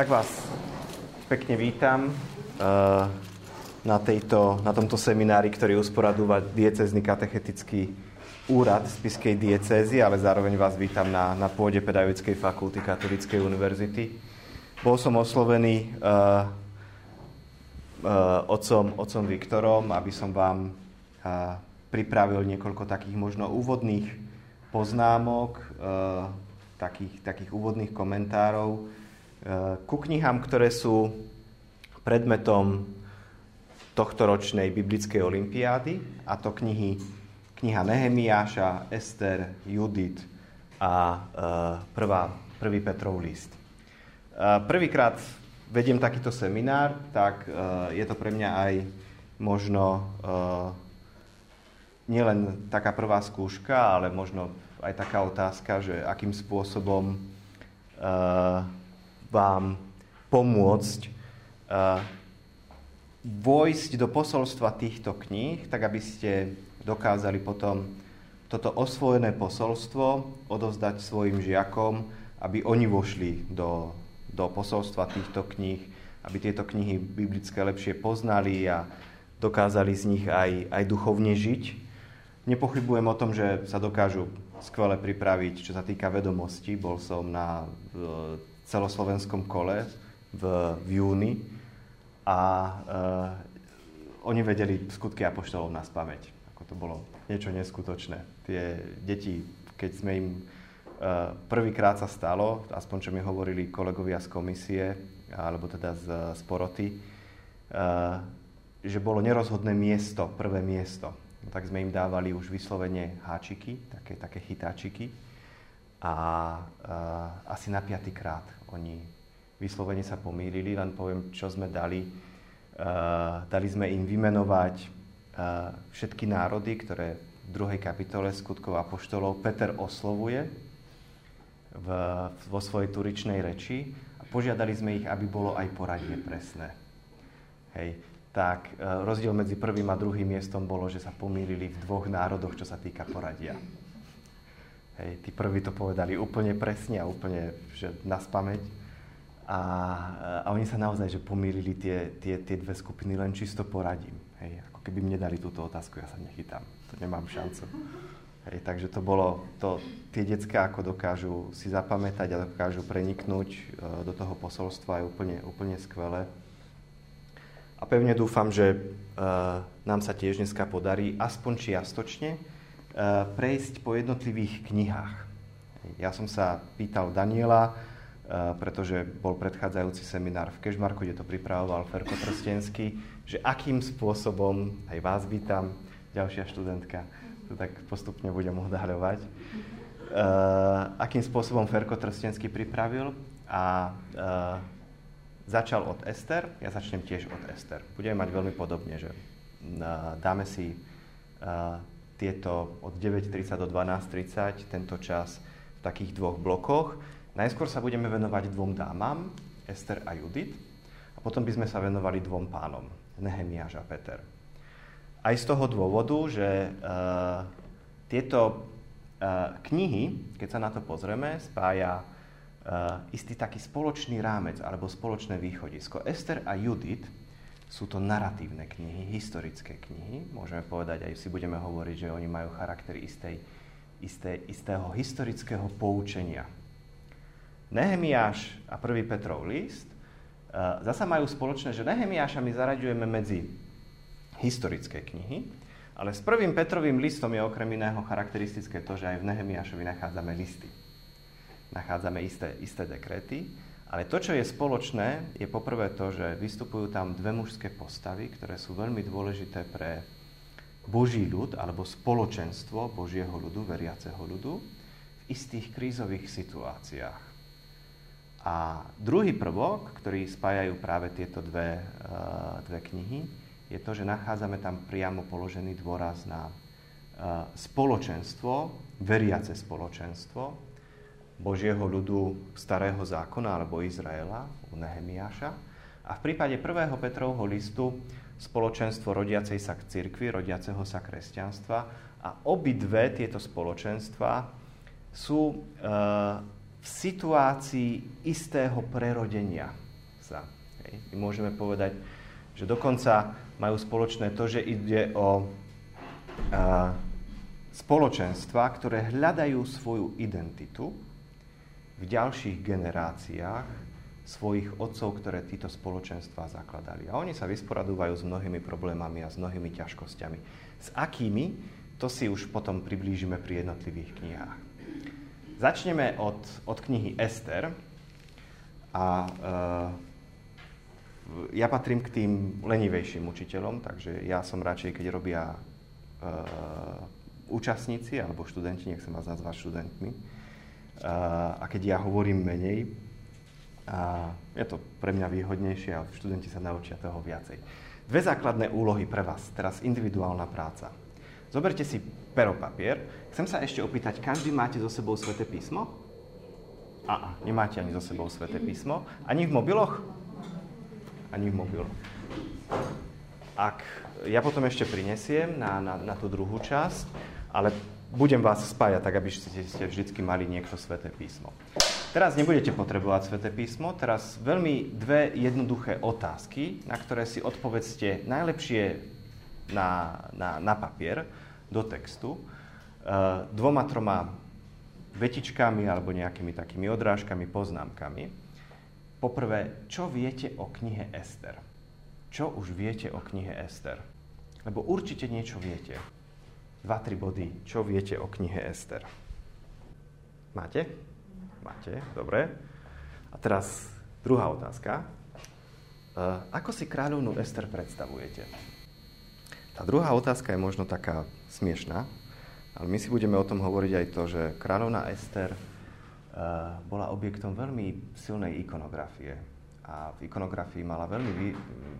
tak vás pekne vítam na, tejto, na tomto seminári, ktorý usporadúva diecezny katechetický úrad Spiskej diecézy, ale zároveň vás vítam na, na pôde Pedagogickej fakulty Katolíckej univerzity. Bol som oslovený uh, uh, otcom, otcom Viktorom, aby som vám pripravil niekoľko takých možno úvodných poznámok, takých, takých úvodných komentárov ku knihám, ktoré sú predmetom tohto ročnej biblickej olimpiády, a to knihy, kniha Nehemiáša, Ester, Judit a uh, prvá, prvý Petrov list. Uh, prvýkrát vediem takýto seminár, tak je to pre mňa aj možno nielen taká prvá skúška, ale možno aj taká otázka, že akým spôsobom vám pomôcť uh, vojsť do posolstva týchto kníh, tak aby ste dokázali potom toto osvojené posolstvo odovzdať svojim žiakom, aby oni vošli do, do posolstva týchto kníh, aby tieto knihy biblické lepšie poznali a dokázali z nich aj, aj duchovne žiť. Nepochybujem o tom, že sa dokážu skvele pripraviť, čo sa týka vedomostí. Bol som na celoslovenskom kole v, v júni a uh, oni vedeli skutky apoštolov na spameť. Ako to bolo niečo neskutočné. Tie deti, keď sme im uh, prvýkrát sa stalo, aspoň čo mi hovorili kolegovia z komisie, alebo teda z, z poroty, uh, že bolo nerozhodné miesto, prvé miesto. No, tak sme im dávali už vyslovene háčiky, také, také chytáčiky. A uh, asi na piatýkrát oni vyslovene sa pomýlili, len poviem, čo sme dali. Uh, dali sme im vymenovať uh, všetky národy, ktoré v druhej kapitole skutkov Apoštolov Peter oslovuje v, vo svojej turičnej reči a požiadali sme ich, aby bolo aj poradie presné. Hej. Tak uh, rozdiel medzi prvým a druhým miestom bolo, že sa pomýlili v dvoch národoch, čo sa týka poradia. Hej, tí prví to povedali úplne presne a úplne že na spameť a, a oni sa naozaj že pomýlili tie, tie, tie dve skupiny len čisto poradím. Hej, ako keby mne dali túto otázku, ja sa nechytám. To nemám šancu. Hej, takže to bolo, to, tie detská ako dokážu si zapamätať a dokážu preniknúť uh, do toho posolstva je úplne, úplne skvelé. A pevne dúfam, že uh, nám sa tiež dneska podarí aspoň čiastočne prejsť po jednotlivých knihách. Ja som sa pýtal Daniela, pretože bol predchádzajúci seminár v Kešmarku, kde to pripravoval Ferko Trstenský, že akým spôsobom, aj vás vítam, ďalšia študentka, to tak postupne budem odhaľovať, uh, akým spôsobom Ferko Trstenský pripravil a začal od Ester, ja začnem tiež od Ester. Budeme mať veľmi podobne, že dáme si tieto od 9.30 do 12.30, tento čas v takých dvoch blokoch Najskôr sa budeme venovať dvom dámam, Ester a Judit, a potom by sme sa venovali dvom pánom, Nehemiáš a Peter. Aj z toho dôvodu, že uh, tieto uh, knihy, keď sa na to pozrieme, spája uh, istý taký spoločný rámec alebo spoločné východisko. Ester a Judit sú to naratívne knihy, historické knihy. Môžeme povedať, aj si budeme hovoriť, že oni majú charakter istej, isté, istého historického poučenia Nehemiáš a 1. Petrov list e, zasa majú spoločné, že Nehemiáša my zaraďujeme medzi historické knihy, ale s 1. Petrovým listom je okrem iného charakteristické to, že aj v Nehemiášovi nachádzame listy. Nachádzame isté, isté dekrety, ale to, čo je spoločné, je poprvé to, že vystupujú tam dve mužské postavy, ktoré sú veľmi dôležité pre Boží ľud alebo spoločenstvo Božieho ľudu, veriaceho ľudu v istých krízových situáciách. A druhý prvok, ktorý spájajú práve tieto dve, eh, dve knihy, je to, že nachádzame tam priamo položený dôraz na eh, spoločenstvo, veriace spoločenstvo Božieho ľudu starého zákona alebo Izraela u Nehemiáša. A v prípade prvého Petrovho listu spoločenstvo rodiacej sa k cirkvi, rodiaceho sa kresťanstva a obidve tieto spoločenstva sú e, v situácii istého prerodenia. sa. Hej. My môžeme povedať, že dokonca majú spoločné to, že ide o a, spoločenstva, ktoré hľadajú svoju identitu v ďalších generáciách svojich otcov, ktoré títo spoločenstva zakladali. A oni sa vysporadúvajú s mnohými problémami a s mnohými ťažkosťami. S akými, to si už potom priblížime pri jednotlivých knihách. Začneme od, od knihy Ester. A e, ja patrím k tým lenivejším učiteľom, takže ja som radšej, keď robia e, účastníci alebo študenti, nech sa vás nazvať študentmi, a keď ja hovorím menej, a je to pre mňa výhodnejšie a študenti sa naučia toho viacej. Dve základné úlohy pre vás, teraz individuálna práca. Zoberte si pero papier. Chcem sa ešte opýtať, každý máte so sebou sveté písmo? A, nemáte ani so sebou sveté písmo. Ani v mobiloch? Ani v mobiloch. Ak ja potom ešte prinesiem na, na, na tú druhú časť, ale budem vás spájať tak, aby ste, ste vždy mali niekto sveté písmo. Teraz nebudete potrebovať sveté písmo, teraz veľmi dve jednoduché otázky, na ktoré si odpovedzte najlepšie na, na, na papier, do textu, uh, dvoma, troma vetičkami alebo nejakými takými odrážkami, poznámkami. Poprvé, čo viete o knihe Ester? Čo už viete o knihe Ester? Lebo určite niečo viete dva, tri body, čo viete o knihe Ester. Máte? Máte, dobre. A teraz druhá otázka. Uh, ako si kráľovnú Ester predstavujete? Tá druhá otázka je možno taká smiešná, ale my si budeme o tom hovoriť aj to, že kráľovná Ester uh, bola objektom veľmi silnej ikonografie. A v ikonografii mala veľmi,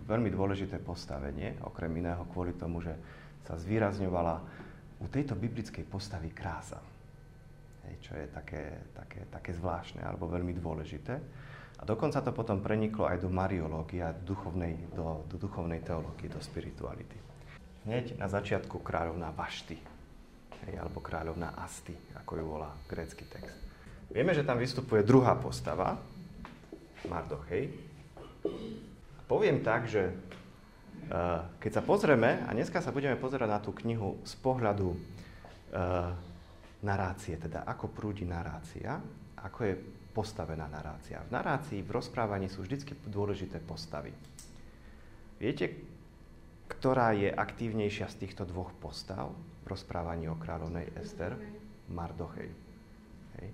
veľmi dôležité postavenie, okrem iného kvôli tomu, že sa zvýrazňovala u tejto biblickej postavy krása, hej, čo je také, také, také zvláštne alebo veľmi dôležité. A dokonca to potom preniklo aj do mariológie, duchovnej, do, do duchovnej teológie, do spirituality. Hneď na začiatku kráľovná Vašty, hej, alebo kráľovná Asty, ako ju volá grécky text. Vieme, že tam vystupuje druhá postava, Mardochej. Poviem tak, že keď sa pozrieme, a dneska sa budeme pozerať na tú knihu z pohľadu uh, narácie, teda ako prúdi narácia, ako je postavená narácia. V narácii, v rozprávaní sú vždy dôležité postavy. Viete, ktorá je aktívnejšia z týchto dvoch postav v rozprávaní o kráľovnej Ester? Mardochej. Hej.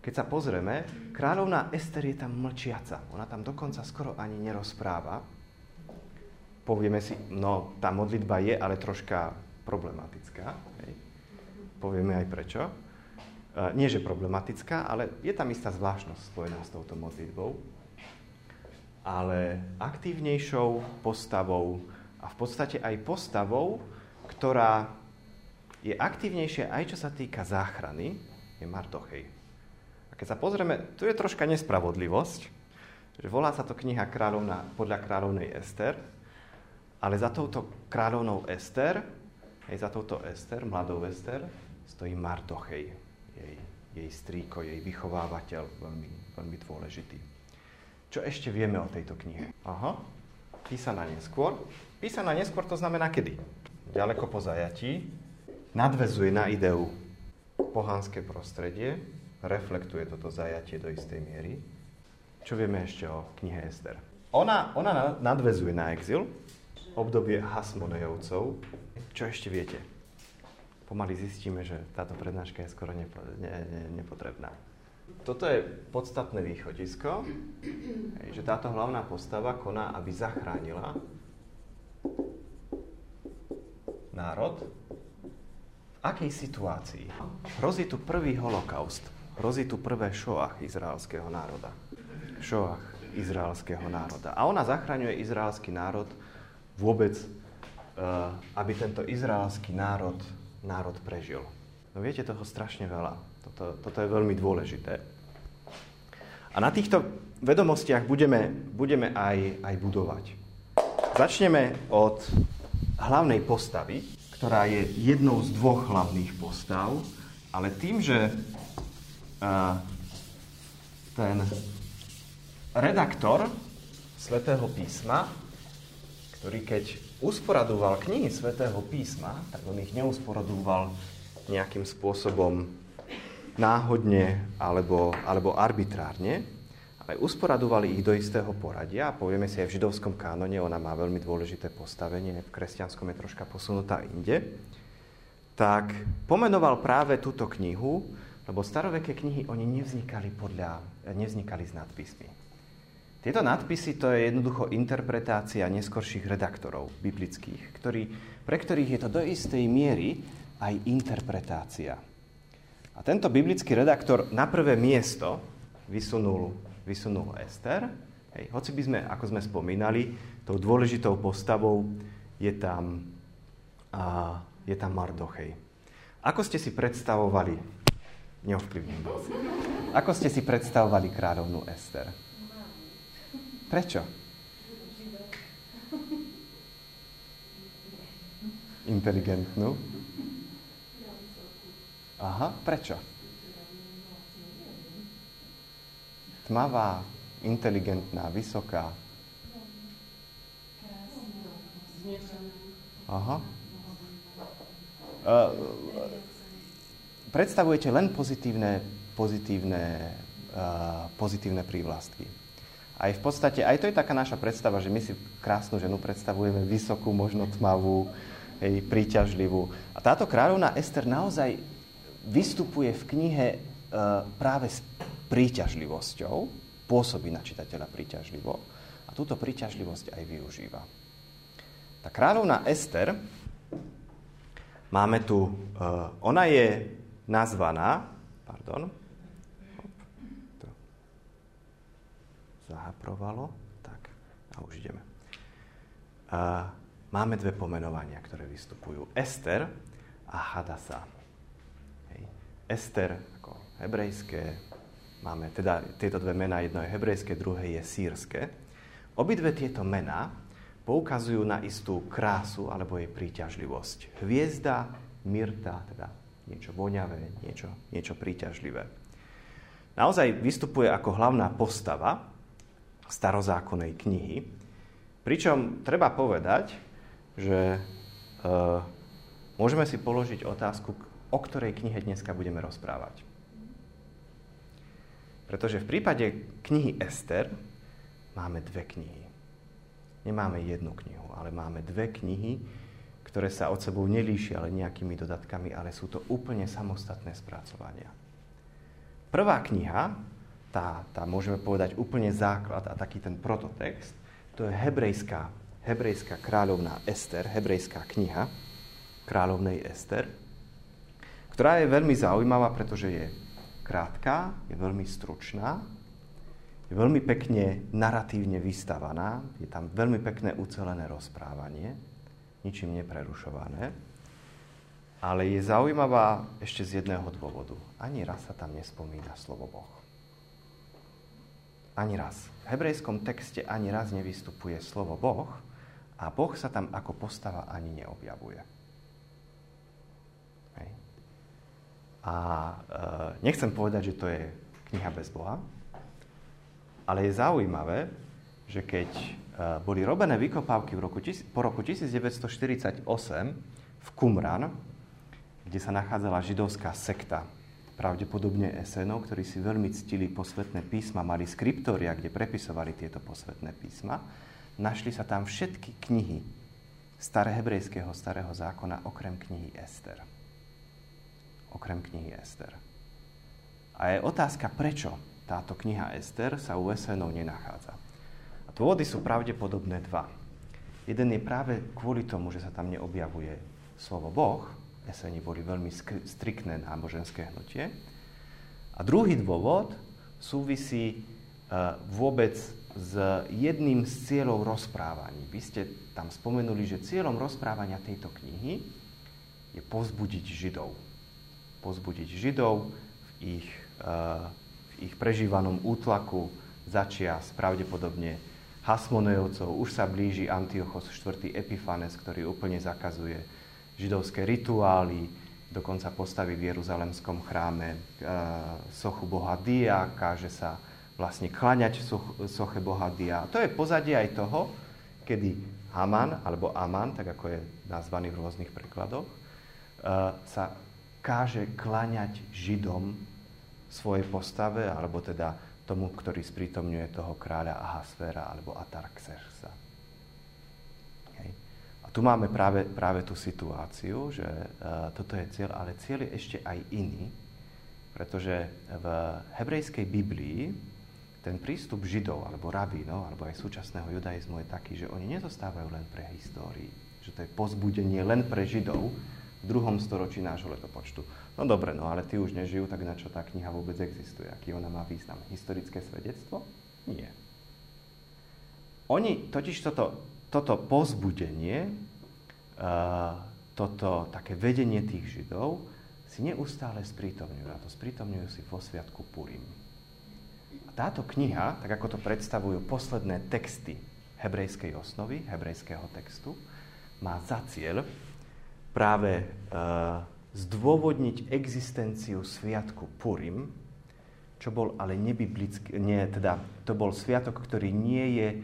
Keď sa pozrieme, kráľovná Ester je tam mlčiaca. Ona tam dokonca skoro ani nerozpráva, povieme si, no tá modlitba je ale troška problematická. Hej. Povieme aj prečo. E, nie, že problematická, ale je tam istá zvláštnosť spojená s touto modlitbou. Ale aktívnejšou postavou a v podstate aj postavou, ktorá je aktívnejšia aj čo sa týka záchrany, je Martochej. A keď sa pozrieme, tu je troška nespravodlivosť, že volá sa to kniha kráľovna, podľa kráľovnej Ester, ale za touto kráľovnou Ester, aj za touto Ester, mladou Ester, stojí Mardochej, jej, jej strýko, jej vychovávateľ, veľmi, veľmi dôležitý. Čo ešte vieme o tejto knihe? Aha, písaná neskôr. Písaná neskôr to znamená kedy? Ďaleko po zajatí. Nadvezuje na ideu pohanské prostredie, reflektuje toto zajatie do istej miery. Čo vieme ešte o knihe Ester? Ona, ona nadvezuje na exil, obdobie Hasmonejovcov. Čo ešte viete? Pomaly zistíme, že táto prednáška je skoro nepo, ne, ne, nepotrebná. Toto je podstatné východisko, že táto hlavná postava koná, aby zachránila národ. V akej situácii? Hrozí tu prvý holokaust. Hrozí tu prvé šoach izraelského národa. Šoach izraelského národa. A ona zachraňuje izraelský národ vôbec, uh, aby tento izraelský národ, národ prežil. No viete toho strašne veľa. Toto, toto je veľmi dôležité. A na týchto vedomostiach budeme, budeme aj, aj budovať. Začneme od hlavnej postavy, ktorá je jednou z dvoch hlavných postav, ale tým, že uh, ten redaktor svätého písma, ktorý keď usporadoval knihy svätého písma, tak on ich neusporadoval nejakým spôsobom náhodne alebo, alebo arbitrárne, ale usporadovali ich do istého poradia a povieme si aj v židovskom kánone, ona má veľmi dôležité postavenie, v kresťanskom je troška posunutá inde, tak pomenoval práve túto knihu, lebo staroveké knihy, oni nevznikali, podľa, nevznikali z nadpismi. Tieto nadpisy to je jednoducho interpretácia neskorších redaktorov biblických, ktorí, pre ktorých je to do istej miery aj interpretácia. A tento biblický redaktor na prvé miesto vysunul, vysunul Ester. Hej, hoci by sme, ako sme spomínali, tou dôležitou postavou je tam, a, je tam Mardochej. Ako ste si predstavovali, neovplyvním vás, ako ste si predstavovali kráľovnú Ester? Prečo? Inteligentnú? Aha, prečo? Tmavá, inteligentná, vysoká. Aha. Uh, predstavujete len pozitívne, pozitívne, uh, pozitívne prívlastky. Aj v podstate, aj to je taká naša predstava, že my si krásnu ženu predstavujeme vysokú, možno tmavú, hej, príťažlivú. A táto kráľovná Ester naozaj vystupuje v knihe e, práve s príťažlivosťou, pôsobí na čitateľa príťažlivo a túto príťažlivosť aj využíva. Tá kráľovná Ester, máme tu, e, ona je nazvaná, pardon, zahaprovalo. Tak, a už ideme. A máme dve pomenovania, ktoré vystupujú. Ester a Hadasa. Hej. Ester ako hebrejské, máme teda tieto dve mená, jedno je hebrejské, druhé je sírske. Obidve tieto mená poukazujú na istú krásu alebo jej príťažlivosť. Hviezda, myrta, teda niečo voňavé, niečo, niečo príťažlivé. Naozaj vystupuje ako hlavná postava starozákonnej knihy. Pričom treba povedať, že e, môžeme si položiť otázku, o ktorej knihe dneska budeme rozprávať. Pretože v prípade knihy Ester máme dve knihy. Nemáme jednu knihu, ale máme dve knihy, ktoré sa od sebou nelíšia ale nejakými dodatkami, ale sú to úplne samostatné spracovania. Prvá kniha tá, tá, môžeme povedať, úplne základ a taký ten prototext, to je hebrejská, hebrejská kráľovná Ester, hebrejská kniha kráľovnej Ester, ktorá je veľmi zaujímavá, pretože je krátka, je veľmi stručná, je veľmi pekne naratívne vystavaná, je tam veľmi pekné ucelené rozprávanie, ničím neprerušované, ale je zaujímavá ešte z jedného dôvodu. Ani raz sa tam nespomína slovo Boh. Ani raz. V hebrejskom texte ani raz nevystupuje slovo Boh a Boh sa tam ako postava ani neobjavuje. Hej. A e, nechcem povedať, že to je kniha bez Boha, ale je zaujímavé, že keď e, boli robené vykopávky v roku, po roku 1948 v Qumran, kde sa nachádzala židovská sekta pravdepodobne esenov, ktorí si veľmi ctili posvetné písma, mali skriptória, kde prepisovali tieto posvetné písma. Našli sa tam všetky knihy staré hebrejského starého zákona, okrem knihy Ester. Okrem knihy Ester. A je otázka, prečo táto kniha Ester sa u Esenov nenachádza. A dôvody sú pravdepodobné dva. Jeden je práve kvôli tomu, že sa tam neobjavuje slovo Boh, Eseni boli veľmi striktné náboženské hnutie. A druhý dôvod súvisí e, vôbec s jedným z cieľov rozprávaní. Vy ste tam spomenuli, že cieľom rozprávania tejto knihy je pozbudiť Židov. Pozbudiť Židov v ich, e, v ich prežívanom útlaku začias pravdepodobne Hasmonejovcov. Už sa blíži Antiochos IV. Epifanes, ktorý úplne zakazuje židovské rituály, dokonca postaví v Jeruzalemskom chráme e, sochu boha Dia, káže sa vlastne klaňať soche boha Dia. To je pozadie aj toho, kedy Haman, alebo Aman, tak ako je nazvaný v rôznych prekladoch, e, sa káže klaňať Židom svojej postave, alebo teda tomu, ktorý sprítomňuje toho kráľa Ahasfera alebo Atarxerxa. Tu máme práve, práve tú situáciu, že uh, toto je cieľ, ale cieľ je ešte aj iný, pretože v hebrejskej Biblii ten prístup Židov, alebo rabínov, alebo aj súčasného judaizmu je taký, že oni nezostávajú len pre histórii. Že to je pozbudenie len pre Židov v druhom storočí nášho letopočtu. No dobre, no ale ty už nežijú, tak na čo tá kniha vôbec existuje? Aký ona má význam? Historické svedectvo? Nie. Oni totiž toto, toto pozbudenie, toto také vedenie tých Židov si neustále sprítomňujú. A to sprítomňujú si vo Sviatku Purim táto kniha, tak ako to predstavujú posledné texty hebrejskej osnovy, hebrejského textu, má za cieľ práve e, zdôvodniť existenciu sviatku Purim, čo bol ale nebiblický, nie, teda to bol sviatok, ktorý nie je e,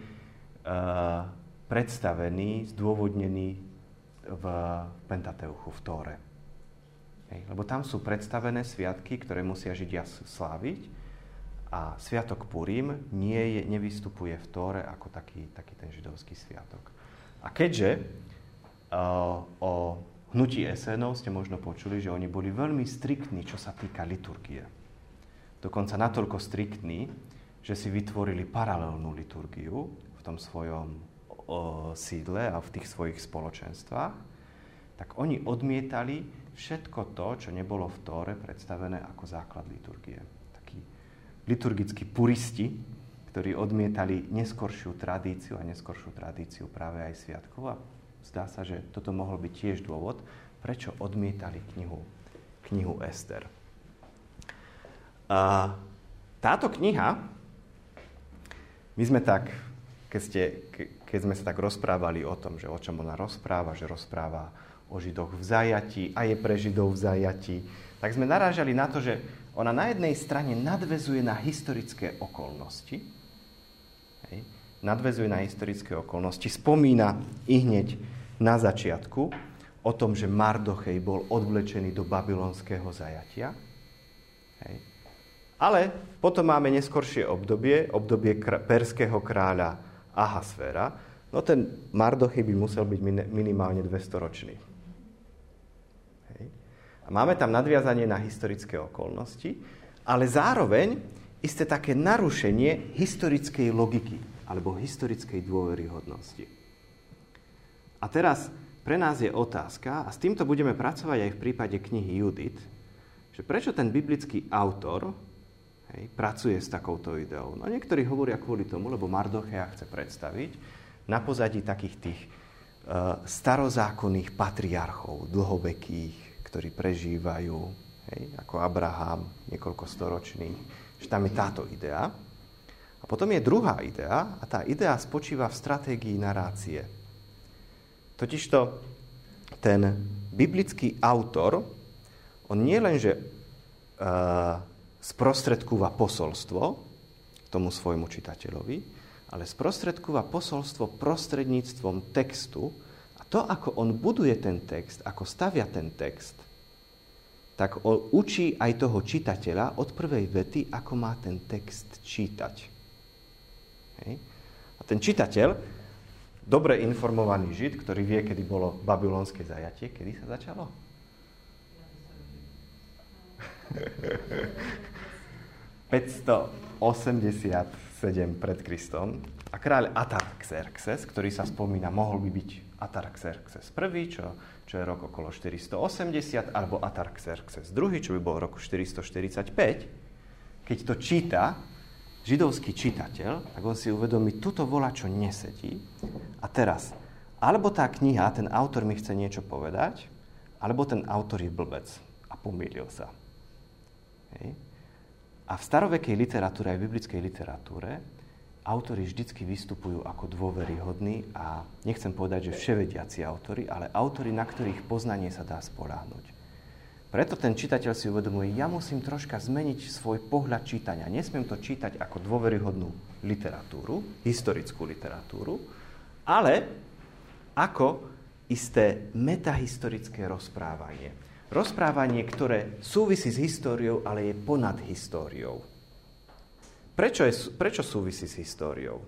predstavený, zdôvodnený v Pentateuchu, v Tóre. Hej, lebo tam sú predstavené sviatky, ktoré musia Židia sláviť, a Sviatok Purim nie je, nevystupuje v Tóre ako taký, taký ten židovský sviatok. A keďže uh, o hnutí Esenov ste možno počuli, že oni boli veľmi striktní, čo sa týka liturgie. Dokonca natoľko striktní, že si vytvorili paralelnú liturgiu v tom svojom sídle a v tých svojich spoločenstvách, tak oni odmietali všetko to, čo nebolo v Tóre predstavené ako základ liturgie liturgickí puristi, ktorí odmietali neskoršiu tradíciu a neskoršiu tradíciu práve aj sviatkov. A zdá sa, že toto mohol byť tiež dôvod, prečo odmietali knihu, knihu Ester. A táto kniha, my sme tak, keď, ste, keď sme sa tak rozprávali o tom, že o čom ona rozpráva, že rozpráva o Židoch v zajati a je pre Židov v zajati, tak sme narážali na to, že ona na jednej strane nadvezuje na historické okolnosti, hej, nadvezuje na historické okolnosti, spomína i hneď na začiatku o tom, že Mardochej bol odvlečený do babylonského zajatia. Hej. Ale potom máme neskoršie obdobie, obdobie perského kráľa Ahasféra. No ten Mardochej by musel byť minimálne 200 ročný. A máme tam nadviazanie na historické okolnosti, ale zároveň isté také narušenie historickej logiky alebo historickej dôveryhodnosti. A teraz pre nás je otázka, a s týmto budeme pracovať aj v prípade knihy Judit, že prečo ten biblický autor hej, pracuje s takouto ideou. No niektorí hovoria kvôli tomu, lebo Mardochea chce predstaviť na pozadí takých tých uh, starozákonných patriarchov, dlhovekých, ktorí prežívajú, hej, ako Abraham, niekoľko storočných, že tam je táto idea. A potom je druhá idea a tá idea spočíva v stratégii narácie. Totižto ten biblický autor, on nie len, že uh, sprostredkúva posolstvo tomu svojmu čitateľovi, ale sprostredkúva posolstvo prostredníctvom textu, to, ako on buduje ten text, ako stavia ten text, tak on učí aj toho čitateľa od prvej vety, ako má ten text čítať. Hej. A ten čitateľ, dobre informovaný žid, ktorý vie, kedy bolo babylonské zajatie, kedy sa začalo? ...587 pred Kristom a kráľ Atarxerxes, ktorý sa spomína, mohol by byť Atarxerxes I, čo, čo je rok okolo 480, alebo Atarxerxes II, čo by bol roku 445. Keď to číta židovský čitateľ, tak on si uvedomí, tuto volá, čo nesedí. A teraz, alebo tá kniha, ten autor mi chce niečo povedať, alebo ten autor je blbec a pomýlil sa. Hej. A v starovekej literatúre, aj v biblickej literatúre, autory vždycky vystupujú ako dôveryhodní a nechcem povedať, že vševediaci autory, ale autory, na ktorých poznanie sa dá spoláhnuť. preto ten čitateľ si uvedomuje, ja musím troška zmeniť svoj pohľad čítania. Nesmiem to čítať ako dôveryhodnú literatúru, historickú literatúru, ale ako isté metahistorické rozprávanie. Rozprávanie, ktoré súvisí s históriou, ale je ponad históriou. Prečo, je, prečo súvisí s históriou?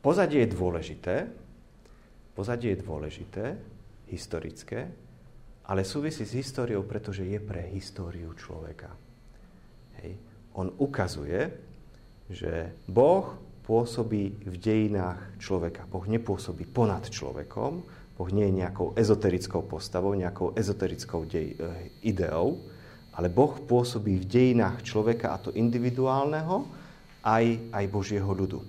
Pozadie je dôležité. Pozadie je dôležité, historické, ale súvisí s históriou, pretože je pre históriu človeka. Hej. On ukazuje, že Boh pôsobí v dejinách človeka. Boh nepôsobí ponad človekom, Boh nie je nejakou ezoterickou postavou, nejakou ezoterickou dej, e, ideou, ale Boh pôsobí v dejinách človeka, a to individuálneho, aj, aj Božieho ľudu.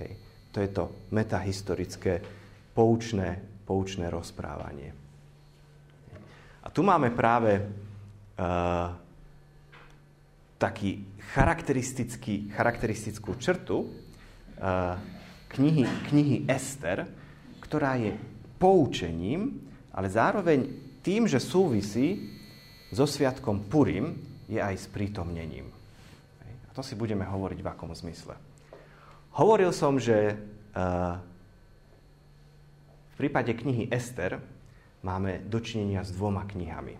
Hej. To je to metahistorické, poučné, poučné rozprávanie. A tu máme práve uh, taký charakteristický, charakteristickú črtu uh, knihy, knihy Ester, ktorá je poučením, ale zároveň tým, že súvisí so sviatkom Purim, je aj s prítomnením. A to si budeme hovoriť v akom zmysle. Hovoril som, že uh, v prípade knihy Ester máme dočinenia s dvoma knihami.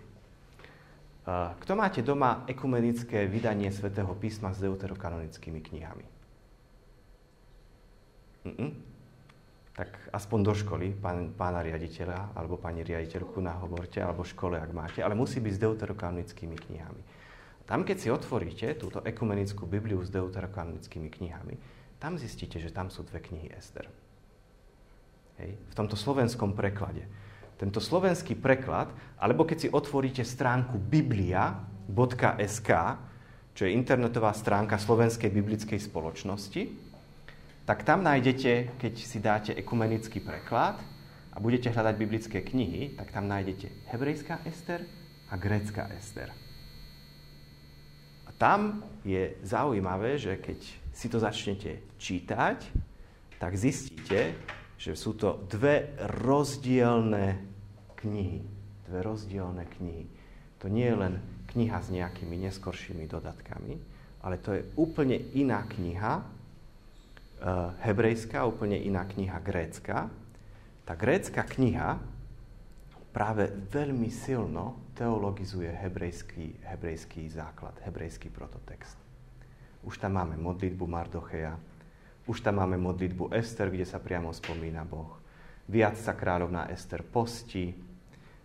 Uh, kto máte doma ekumenické vydanie svätého písma s deuterokanonickými knihami? Mm-mm tak aspoň do školy, pán, pána riaditeľa alebo pani riaditeľku na hovorte, alebo škole, ak máte, ale musí byť s deuterokanonickými knihami. Tam, keď si otvoríte túto ekumenickú Bibliu s deuterokanonickými knihami, tam zistíte, že tam sú dve knihy Ester. Hej. V tomto slovenskom preklade. Tento slovenský preklad, alebo keď si otvoríte stránku biblia.sk, čo je internetová stránka Slovenskej biblickej spoločnosti, tak tam nájdete, keď si dáte ekumenický preklad a budete hľadať biblické knihy, tak tam nájdete hebrejská Ester a grécka Ester. A tam je zaujímavé, že keď si to začnete čítať, tak zistíte, že sú to dve rozdielne knihy. Dve rozdielne knihy. To nie je len kniha s nejakými neskoršími dodatkami, ale to je úplne iná kniha, hebrejská, úplne iná kniha grécka. Tá grécka kniha práve veľmi silno teologizuje hebrejský, hebrejský základ, hebrejský prototext. Už tam máme modlitbu Mardocheja, už tam máme modlitbu Ester, kde sa priamo spomína Boh. Viac sa kráľovná Ester postí,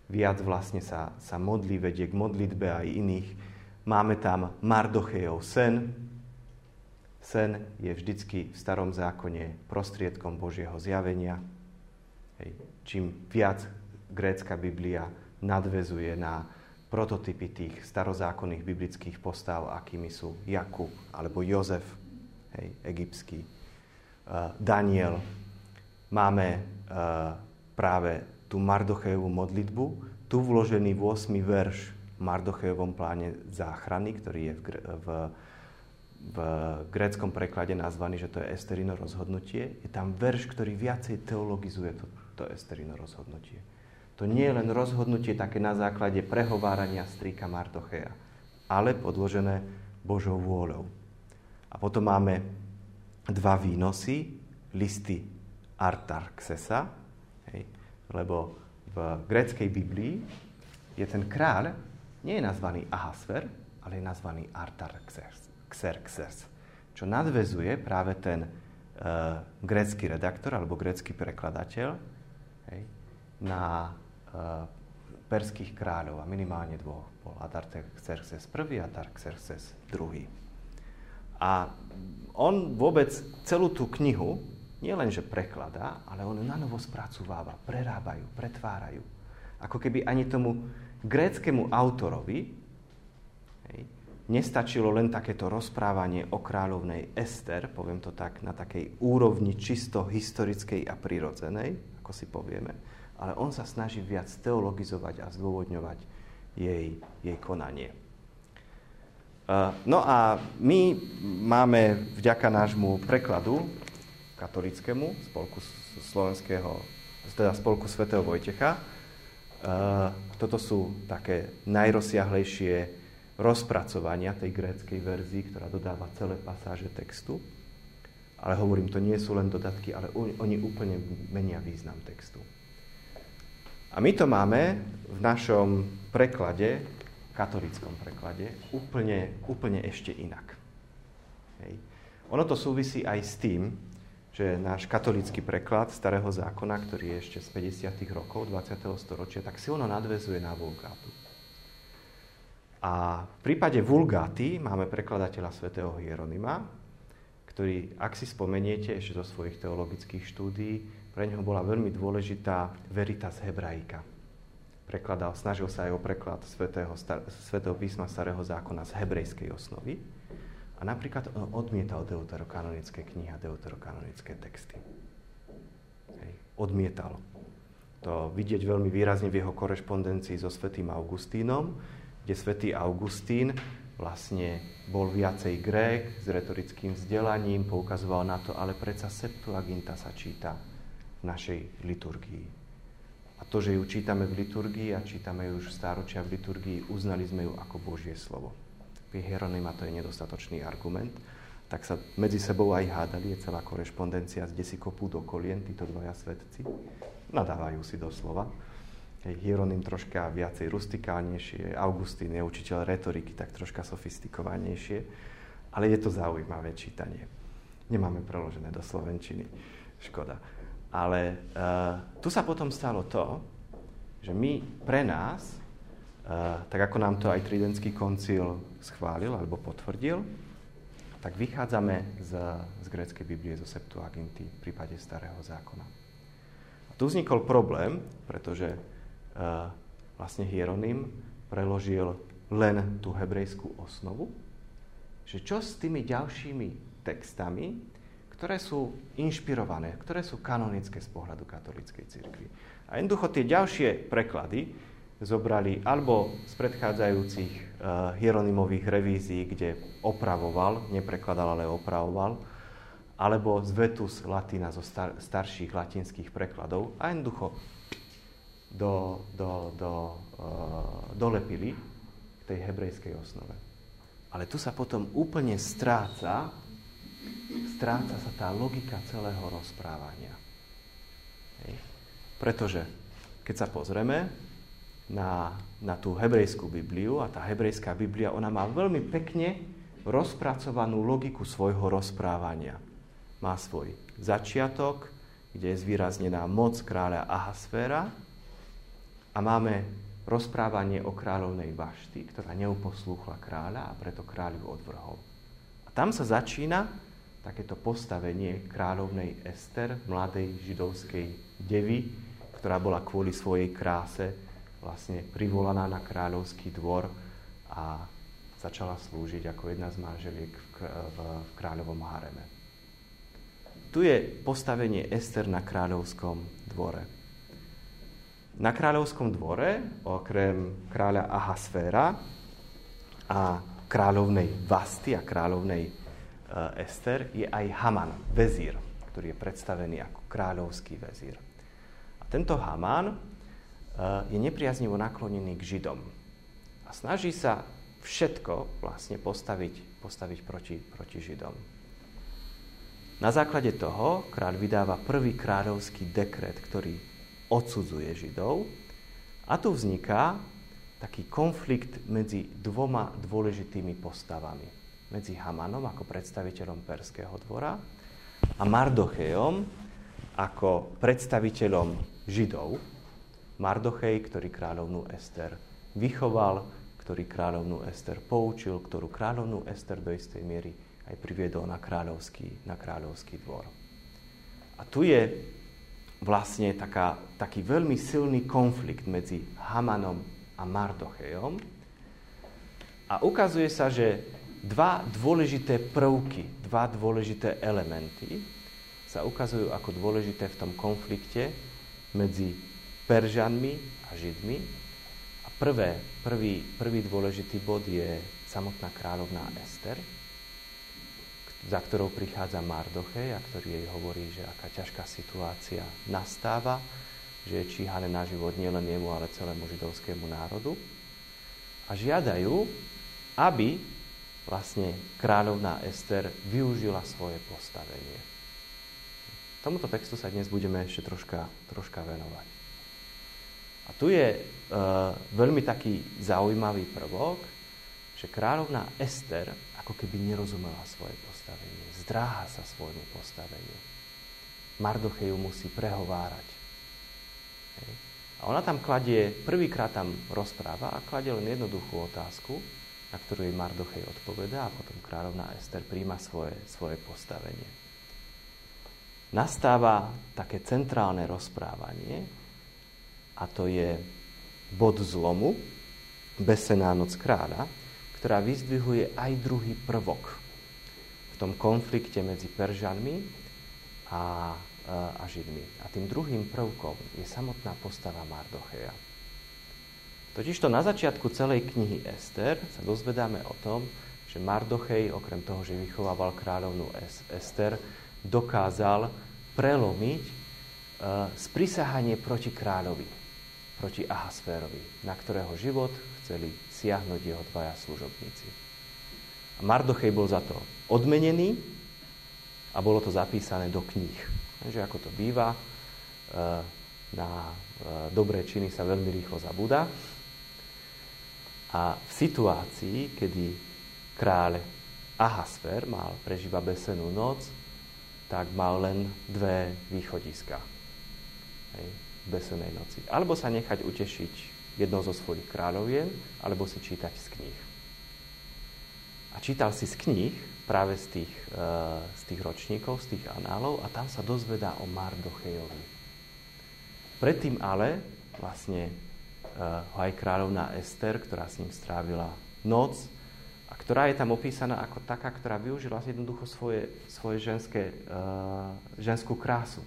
viac vlastne sa, sa modlí, vedie k modlitbe aj iných. Máme tam Mardochejov sen, Sen je vždycky v starom zákone prostriedkom Božieho zjavenia. Hej. Čím viac grécka Biblia nadvezuje na prototypy tých starozákonných biblických postav, akými sú Jakub alebo Jozef, hej, egyptský, uh, Daniel. Máme uh, práve tú Mardochejovú modlitbu, tu vložený 8. verš v Mardochejovom pláne záchrany, ktorý je v, v v gréckom preklade nazvaný, že to je Esterino rozhodnutie, je tam verš, ktorý viacej teologizuje to, to Esterino rozhodnutie. To nie je len rozhodnutie také na základe prehovárania strýka Martocheja, ale podložené Božou vôľou. A potom máme dva výnosy, listy Artaxesa, hej, lebo v gréckej Biblii je ten kráľ, nie je nazvaný Ahasver, ale je nazvaný Artaxerxes. Xerxes, čo nadvezuje práve ten uh, grécky redaktor alebo grécky prekladateľ hej, na uh, perských kráľov a minimálne dvoch. Bol Adartaxerxes I a Adartaxerxes II. A on vôbec celú tú knihu nie len, že prekladá, ale on na novo spracováva, prerábajú, pretvárajú. Ako keby ani tomu gréckému autorovi nestačilo len takéto rozprávanie o kráľovnej Ester, poviem to tak, na takej úrovni čisto historickej a prirodzenej, ako si povieme, ale on sa snaží viac teologizovať a zdôvodňovať jej, jej konanie. No a my máme vďaka nášmu prekladu katolickému spolku slovenského, teda spolku svätého Vojtecha, toto sú také najrozsiahlejšie rozpracovania tej gréckej verzii, ktorá dodáva celé pasáže textu. Ale hovorím, to nie sú len dodatky, ale oni úplne menia význam textu. A my to máme v našom preklade, katolickom preklade, úplne, úplne ešte inak. Hej. Ono to súvisí aj s tým, že náš katolický preklad starého zákona, ktorý je ešte z 50. rokov 20. storočia, tak silno nadvezuje na vulgátu. A v prípade vulgáty máme prekladateľa svätého Hieronima, ktorý, ak si spomeniete ešte zo svojich teologických štúdií, pre neho bola veľmi dôležitá veritas hebraika. Prekladal, snažil sa aj o preklad svätého, svätého písma starého zákona z hebrejskej osnovy. A napríklad odmietal deuterokanonické knihy a deuterokanonické texty. Hej. Odmietal. To vidieť veľmi výrazne v jeho korešpondencii so svätým Augustínom, kde svätý Augustín vlastne bol viacej grék s retorickým vzdelaním, poukazoval na to, ale predsa Septuaginta sa číta v našej liturgii. A to, že ju čítame v liturgii a čítame ju už v stáročia v liturgii, uznali sme ju ako Božie slovo pri Hieronima to je nedostatočný argument, tak sa medzi sebou aj hádali, je celá korešpondencia, kde si kopú do kolien títo dvaja svetci. Nadávajú si doslova. Hej, Hieronym troška viacej rustikálnejšie, Augustín je učiteľ retoriky, tak troška sofistikovanejšie, ale je to zaujímavé čítanie. Nemáme preložené do slovenčiny, škoda. Ale uh, tu sa potom stalo to, že my pre nás tak ako nám to aj Tridentský koncil schválil alebo potvrdil, tak vychádzame z, z gréckej Biblie, zo Septuaginty v prípade Starého zákona. A tu vznikol problém, pretože uh, vlastne Hieronym preložil len tú hebrejskú osnovu, že čo s tými ďalšími textami, ktoré sú inšpirované, ktoré sú kanonické z pohľadu katolíckej cirkvi. A jednoducho tie ďalšie preklady, zobrali alebo z predchádzajúcich uh, Hieronymových revízií, kde opravoval, neprekladal, ale opravoval, alebo z Vetus Latina zo star- starších latinských prekladov a jednoducho do, do, do, uh, dolepili k tej hebrejskej osnove. Ale tu sa potom úplne stráca, stráca sa tá logika celého rozprávania. Hej. Pretože keď sa pozrieme, na, na tú hebrejskú Bibliu a tá hebrejská Biblia, ona má veľmi pekne rozpracovanú logiku svojho rozprávania. Má svoj začiatok, kde je zvýraznená moc kráľa Ahasféra a máme rozprávanie o kráľovnej Vašty, ktorá neuposlúchla kráľa a preto kráľ ju odvrhol. A tam sa začína takéto postavenie kráľovnej Ester, mladej židovskej devy, ktorá bola kvôli svojej kráse vlastne privolaná na kráľovský dvor a začala slúžiť ako jedna z manželiek v, kráľovom hareme. Tu je postavenie Ester na kráľovskom dvore. Na kráľovskom dvore, okrem kráľa Ahasféra a kráľovnej Vasty a kráľovnej uh, Ester, je aj Haman, vezír, ktorý je predstavený ako kráľovský vezír. A tento Haman je nepriaznivo naklonený k Židom. A snaží sa všetko vlastne postaviť, postaviť proti, proti Židom. Na základe toho kráľ vydáva prvý kráľovský dekret, ktorý odsudzuje Židov. A tu vzniká taký konflikt medzi dvoma dôležitými postavami. Medzi Hamanom ako predstaviteľom Perského dvora a Mardochejom ako predstaviteľom Židov, Mardochej, ktorý kráľovnú Ester vychoval, ktorý kráľovnú Ester poučil, ktorú kráľovnú Ester do istej miery aj priviedol na kráľovský, na kráľovský dvor. A tu je vlastne taká, taký veľmi silný konflikt medzi Hamanom a Mardochejom. A ukazuje sa, že dva dôležité prvky, dva dôležité elementy sa ukazujú ako dôležité v tom konflikte medzi Peržanmi a Židmi. A prvé, prvý, prvý dôležitý bod je samotná kráľovná Ester, za ktorou prichádza Mardochej a ktorý jej hovorí, že aká ťažká situácia nastáva, že je číhané na život nielen jemu, ale celému židovskému národu. A žiadajú, aby vlastne kráľovná Ester využila svoje postavenie. Tomuto textu sa dnes budeme ešte troška, troška venovať. A tu je e, veľmi taký zaujímavý prvok, že kráľovná Ester ako keby nerozumela svoje postavenie. Zdráha sa svojmu postaveniu. Mardochej ju musí prehovárať. Hej. A ona tam kladie, prvýkrát tam rozpráva a kladie len jednoduchú otázku, na ktorú jej Mardochej odpovedá a potom kráľovná Ester príjma svoje, svoje postavenie. Nastáva také centrálne rozprávanie a to je bod zlomu, Besená noc kráľa, ktorá vyzdvihuje aj druhý prvok tom konflikte medzi Peržanmi a, a Židmi. A tým druhým prvkom je samotná postava Mardocheja. Totižto na začiatku celej knihy Ester sa dozvedáme o tom, že Mardochej, okrem toho, že vychovával kráľovnú Ester, dokázal prelomiť e, sprisahanie proti kráľovi, proti Ahasférovi, na ktorého život chceli siahnuť jeho dvaja služobníci. A Mardochej bol za to odmenený a bolo to zapísané do kníh. Takže ako to býva, e, na e, dobré činy sa veľmi rýchlo zabúda. A v situácii, kedy kráľ Ahasfer mal prežíva besenú noc, tak mal len dve východiska hej, v besenej noci. Alebo sa nechať utešiť jednou zo svojich kráľovien, alebo si čítať z kníh. A čítal si z kníh práve z tých, uh, z tých ročníkov, z tých análov a tam sa dozvedá o Mardochejovi. Predtým ale vlastne ho aj kráľovná Ester, ktorá s ním strávila noc a ktorá je tam opísaná ako taká, ktorá využila jednoducho svoje, svoje ženské, uh, ženskú krásu,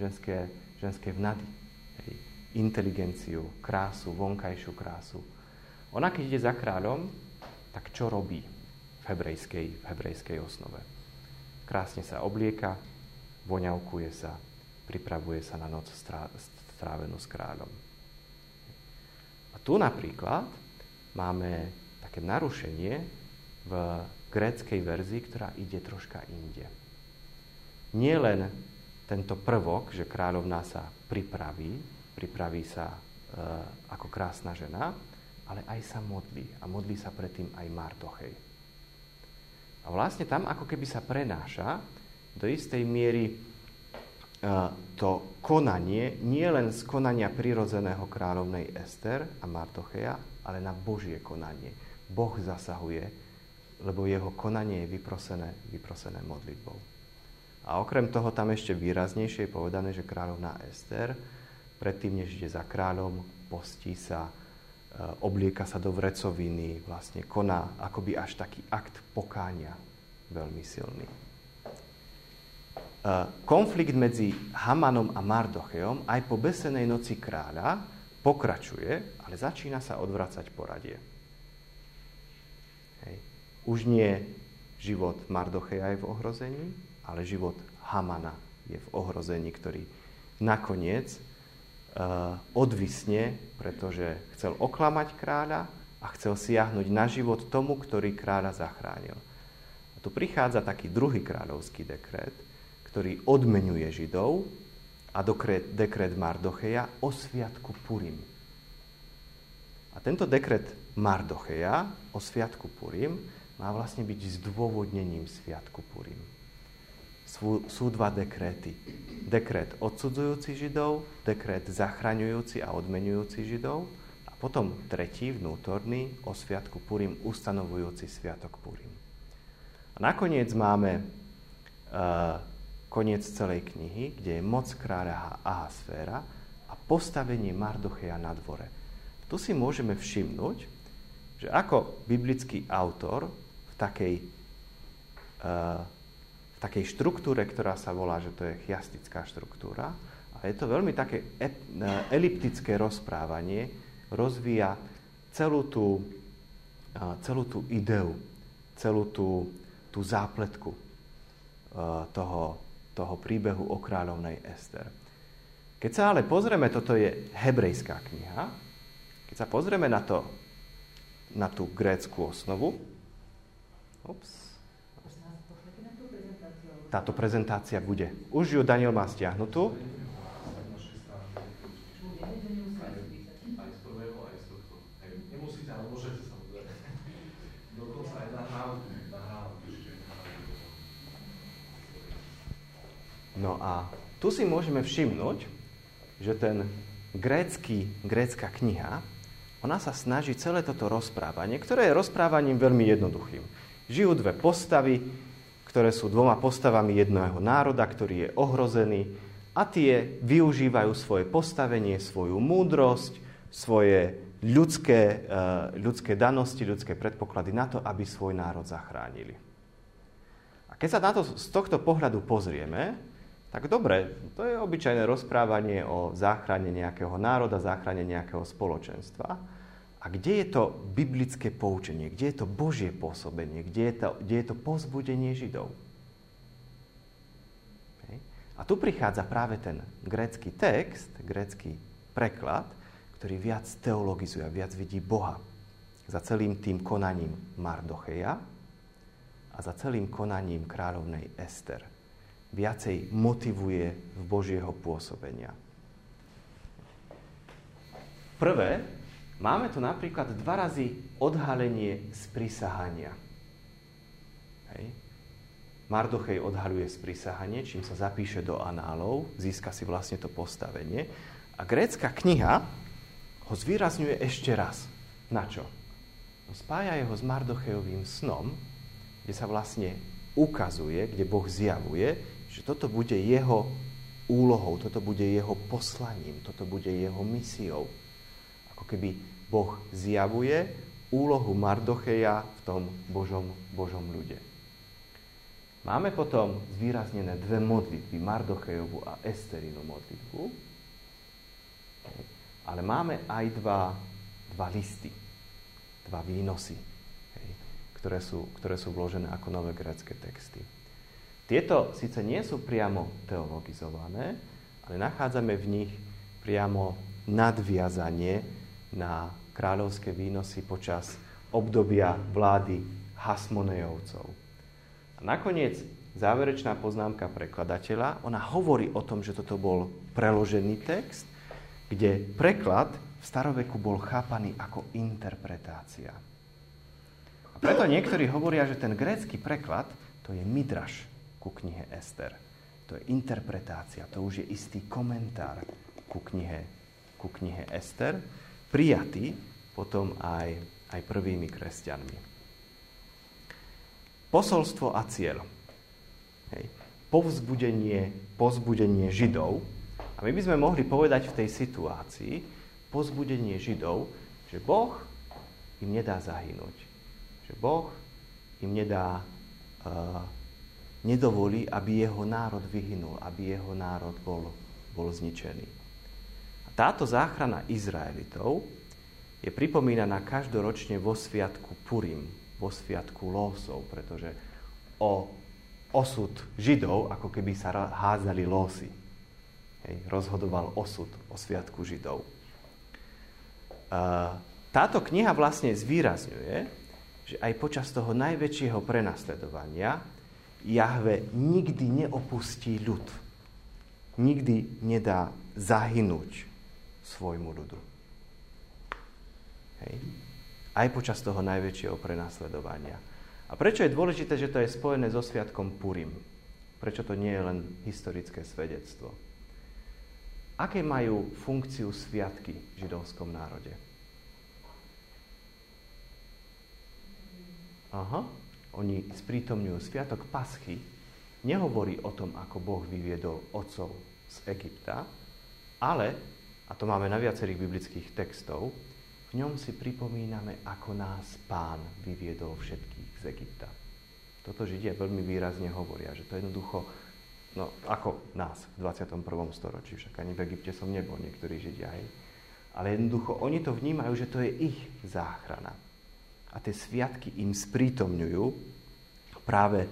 ženské, ženské vnady, hej, inteligenciu, krásu, vonkajšiu krásu. Ona, keď ide za kráľom, tak čo robí v hebrejskej, v hebrejskej osnove? Krásne sa oblieka, voňavkuje sa, pripravuje sa na noc strávenú s kráľom tu napríklad máme také narušenie v gréckej verzii, ktorá ide troška inde. Nie len tento prvok, že kráľovná sa pripraví, pripraví sa e, ako krásna žena, ale aj sa modlí. A modlí sa predtým aj Martochej. A vlastne tam ako keby sa prenáša do istej miery to konanie nie len z konania prirodzeného kráľovnej Ester a Martocheja, ale na Božie konanie. Boh zasahuje, lebo jeho konanie je vyprosené, vyprosené modlitbou. A okrem toho tam ešte výraznejšie je povedané, že kráľovná Ester predtým, než ide za kráľom, postí sa, e, oblieka sa do vrecoviny, vlastne koná akoby až taký akt pokánia veľmi silný. Eh, konflikt medzi Hamanom a Mardocheom aj po besenej noci kráľa pokračuje, ale začína sa odvracať poradie. Hej. Už nie život Mardocheja je v ohrození, ale život Hamana je v ohrození, ktorý nakoniec odvisne, pretože chcel oklamať kráľa a chcel siahnuť na život tomu, ktorý kráľa zachránil. A tu prichádza taký druhý kráľovský dekret, ktorý odmenuje Židov a dekret, dekret Mardocheja o sviatku Purim. A tento dekret Mardocheja o sviatku Purim má vlastne byť zdôvodnením sviatku Purim. Sú, sú dva dekréty. Dekret odsudzujúci Židov, dekret zachraňujúci a odmenujúci Židov a potom tretí, vnútorný, o sviatku Purim, ustanovujúci sviatok Purim. A nakoniec máme uh, koniec celej knihy, kde je moc kráľa Ahasféra a postavenie Mardocheja na dvore. Tu si môžeme všimnúť, že ako biblický autor v takej, uh, takej štruktúre, ktorá sa volá, že to je chiastická štruktúra, a je to veľmi také e, eliptické rozprávanie, rozvíja celú tú, uh, celú tú ideu, celú tú, tú zápletku uh, toho, toho príbehu o kráľovnej Ester. Keď sa ale pozrieme, toto je hebrejská kniha, keď sa pozrieme na, to, na tú grécku osnovu, ups, táto prezentácia bude. Už ju Daniel má stiahnutú. No a tu si môžeme všimnúť, že ten grécky, grécka kniha, ona sa snaží celé toto rozprávanie, ktoré je rozprávaním veľmi jednoduchým. Žijú dve postavy, ktoré sú dvoma postavami jedného národa, ktorý je ohrozený a tie využívajú svoje postavenie, svoju múdrosť, svoje ľudské, eh, ľudské danosti, ľudské predpoklady na to, aby svoj národ zachránili. A keď sa na to z tohto pohľadu pozrieme, tak dobre, to je obyčajné rozprávanie o záchrane nejakého národa, záchrane nejakého spoločenstva. A kde je to biblické poučenie? Kde je to Božie pôsobenie? Kde je to, kde je to pozbudenie Židov? Okay. A tu prichádza práve ten grécky text, grécky preklad, ktorý viac teologizuje, viac vidí Boha za celým tým konaním Mardocheja a za celým konaním kráľovnej Ester viacej motivuje v Božieho pôsobenia. Prvé, máme tu napríklad dva razy odhalenie z prisahania. Hej. Mardochej odhaluje z prisahanie, čím sa zapíše do análov, získa si vlastne to postavenie. A grécka kniha ho zvýrazňuje ešte raz. Na čo? No spája jeho s Mardochejovým snom, kde sa vlastne ukazuje, kde Boh zjavuje, že toto bude jeho úlohou, toto bude jeho poslaním, toto bude jeho misiou. Ako keby Boh zjavuje úlohu Mardocheja v tom Božom, Božom ľude. Máme potom zvýraznené dve modlitby, Mardochejovu a Esterinu modlitbu, ale máme aj dva, dva listy, dva výnosy, ktoré sú, ktoré sú vložené ako nové grecké texty. Tieto síce nie sú priamo teologizované, ale nachádzame v nich priamo nadviazanie na kráľovské výnosy počas obdobia vlády Hasmonejovcov. A nakoniec záverečná poznámka prekladateľa, ona hovorí o tom, že toto bol preložený text, kde preklad v staroveku bol chápaný ako interpretácia. A preto niektorí hovoria, že ten grécky preklad to je midraš, ku knihe Ester. To je interpretácia, to už je istý komentár ku knihe, ku knihe Ester, prijatý potom aj, aj prvými kresťanmi. Posolstvo a cieľ. Hej. Povzbudenie, pozbudenie Židov. A my by sme mohli povedať v tej situácii, pozbudenie Židov, že Boh im nedá zahynúť. Že Boh im nedá uh, nedovolí, aby jeho národ vyhynul, aby jeho národ bol, bol zničený. Táto záchrana Izraelitov je pripomínaná každoročne vo sviatku Purim, vo sviatku losov, pretože o osud Židov, ako keby sa hádzali losy. Hej, rozhodoval osud o sviatku Židov. Táto kniha vlastne zvýrazňuje, že aj počas toho najväčšieho prenasledovania Jahve nikdy neopustí ľud. Nikdy nedá zahynúť svojmu ľudu. Hej. Aj počas toho najväčšieho prenasledovania. A prečo je dôležité, že to je spojené so sviatkom Purim? Prečo to nie je len historické svedectvo? Aké majú funkciu sviatky v židovskom národe? Aha, oni sprítomňujú sviatok Paschy, nehovorí o tom, ako Boh vyviedol otcov z Egypta, ale, a to máme na viacerých biblických textov, v ňom si pripomíname, ako nás pán vyviedol všetkých z Egypta. Toto Židia veľmi výrazne hovoria, že to jednoducho, no ako nás v 21. storočí, však ani v Egypte som nebol, niektorí Židia, hej. Ale jednoducho oni to vnímajú, že to je ich záchrana a tie sviatky im sprítomňujú práve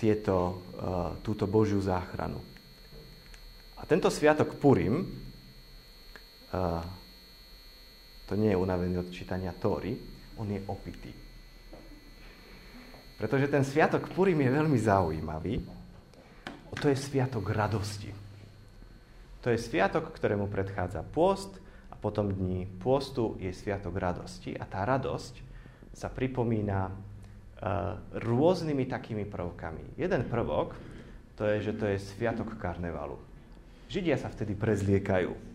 tieto, uh, túto Božiu záchranu. A tento sviatok Purim to nie je unavený od čítania Tóry, on je opitý. Pretože ten sviatok Purim je veľmi zaujímavý. To je sviatok radosti. To je sviatok, ktorému predchádza pôst a potom dní pôstu je sviatok radosti. A tá radosť sa pripomína uh, rôznymi takými prvkami. Jeden prvok, to je, že to je sviatok karnevalu. Židia sa vtedy prezliekajú.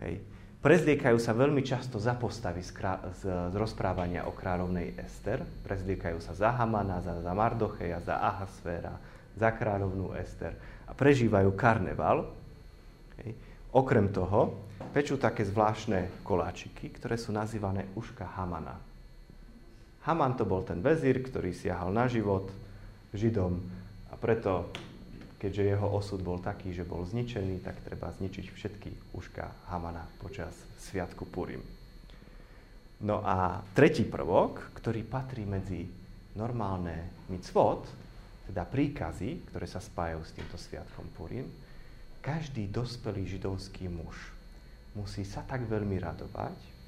Hej. Prezliekajú sa veľmi často za postavy z, krá- z, z rozprávania o kráľovnej Ester. Prezliekajú sa za Hamana, za, za Mardocheja, za Ahasféra, za kráľovnú Ester a prežívajú karneval. Hej. Okrem toho pečú také zvláštne koláčiky, ktoré sú nazývané uška Hamana. Haman to bol ten vezír, ktorý siahal na život Židom a preto keďže jeho osud bol taký, že bol zničený, tak treba zničiť všetky uška Hamana počas Sviatku Purim. No a tretí prvok, ktorý patrí medzi normálne mitzvot, teda príkazy, ktoré sa spájajú s týmto Sviatkom Purim, každý dospelý židovský muž musí sa tak veľmi radovať,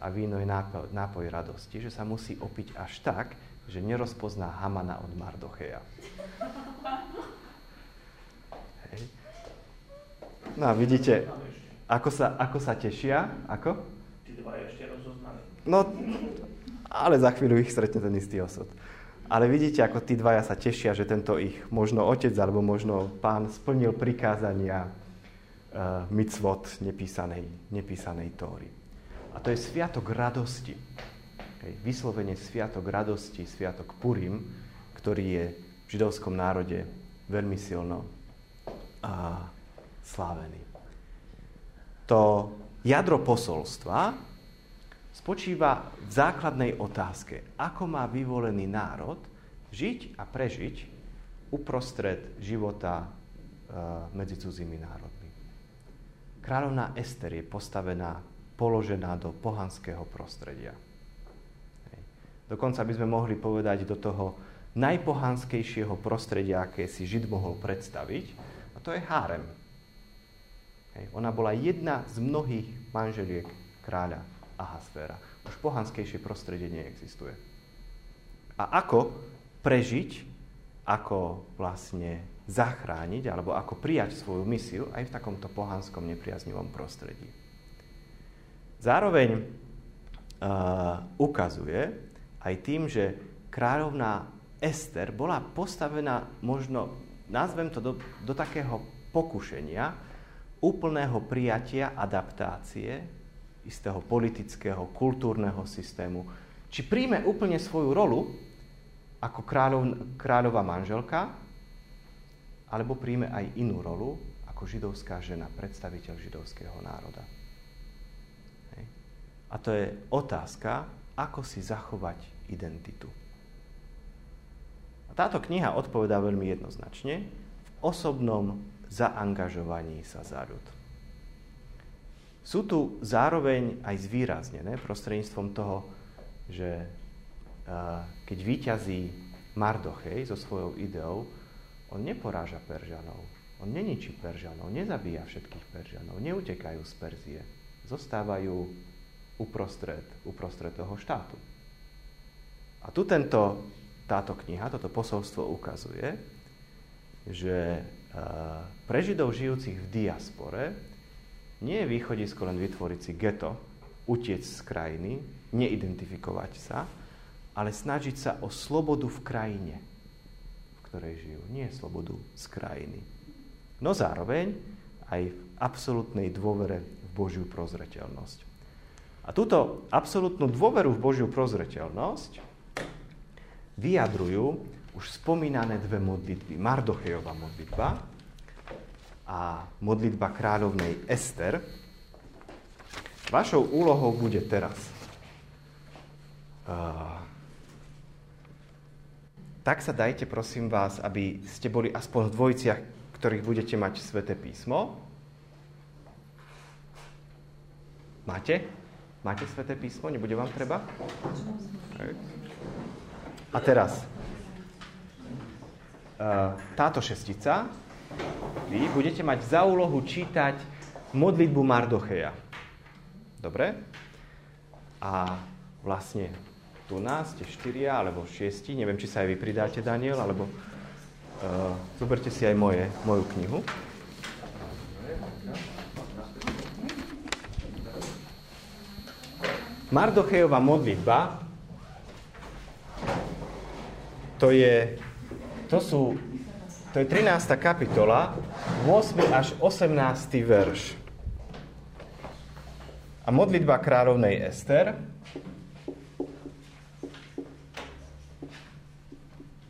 a víno je nápoj, nápoj radosti, že sa musí opiť až tak, že nerozpozná Hamana od Mardocheja. No a vidíte, ako sa, ako sa tešia. Ako? Tí dva ešte rozoznali. No, ale za chvíľu ich stretne ten istý osud. Ale vidíte, ako tí dvaja sa tešia, že tento ich možno otec alebo možno pán splnil prikázania uh, mitzvot nepísanej, nepísanej Tóry. A to je sviatok radosti. Hej, vyslovene sviatok radosti, sviatok Purim, ktorý je v židovskom národe veľmi silno a slávený. To jadro posolstva spočíva v základnej otázke, ako má vyvolený národ žiť a prežiť uprostred života e, medzi cudzími národmi. Kráľovná Ester je postavená, položená do pohanského prostredia. Dokonca by sme mohli povedať do toho najpohanskejšieho prostredia, aké si Žid mohol predstaviť, a to je hárem. Hej. Ona bola jedna z mnohých manželiek kráľa Ahasféra. Už pohanskejšie prostredie neexistuje. A ako prežiť, ako vlastne zachrániť, alebo ako prijať svoju misiu aj v takomto pohanskom nepriaznivom prostredí. Zároveň uh, ukazuje aj tým, že kráľovná Ester bola postavená možno, nazvem to do, do takého pokušenia, úplného prijatia, adaptácie istého politického, kultúrneho systému, či príjme úplne svoju rolu ako kráľov, kráľová manželka, alebo príjme aj inú rolu ako židovská žena, predstaviteľ židovského národa. Hej. A to je otázka, ako si zachovať identitu. A táto kniha odpovedá veľmi jednoznačne v osobnom zaangažovaní sa za ľud. Sú tu zároveň aj zvýraznené prostredníctvom toho, že keď vyťazí Mardochej so svojou ideou, on neporáža Peržanov, on neničí Peržanov, nezabíja všetkých Peržanov, neutekajú z Perzie, zostávajú uprostred, uprostred toho štátu. A tu tento, táto kniha, toto posolstvo ukazuje, že pre Židov žijúcich v diaspore nie je východisko len vytvoriť si geto, utiec z krajiny, neidentifikovať sa, ale snažiť sa o slobodu v krajine, v ktorej žijú. Nie slobodu z krajiny. No zároveň aj v absolútnej dôvere v Božiu prozreteľnosť. A túto absolútnu dôveru v Božiu prozreteľnosť vyjadrujú už spomínané dve modlitby. Mardochejová modlitba a modlitba kráľovnej Ester. Vašou úlohou bude teraz uh, tak sa dajte, prosím vás, aby ste boli aspoň v dvojiciach, ktorých budete mať sveté písmo. Máte? Máte sveté písmo? Nebude vám treba? A teraz, táto šestica, vy budete mať za úlohu čítať modlitbu Mardocheja. Dobre? A vlastne tu nás ste štyria alebo šiesti, neviem, či sa aj vy pridáte, Daniel, alebo uh, zoberte si aj moje, moju knihu. Mardochejová modlitba to je, to sú, to je 13. kapitola, 8. až 18. verš. A modlitba kráľovnej Ester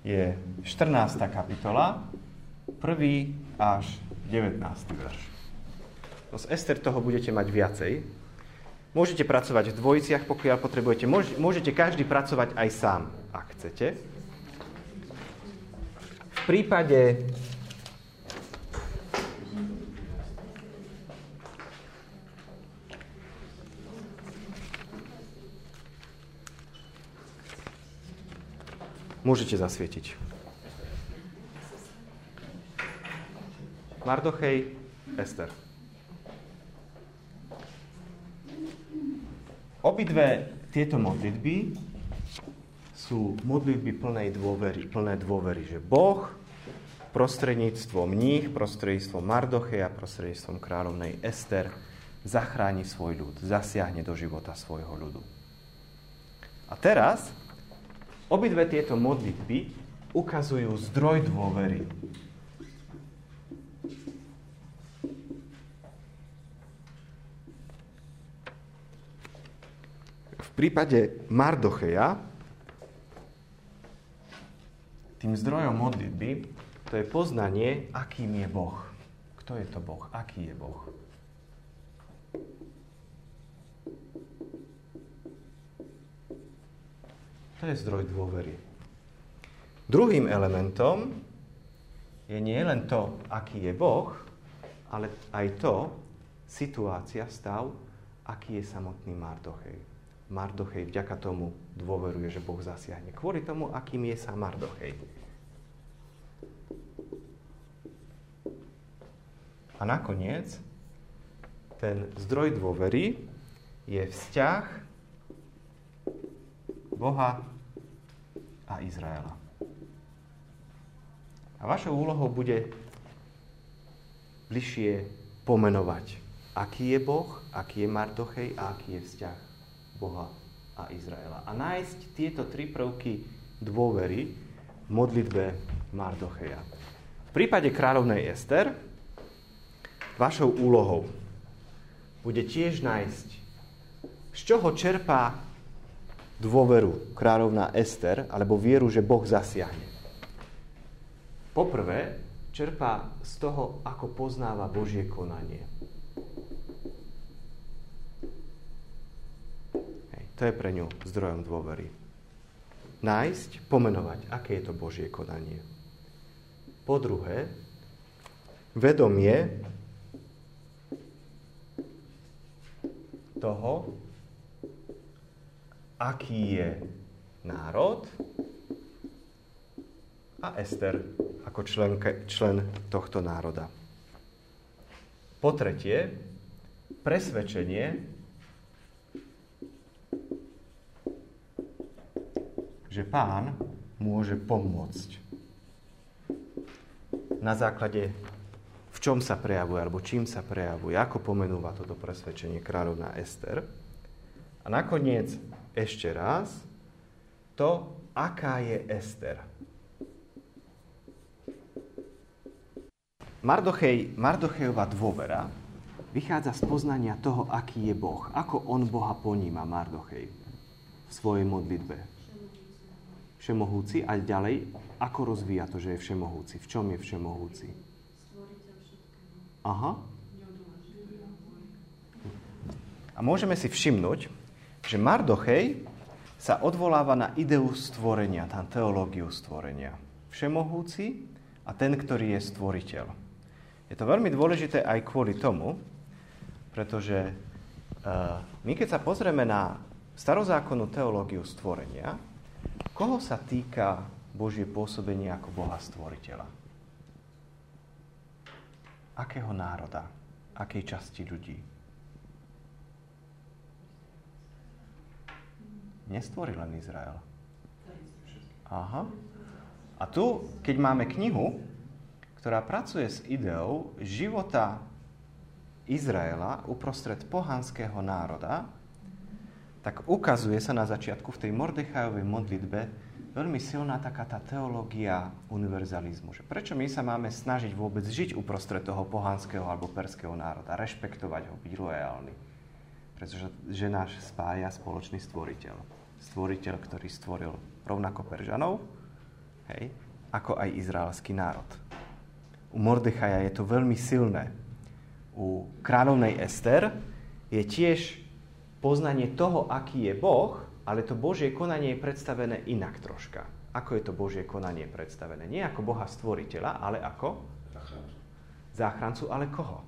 je 14. kapitola, 1. až 19. verš. No z Ester toho budete mať viacej. Môžete pracovať v dvojiciach, pokiaľ potrebujete. Môžete každý pracovať aj sám, ak chcete. V prípade Môžete zasvietiť. Mardochej, Ester. Obidve tieto modlitby sú modlitby plnej dôvery, plné dôvery, že Boh prostredníctvom nich, prostredníctvom Mardocheja, prostredníctvom kráľovnej Ester zachráni svoj ľud, zasiahne do života svojho ľudu. A teraz Obidve tieto modlitby ukazujú zdroj dôvery. V prípade Mardocheja tým zdrojom modlitby to je poznanie, akým je Boh. Kto je to Boh? Aký je Boh? To je zdroj dôvery. Druhým elementom je nie len to, aký je Boh, ale aj to, situácia, stav, aký je samotný Mardochej. Mardochej vďaka tomu dôveruje, že Boh zasiahne. Kvôli tomu, akým je sa Mardochej. A nakoniec, ten zdroj dôvery je vzťah Boha a Izraela. A vašou úlohou bude bližšie pomenovať, aký je Boh, aký je Mardochej a aký je vzťah Boha a Izraela. A nájsť tieto tri prvky dôvery v modlitbe Mardocheja. V prípade kráľovnej Ester vašou úlohou bude tiež nájsť, z čoho čerpá dôveru kráľovná Ester, alebo vieru, že Boh zasiahne. Poprvé, čerpá z toho, ako poznáva Božie konanie. Hej, to je pre ňu zdrojom dôvery. Nájsť, pomenovať, aké je to Božie konanie. Po druhé, vedomie toho, aký je národ a Ester ako členke, člen tohto národa. Po tretie, presvedčenie, že pán môže pomôcť. Na základe v čom sa prejavuje, alebo čím sa prejavuje, ako pomenúva toto presvedčenie kráľovná Ester. A nakoniec ešte raz to, aká je Ester. Mardochej, Mardochejová dôvera vychádza z poznania toho, aký je Boh. Ako on Boha poníma Mardochej v svojej modlitbe. Všemohúci a ďalej, ako rozvíja to, že je všemohúci? V čom je všemohúci? Aha. A môžeme si všimnúť, že Mardochej sa odvoláva na ideu stvorenia, na teológiu stvorenia. Všemohúci a ten, ktorý je stvoriteľ. Je to veľmi dôležité aj kvôli tomu, pretože uh, my keď sa pozrieme na starozákonnú teológiu stvorenia, koho sa týka Božie pôsobenie ako Boha stvoriteľa? Akého národa? Akej časti ľudí? Nestvoril len Izrael. Aha. A tu, keď máme knihu, ktorá pracuje s ideou života Izraela uprostred pohanského národa, tak ukazuje sa na začiatku v tej Mordechajovej modlitbe veľmi silná taká tá teológia univerzalizmu. Že prečo my sa máme snažiť vôbec žiť uprostred toho pohanského alebo perského národa, rešpektovať ho, byť lojálny. Pretože že náš spája spoločný stvoriteľ. Stvoriteľ, ktorý stvoril rovnako Peržanov, hej, ako aj izraelský národ. U Mordechaja je to veľmi silné. U kráľovnej Ester je tiež poznanie toho, aký je Boh, ale to Božie konanie je predstavené inak troška. Ako je to Božie konanie predstavené? Nie ako Boha stvoriteľa, ale ako? Záchrancu. Záchrancu, ale koho?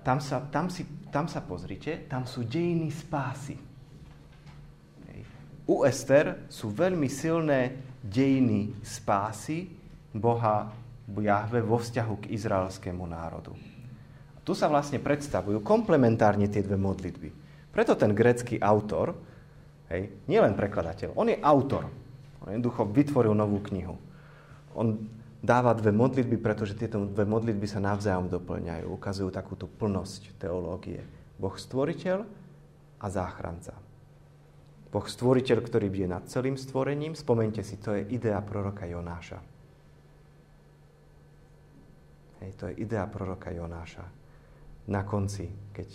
Tam sa, tam, si, tam sa pozrite, tam sú dejiny spásy. U Ester sú veľmi silné dejiny spásy Boha Jahve vo vzťahu k izraelskému národu. Tu sa vlastne predstavujú komplementárne tie dve modlitby. Preto ten grecký autor, hej, nielen prekladateľ, on je autor. On jednoducho vytvoril novú knihu. On dáva dve modlitby, pretože tieto dve modlitby sa navzájom doplňajú, ukazujú takúto plnosť teológie. Boh stvoriteľ a záchranca. Boh stvoriteľ, ktorý bije nad celým stvorením, spomente si, to je idea proroka Jonáša. Hej, to je idea proroka Jonáša. Na konci, keď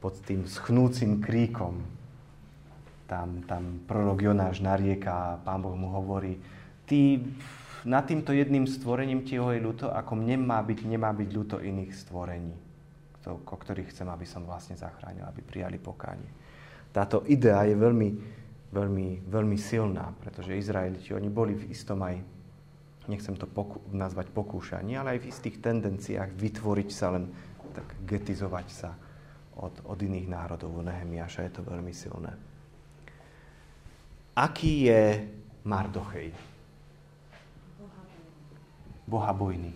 pod tým schnúcim kríkom tam, tam prorok Jonáš narieka a pán Boh mu hovorí, ty nad týmto jedným stvorením ti ho je ľúto, ako mne má byť, nemá byť ľúto iných stvorení, o ktorých chcem, aby som vlastne zachránil, aby prijali pokánie. Táto idea je veľmi, veľmi, veľmi silná, pretože Izraeliti, oni boli v istom aj nechcem to poku- nazvať pokúšanie, ale aj v istých tendenciách vytvoriť sa len, tak getizovať sa od, od iných národov. U Nehemiáša je to veľmi silné. Aký je Mardochej? Bohabojný.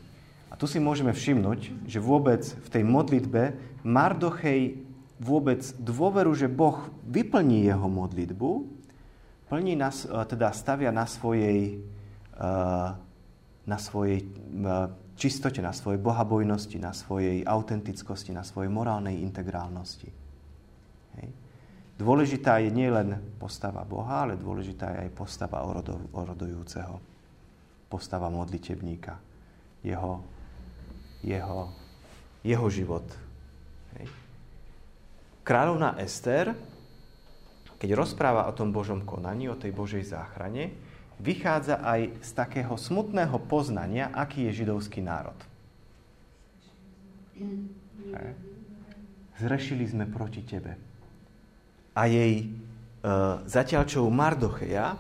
A tu si môžeme všimnúť, že vôbec v tej modlitbe Mardochej vôbec dôveru, že Boh vyplní jeho modlitbu, plní na, teda stavia na svojej uh, na svojej čistote, na svojej bohabojnosti, na svojej autentickosti, na svojej morálnej integrálnosti. Hej. Dôležitá je nielen postava Boha, ale dôležitá je aj postava orodujúceho. Postava modlitebníka. Jeho, jeho, jeho život. Hej. Kráľovná Ester, keď rozpráva o tom Božom konaní, o tej Božej záchrane, vychádza aj z takého smutného poznania, aký je židovský národ. Zrešili sme proti tebe. A jej, e, zatiaľ Mardocheja,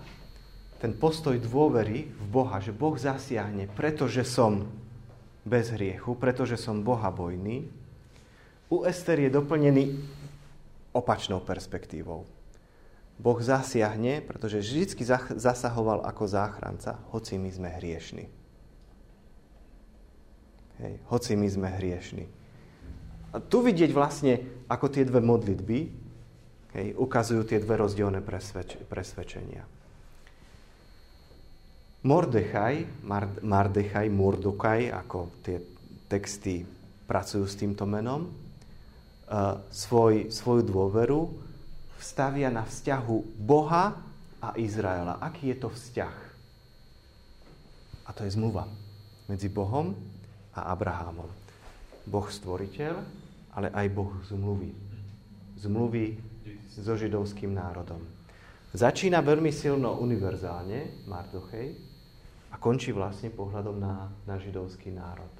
ten postoj dôvery v Boha, že Boh zasiahne, pretože som bez hriechu, pretože som bohabojný, u Ester je doplnený opačnou perspektívou. Boh zasiahne, pretože vždy zasahoval ako záchranca, hoci my sme hriešni. Hej, hoci my sme hriešni. A tu vidieť vlastne, ako tie dve modlitby hej, ukazujú tie dve rozdielne presvedč- presvedčenia. Mordechaj, Mard- Mardechaj, Mordokaj, ako tie texty pracujú s týmto menom, uh, svoj, svoju dôveru stavia na vzťahu Boha a Izraela. Aký je to vzťah? A to je zmluva medzi Bohom a Abrahámom. Boh stvoriteľ, ale aj Boh zmluvy. Zmluvy so židovským národom. Začína veľmi silno univerzálne, Mardochej, a končí vlastne pohľadom na, na židovský národ.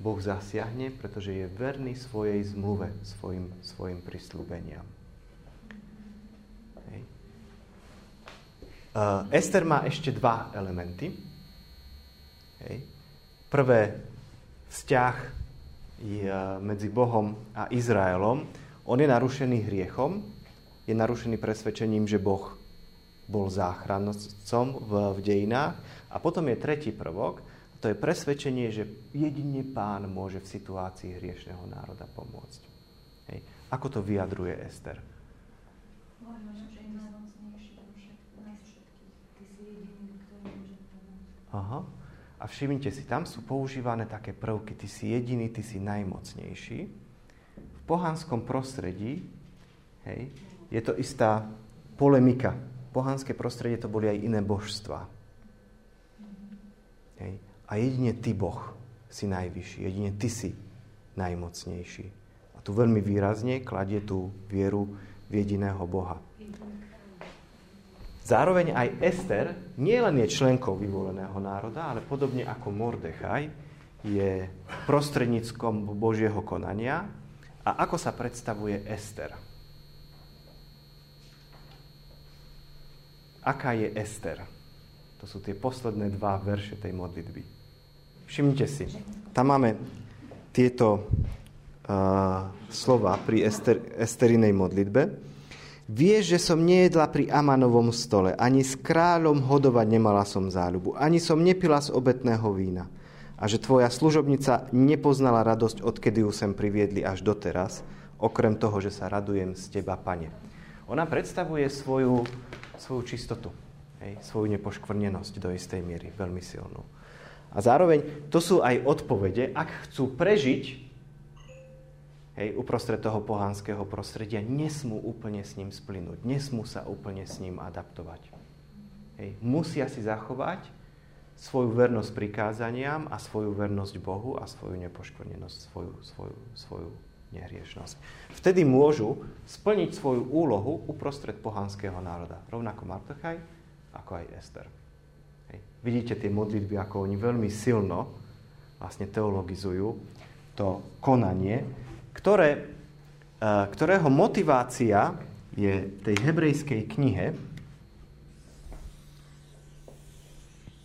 Boh zasiahne, pretože je verný svojej zmluve, svojim, svojim prislúbeniam. Uh, Ester má ešte dva elementy. Hej. Prvé, vzťah je medzi Bohom a Izraelom. On je narušený hriechom, je narušený presvedčením, že Boh bol záchrancom v, v dejinách. A potom je tretí prvok, to je presvedčenie, že jedine pán môže v situácii hriešného národa pomôcť. Hej. Ako to vyjadruje Ester? Aha. A všimnite si, tam sú používané také prvky. Ty si jediný, ty si najmocnejší. V pohanskom prostredí hej, je to istá polemika. Pohanské prostredie to boli aj iné božstva. Hej. A jedine ty, Boh, si najvyšší. Jedine ty si najmocnejší. A tu veľmi výrazne kladie tú vieru v jediného Boha. Zároveň aj Ester nie len je členkou vyvoleného národa, ale podobne ako Mordechaj je prostredníckom Božieho konania. A ako sa predstavuje Ester? Aká je Ester? To sú tie posledné dva verše tej modlitby. Všimnite si, tam máme tieto uh, slova pri Ester, Esterinej modlitbe. Vieš, že som nejedla pri Amanovom stole, ani s kráľom hodovať nemala som záľubu, ani som nepila z obetného vína. A že tvoja služobnica nepoznala radosť, odkedy ju sem priviedli až doteraz, okrem toho, že sa radujem z teba, pane. Ona predstavuje svoju, svoju čistotu, hej, svoju nepoškvrnenosť do istej miery, veľmi silnú. A zároveň to sú aj odpovede, ak chcú prežiť hej, uprostred toho pohanského prostredia, nesmú úplne s ním splynúť, nesmú sa úplne s ním adaptovať. Hej, musia si zachovať svoju vernosť prikázaniam a svoju vernosť Bohu a svoju nepoškvrnenosť, svoju, svoju, svoju nehriešnosť. Vtedy môžu splniť svoju úlohu uprostred pohanského národa. Rovnako Martochaj, ako aj Ester. Hej. Vidíte tie modlitby, ako oni veľmi silno vlastne teologizujú to konanie, ktoré, e, ktorého motivácia je tej hebrejskej knihe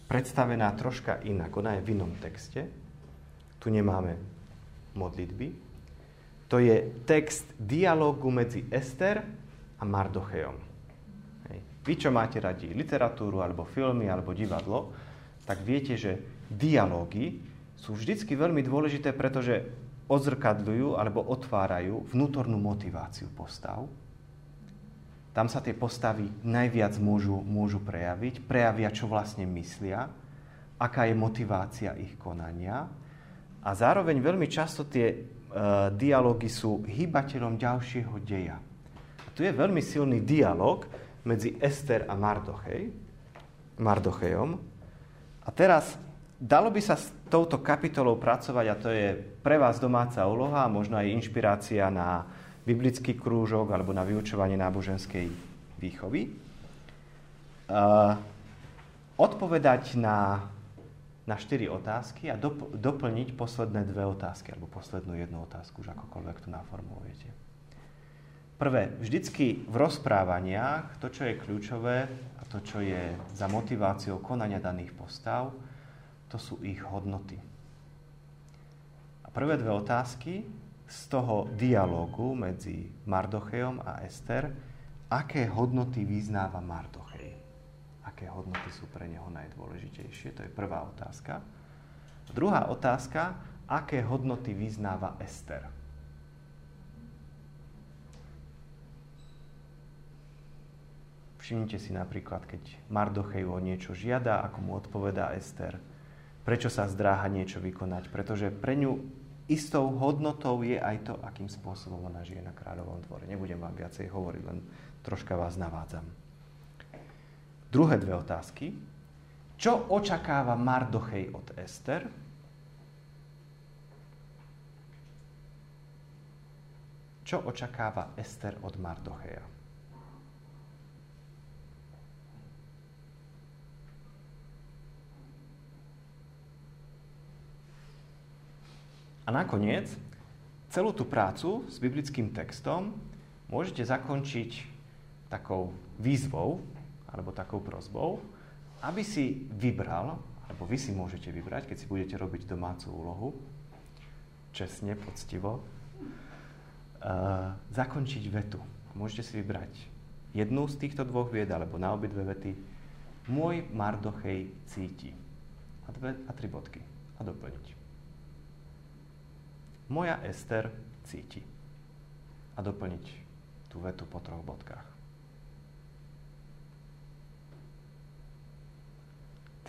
predstavená troška inak. Ona je v inom texte. Tu nemáme modlitby. To je text dialógu medzi Ester a Mardochejom. Hej. Vy, čo máte radi literatúru, alebo filmy, alebo divadlo, tak viete, že dialógy sú vždycky veľmi dôležité, pretože odzrkadľujú alebo otvárajú vnútornú motiváciu postav. Tam sa tie postavy najviac môžu, môžu prejaviť, prejavia, čo vlastne myslia, aká je motivácia ich konania. A zároveň veľmi často tie e, dialógy sú hýbateľom ďalšieho deja. A tu je veľmi silný dialog medzi Ester a Mardochej, Mardochejom. A teraz Dalo by sa s touto kapitolou pracovať, a to je pre vás domáca úloha, možno aj inšpirácia na biblický krúžok alebo na vyučovanie náboženskej výchovy. Uh, odpovedať na, na štyri otázky a dop- doplniť posledné dve otázky, alebo poslednú jednu otázku, už akokoľvek tu naformulujete. Prvé, vždycky v rozprávaniach to, čo je kľúčové a to, čo je za motiváciou konania daných postav, to sú ich hodnoty. A prvé dve otázky z toho dialógu medzi Mardochejom a Ester, aké hodnoty vyznáva Mardochej? Aké hodnoty sú pre neho najdôležitejšie? To je prvá otázka. Druhá otázka, aké hodnoty vyznáva Ester? Všimnite si napríklad, keď Mardochej o niečo žiada, ako mu odpovedá Ester – prečo sa zdráha niečo vykonať. Pretože pre ňu istou hodnotou je aj to, akým spôsobom ona žije na kráľovom dvore. Nebudem vám viacej hovoriť, len troška vás navádzam. Druhé dve otázky. Čo očakáva Mardochej od Ester? Čo očakáva Ester od Mardocheja? A nakoniec, celú tú prácu s biblickým textom môžete zakončiť takou výzvou alebo takou prozbou, aby si vybral, alebo vy si môžete vybrať, keď si budete robiť domácu úlohu, čestne, poctivo, uh, zakončiť vetu. Môžete si vybrať jednu z týchto dvoch vied, alebo na obidve vety. Môj Mardochej cíti. A, dve, a tri bodky. A doplniť. Moja Ester cíti. A doplniť tú vetu po troch bodkách.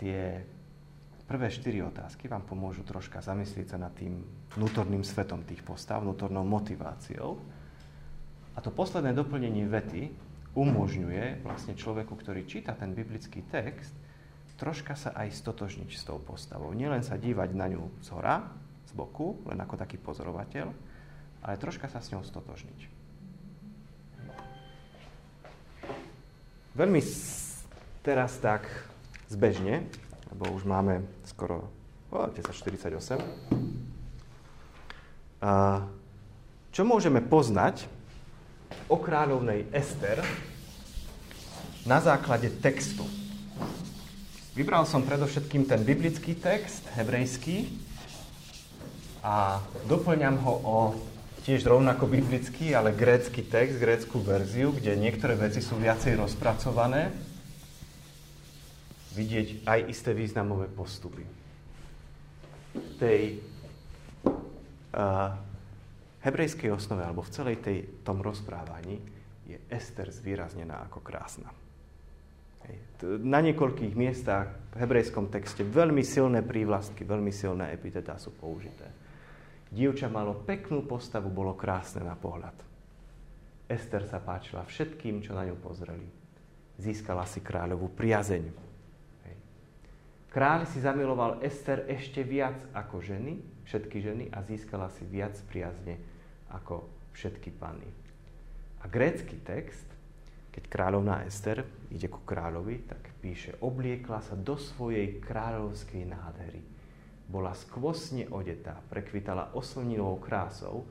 Tie prvé štyri otázky vám pomôžu troška zamyslieť sa nad tým vnútorným svetom tých postav, vnútornou motiváciou. A to posledné doplnenie vety umožňuje vlastne človeku, ktorý číta ten biblický text, troška sa aj stotožniť s tou postavou. Nielen sa dívať na ňu z hora, boku, len ako taký pozorovateľ, ale troška sa s ňou stotožniť. Veľmi teraz tak zbežne, lebo už máme skoro oh, 10.48. A čo môžeme poznať o kráľovnej Ester na základe textu? Vybral som predovšetkým ten biblický text, hebrejský, a doplňam ho o tiež rovnako biblický, ale grécky text, grécku verziu, kde niektoré veci sú viacej rozpracované, vidieť aj isté významové postupy. Tej uh, hebrejskej osnove, alebo v celej tej, tom rozprávaní, je Ester zvýraznená ako krásna. Na niekoľkých miestach v hebrejskom texte veľmi silné prívlastky, veľmi silné epitetá sú použité. Dievča malo peknú postavu, bolo krásne na pohľad. Ester sa páčila všetkým, čo na ňu pozreli. Získala si kráľovú priazeň. Hej. Kráľ si zamiloval Ester ešte viac ako ženy, všetky ženy a získala si viac priazne ako všetky panny. A grécky text keď kráľovná Ester ide ku kráľovi, tak píše, obliekla sa do svojej kráľovskej nádhery. Bola skvosne odetá, prekvitala oslninovou krásou,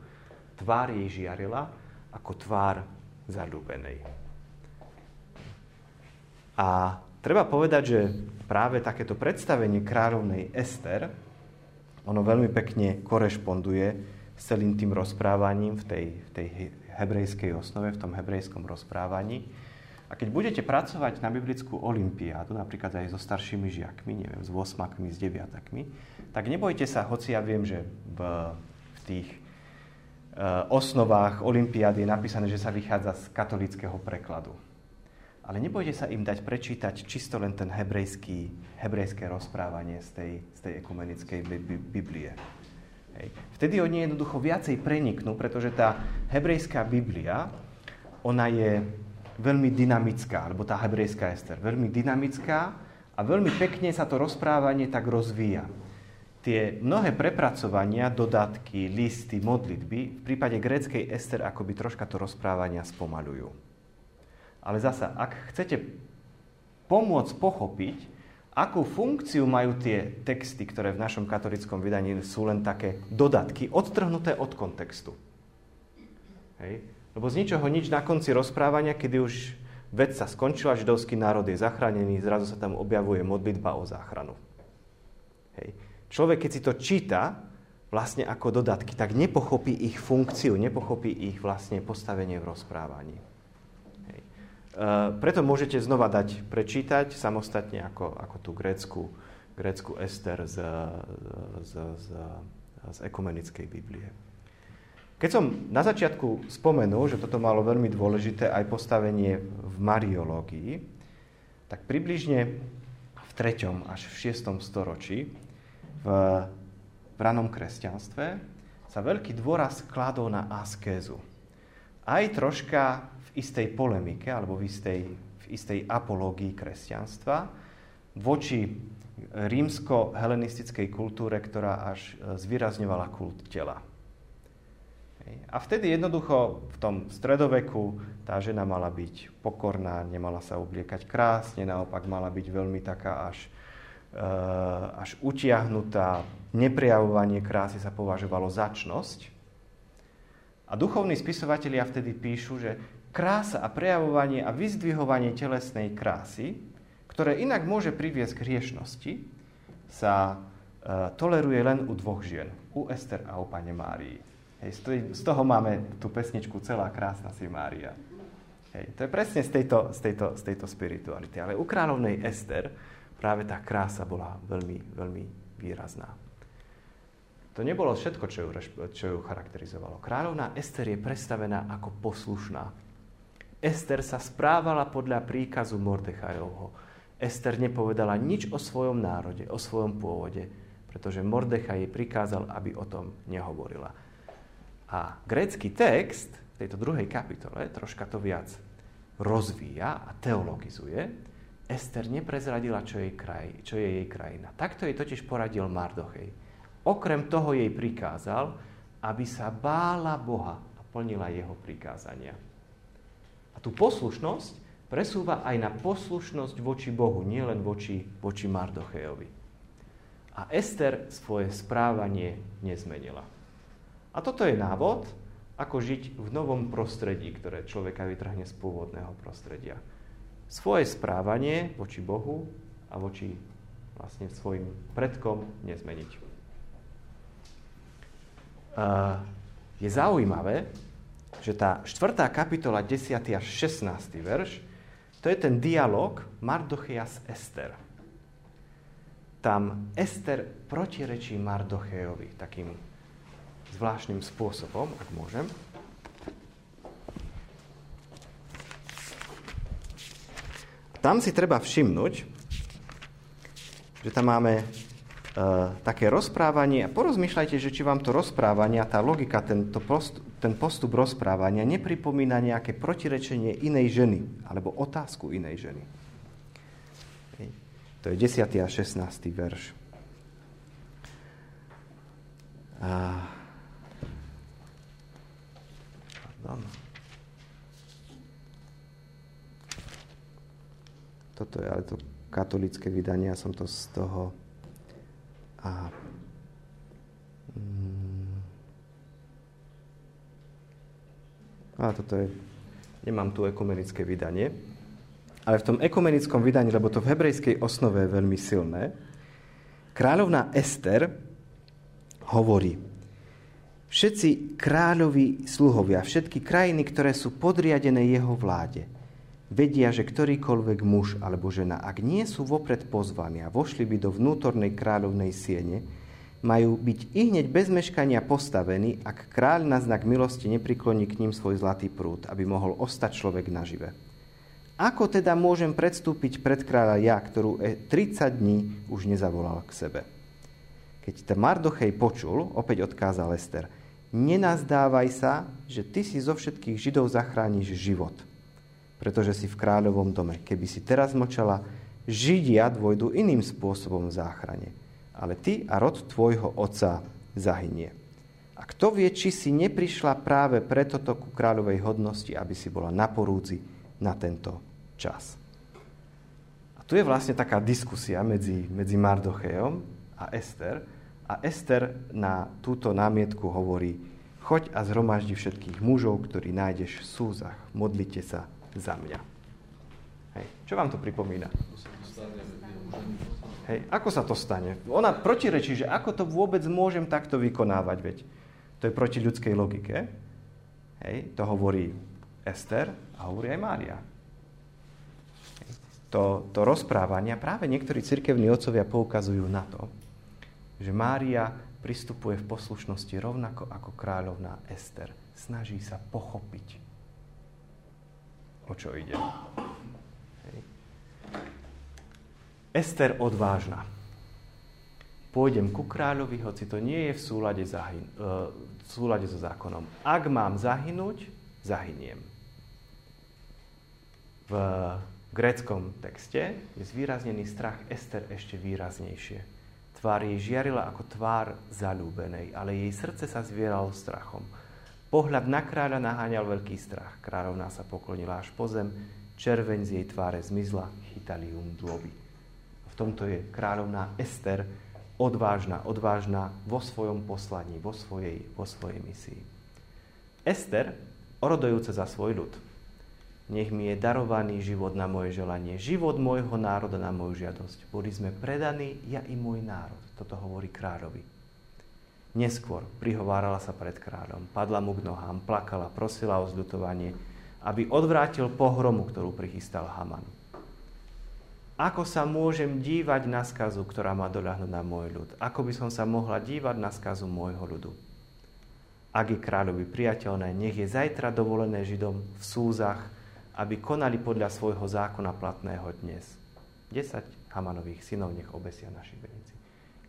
tvár jej žiarila ako tvár zalúbenej. A treba povedať, že práve takéto predstavenie kráľovnej Ester, ono veľmi pekne korešponduje s celým tým rozprávaním v tej, v tej hebrejskej osnove, v tom hebrejskom rozprávaní. A keď budete pracovať na biblickú olimpiádu, napríklad aj so staršími žiakmi, neviem, s 8 s 9 tak nebojte sa, hoci ja viem, že v, v tých uh, osnovách olimpiády je napísané, že sa vychádza z katolického prekladu. Ale nebojte sa im dať prečítať čisto len ten hebrejský, hebrejské rozprávanie z tej, z tej ekumenickej Biblie. Hej. Vtedy oni jednoducho viacej preniknú, pretože tá hebrejská Biblia, ona je veľmi dynamická, alebo tá hebrejská Ester, veľmi dynamická a veľmi pekne sa to rozprávanie tak rozvíja. Tie mnohé prepracovania, dodatky, listy, modlitby v prípade gréckej Ester akoby troška to rozprávania spomalujú. Ale zasa, ak chcete pomôcť pochopiť, akú funkciu majú tie texty, ktoré v našom katolickom vydaní sú len také dodatky, odtrhnuté od kontextu. Hej. Lebo z ničoho nič na konci rozprávania, kedy už vec sa skončila, židovský národ je zachránený, zrazu sa tam objavuje modlitba o záchranu. Hej. Človek, keď si to číta vlastne ako dodatky, tak nepochopí ich funkciu, nepochopí ich vlastne postavenie v rozprávaní. Eh, preto môžete znova dať prečítať samostatne ako, ako tú grécku, grécku Ester z, z, z, z ekumenickej Biblie. Keď som na začiatku spomenul, že toto malo veľmi dôležité aj postavenie v mariológii, tak približne v 3. až v 6. storočí v, v ranom kresťanstve sa veľký dôraz kládol na askézu. Aj troška istej polemike alebo v istej, v istej apológii kresťanstva voči rímsko-helenistickej kultúre, ktorá až e, zvýrazňovala kult tela. A vtedy jednoducho v tom stredoveku tá žena mala byť pokorná, nemala sa obliekať krásne, naopak mala byť veľmi taká až, až utiahnutá. Neprejavovanie krásy sa považovalo za čnosť. A duchovní spisovatelia vtedy píšu, že krása a prejavovanie a vyzdvihovanie telesnej krásy, ktoré inak môže priviesť k hriešnosti, sa e, toleruje len u dvoch žien. U Ester a u Pane Márii. Hej, z toho máme tú pesničku Celá krásna si Mária. Hej, to je presne z tejto, z, tejto, z tejto spirituality. Ale u kráľovnej Ester práve tá krása bola veľmi, veľmi výrazná. To nebolo všetko, čo ju, čo ju charakterizovalo. Kráľovná Ester je predstavená ako poslušná. Ester sa správala podľa príkazu Mordechajovho. Ester nepovedala nič o svojom národe, o svojom pôvode, pretože Mordecha jej prikázal, aby o tom nehovorila. A grécky text v tejto druhej kapitole troška to viac rozvíja a teologizuje. Ester neprezradila, čo, jej kraj, čo je jej krajina. Takto jej totiž poradil Mardochej. Okrem toho jej prikázal, aby sa bála Boha a plnila jeho prikázania. A tú poslušnosť presúva aj na poslušnosť voči Bohu, nielen voči, voči Mardochejovi. A Ester svoje správanie nezmenila. A toto je návod, ako žiť v novom prostredí, ktoré človeka vytrhne z pôvodného prostredia. Svoje správanie voči Bohu a voči vlastne svojim predkom nezmeniť. Je zaujímavé, že tá 4. kapitola 10. až 16. verš, to je ten dialog Mardochia s Ester. Tam Ester protirečí Mardochejovi takým zvláštnym spôsobom, ak môžem. Tam si treba všimnúť, že tam máme uh, také rozprávanie a porozmýšľajte, že či vám to rozprávanie a tá logika, tento postup, ten postup rozprávania nepripomína nejaké protirečenie inej ženy alebo otázku inej ženy. To je 10. a 16. verš. A Áno. Toto je ale to katolické vydanie, ja som to z toho... A, mm, a toto je... Nemám tu ekumenické vydanie, ale v tom ekumenickom vydaní, lebo to v hebrejskej osnove je veľmi silné, kráľovná Ester hovorí, Všetci kráľovi sluhovia, všetky krajiny, ktoré sú podriadené jeho vláde, vedia, že ktorýkoľvek muž alebo žena, ak nie sú vopred pozvaní a vošli by do vnútornej kráľovnej siene, majú byť i hneď bez meškania postavení, ak kráľ na znak milosti neprikloní k ním svoj zlatý prúd, aby mohol ostať človek nažive. Ako teda môžem predstúpiť pred kráľa ja, ktorú 30 e dní už nezavolal k sebe? Keď Mardochej počul, opäť odkázal Ester – nenazdávaj sa, že ty si zo všetkých Židov zachrániš život, pretože si v kráľovom dome. Keby si teraz mlčala, Židia dôjdu iným spôsobom v záchrane, ale ty a rod tvojho otca zahynie. A kto vie, či si neprišla práve preto ku kráľovej hodnosti, aby si bola na porúdzi na tento čas. A tu je vlastne taká diskusia medzi, medzi Mardochejom a Ester, a Ester na túto námietku hovorí, choď a zhromaždi všetkých mužov, ktorí nájdeš v súzach. Modlite sa za mňa. Hej. Čo vám to pripomína? Hej, ako sa to stane? Ona protirečí, že ako to vôbec môžem takto vykonávať, veď to je proti ľudskej logike. Hej, to hovorí Ester a hovorí aj Mária. To, to rozprávania, práve niektorí cirkevní otcovia poukazujú na to, že Mária pristupuje v poslušnosti rovnako ako kráľovná Ester. Snaží sa pochopiť, o čo ide. Hej. Ester odvážna. Pôjdem ku kráľovi, hoci to nie je v súlade, zahyn- uh, v súlade so zákonom. Ak mám zahynúť, zahyniem. V gréckom texte je zvýraznený strach Ester ešte výraznejšie. Tvár jej žiarila ako tvár zalúbenej, ale jej srdce sa zvieralo strachom. Pohľad na kráľa naháňal veľký strach. Kráľovná sa poklonila až po zem, červeň z jej tváre zmizla, chytali ju dloby. V tomto je kráľovná Ester odvážna, odvážna vo svojom poslaní, vo svojej, vo svojej misii. Ester, orodojúca za svoj ľud, nech mi je darovaný život na moje želanie, život môjho národa na moju žiadosť. Boli sme predaní, ja i môj národ. Toto hovorí kráľovi. Neskôr prihovárala sa pred kráľom, padla mu k nohám, plakala, prosila o zľutovanie, aby odvrátil pohromu, ktorú prichystal Haman. Ako sa môžem dívať na skazu, ktorá má doľahnuť na môj ľud? Ako by som sa mohla dívať na skazu môjho ľudu? Ak je kráľovi priateľné, nech je zajtra dovolené Židom v súzach aby konali podľa svojho zákona platného dnes. 10 Hamanových synov nech obesia na šibenici.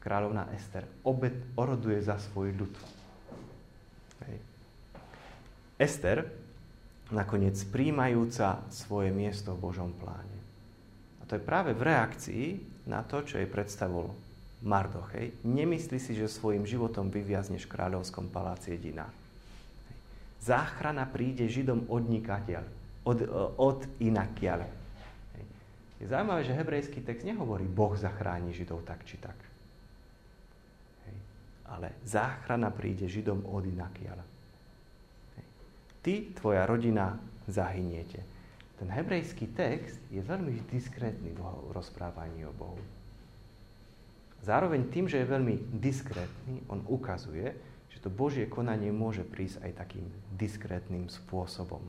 Kráľovná Ester obet, oroduje za svoj ľud. Hej. Ester, nakoniec príjmajúca svoje miesto v Božom pláne. A to je práve v reakcii na to, čo jej predstavol Mardochej. Nemyslí si, že svojim životom vyviazneš v kráľovskom paláci jediná. Záchrana príde Židom od nikateľ, od, od inakiaľ. Je zaujímavé, že hebrejský text nehovorí Boh zachráni Židov tak či tak. Ale záchrana príde Židom od inakiaľ. Ty, tvoja rodina, zahyniete. Ten hebrejský text je veľmi diskrétny v rozprávaní o Bohu. Zároveň tým, že je veľmi diskrétny, on ukazuje, že to Božie konanie môže prísť aj takým diskrétnym spôsobom.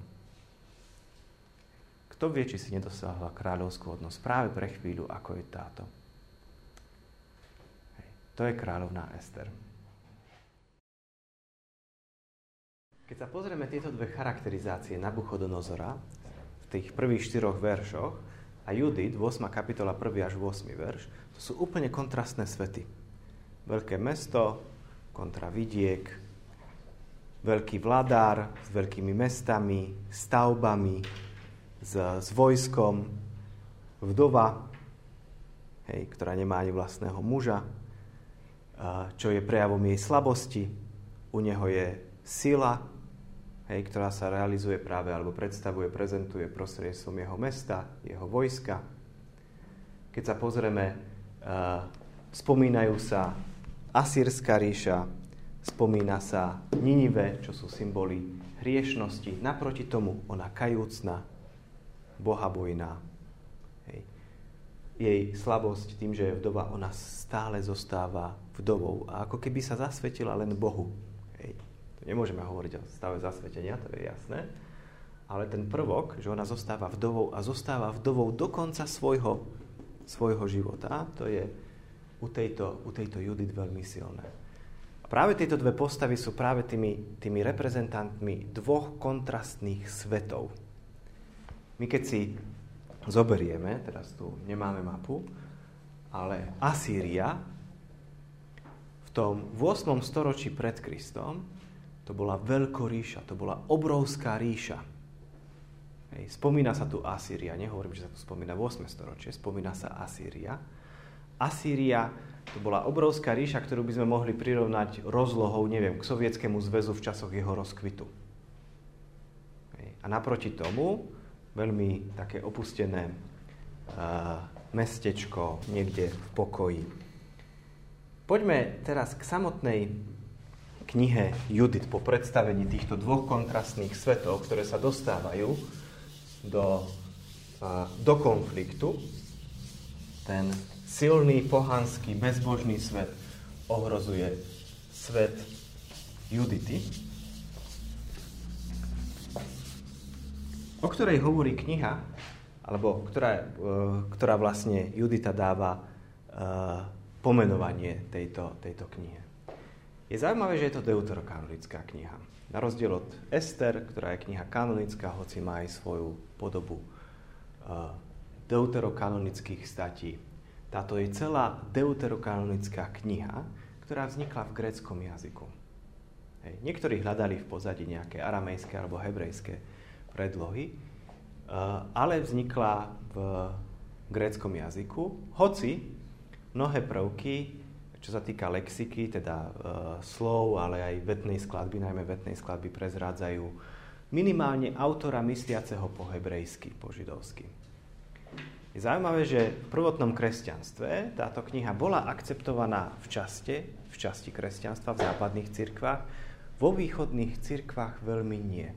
Kto vie, či si nedosáhla kráľovskú hodnosť práve pre chvíľu, ako je táto. To je kráľovná Ester. Keď sa pozrieme tieto dve charakterizácie Nabuchodonozora v tých prvých štyroch veršoch a Judit, 8. kapitola 1. až 8. verš, to sú úplne kontrastné svety. Veľké mesto kontra vidiek, veľký vladár s veľkými mestami, stavbami, s, s vojskom, vdova, hej, ktorá nemá ani vlastného muža, čo je prejavom jej slabosti. U neho je sila, hej, ktorá sa realizuje práve alebo predstavuje, prezentuje prostredstvom jeho mesta, jeho vojska. Keď sa pozrieme, spomínajú sa Asýrska ríša, spomína sa Ninive, čo sú symboly hriešnosti. Naproti tomu ona kajúcna, bohabojná. Hej. Jej slabosť tým, že je vdova, ona stále zostáva vdovou a ako keby sa zasvetila len Bohu. Nemôžeme hovoriť o stave zasvetenia, to je jasné. Ale ten prvok, že ona zostáva vdovou a zostáva vdovou do konca svojho, svojho života, to je u tejto, u tejto Judit veľmi silné. A práve tieto dve postavy sú práve tými, tými reprezentantmi dvoch kontrastných svetov my keď si zoberieme, teraz tu nemáme mapu, ale Asýria v tom 8. storočí pred Kristom to bola veľkoríša, to bola obrovská ríša. Hej, spomína sa tu Asýria, nehovorím, že sa tu spomína v 8. storočie, spomína sa Asýria. Asýria to bola obrovská ríša, ktorú by sme mohli prirovnať rozlohou, neviem, k Sovietskému zväzu v časoch jeho rozkvitu. Hej, a naproti tomu veľmi také opustené uh, mestečko niekde v pokoji. Poďme teraz k samotnej knihe Judit po predstavení týchto dvoch kontrastných svetov, ktoré sa dostávajú do, do konfliktu. Ten silný, pohanský, bezbožný svet ohrozuje svet Judity. o ktorej hovorí kniha, alebo ktorá, e, ktorá vlastne Judita dáva e, pomenovanie tejto, tejto knihe. Je zaujímavé, že je to deuterokanonická kniha. Na rozdiel od Ester, ktorá je kniha kanonická, hoci má aj svoju podobu e, deuterokanonických statí. Táto je celá deuterokanonická kniha, ktorá vznikla v gréckom jazyku. Hej. Niektorí hľadali v pozadí nejaké aramejské alebo hebrejské predlohy, eh, ale vznikla v gréckom jazyku, hoci mnohé prvky, čo sa týka lexiky, teda uh, slov, ale aj vetnej skladby, najmä vetnej skladby prezrádzajú minimálne autora mysliaceho po hebrejsky, po židovsky. Je zaujímavé, že v prvotnom kresťanstve táto kniha bola akceptovaná v časte, v časti kresťanstva v západných cirkvách, vo východných cirkvách veľmi nie.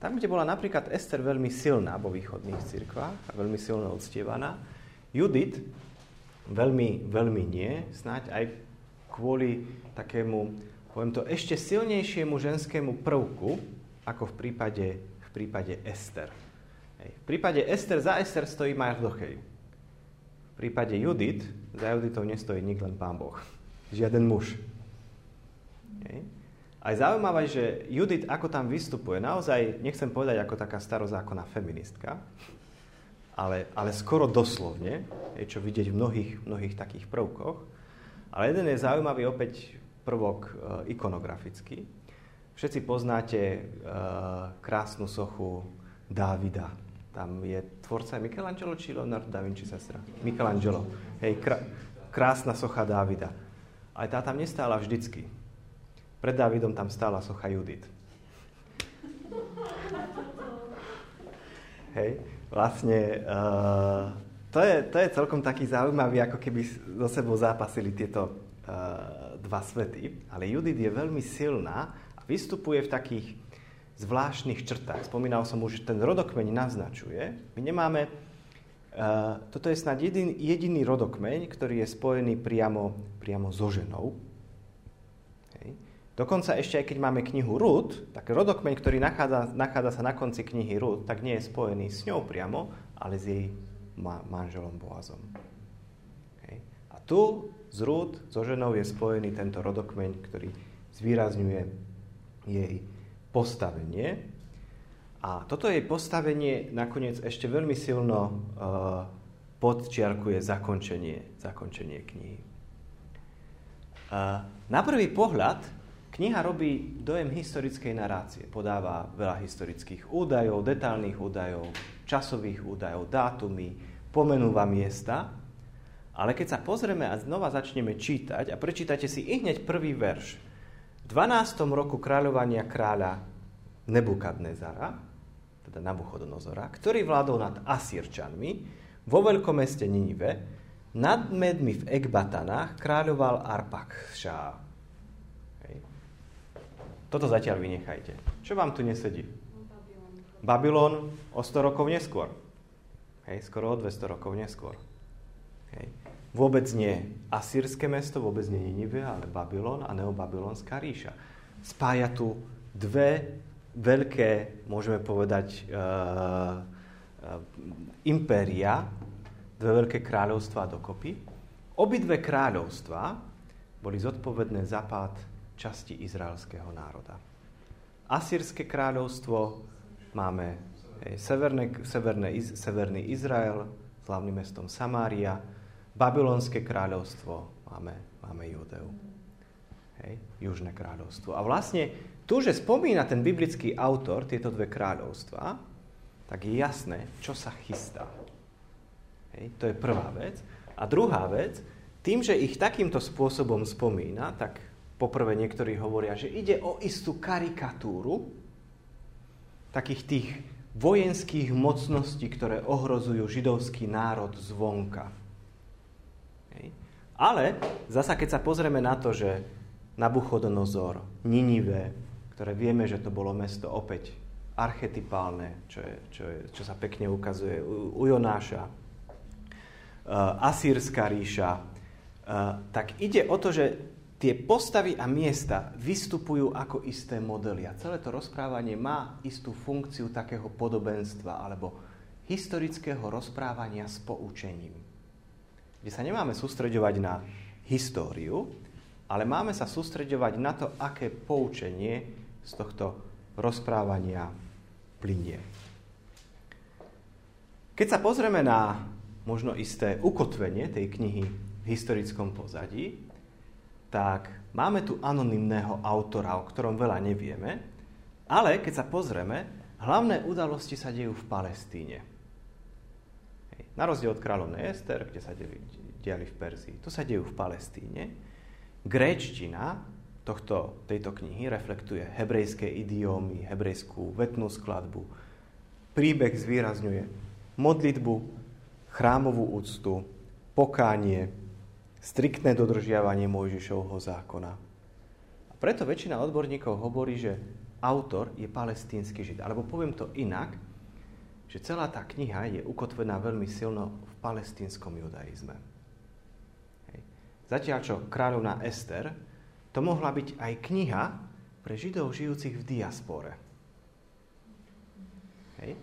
Tam, kde bola napríklad Ester veľmi silná vo východných cirkvách a veľmi silno uctievaná, Judit veľmi, veľmi nie, snáď aj kvôli takému, poviem to, ešte silnejšiemu ženskému prvku, ako v prípade, v prípade Ester. Hej. V prípade Ester za Ester stojí Mardochej. V prípade Judit za Juditou nestojí nik len Pán Boh. Žiaden muž. Hej. A je zaujímavé, že Judith ako tam vystupuje, naozaj, nechcem povedať ako taká starozákonná feministka, ale, ale skoro doslovne, čo vidieť v mnohých, mnohých takých prvkoch. Ale jeden je zaujímavý opäť prvok e, ikonografický. Všetci poznáte e, krásnu sochu Dávida. Tam je tvorca Michelangelo či Leonardo da Vinci sestra? Michelangelo. Hej, krá, krásna socha Dávida. Ale tá tam nestála vždycky. Pred Dávidom tam stála socha Judit. Hej, vlastne uh, to, je, to je celkom taký zaujímavý, ako keby so sebou zápasili tieto uh, dva svety. Ale Judit je veľmi silná a vystupuje v takých zvláštnych črtách. Spomínal som už, že ten rodokmeň naznačuje. My nemáme... Uh, toto je snad jedin, jediný rodokmeň, ktorý je spojený priamo, priamo so ženou. Dokonca ešte aj keď máme knihu Rud, tak rodokmeň, ktorý nachádza, nachádza sa na konci knihy Rud, tak nie je spojený s ňou priamo, ale s jej ma- manželom Boazom. Hej. A tu z Rud, so ženou je spojený tento rodokmeň, ktorý zvýrazňuje jej postavenie. A toto jej postavenie nakoniec ešte veľmi silno uh, podčiarkuje zakončenie, zakončenie knihy. Uh, na prvý pohľad Kniha robí dojem historickej narácie. Podáva veľa historických údajov, detálnych údajov, časových údajov, dátumy, pomenúva miesta. Ale keď sa pozrieme a znova začneme čítať a prečítate si i hneď prvý verš. V 12. roku kráľovania kráľa Nebukadnezara, teda Nabuchodonozora, ktorý vládol nad Asírčanmi, vo veľkom meste Ninive, nad medmi v Ekbatanách kráľoval Arpakšá. Toto zatiaľ vynechajte. Čo vám tu nesedí? Babylon o 100 rokov neskôr. Hej, skoro o 200 rokov neskôr. Hej. Vôbec nie asýrske mesto, vôbec nie Ninive, ale Babylon a neobabylonská ríša. Spája tu dve veľké, môžeme povedať, uh, uh, impéria, dve veľké kráľovstvá dokopy. Obidve kráľovstvá boli zodpovedné za pád časti izraelského národa. Asýrske kráľovstvo máme severné, severné, severný Izrael s hlavným mestom Samária, Babylonské kráľovstvo máme, máme Judeu. Hej, južné kráľovstvo. A vlastne tu, že spomína ten biblický autor tieto dve kráľovstva, tak je jasné, čo sa chystá. Hej, to je prvá vec. A druhá vec, tým, že ich takýmto spôsobom spomína, tak Poprvé niektorí hovoria, že ide o istú karikatúru takých tých vojenských mocností, ktoré ohrozujú židovský národ zvonka. Ale zasa keď sa pozrieme na to, že Nabuchodonozor, Ninive, ktoré vieme, že to bolo mesto opäť archetypálne, čo, je, čo, je, čo sa pekne ukazuje u, u Jonáša, uh, Asýrska ríša, uh, tak ide o to, že tie postavy a miesta vystupujú ako isté modely. A celé to rozprávanie má istú funkciu takého podobenstva alebo historického rozprávania s poučením. Kde sa nemáme sústreďovať na históriu, ale máme sa sústreďovať na to, aké poučenie z tohto rozprávania plinie. Keď sa pozrieme na možno isté ukotvenie tej knihy v historickom pozadí, tak máme tu anonymného autora, o ktorom veľa nevieme, ale keď sa pozrieme, hlavné udalosti sa dejú v Palestíne. Na rozdiel od kráľovnej Ester, kde sa diali v Perzii, to sa dejú v Palestíne. Gréčtina tohto, tejto knihy reflektuje hebrejské idiómy, hebrejskú vetnú skladbu. Príbeh zvýrazňuje modlitbu, chrámovú úctu, pokánie, striktné dodržiavanie Mojžišovho zákona. A preto väčšina odborníkov hovorí, že autor je palestínsky žid. Alebo poviem to inak, že celá tá kniha je ukotvená veľmi silno v palestínskom judaizme. Hej. Zatiaľ čo kráľovná Ester, to mohla byť aj kniha pre židov žijúcich v diaspore. Hej.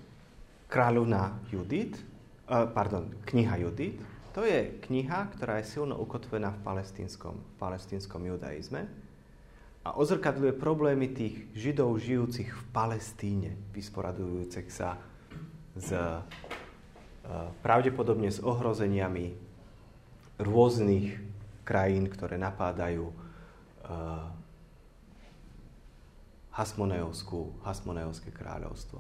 Kráľovná Judit, uh, pardon, kniha Judit, to je kniha, ktorá je silno ukotvená v palestínskom, v palestínskom judaizme a ozrkadľuje problémy tých židov žijúcich v Palestíne, vysporadujúcich sa s pravdepodobne s ohrozeniami rôznych krajín, ktoré napádajú Hasmoneovské kráľovstvo.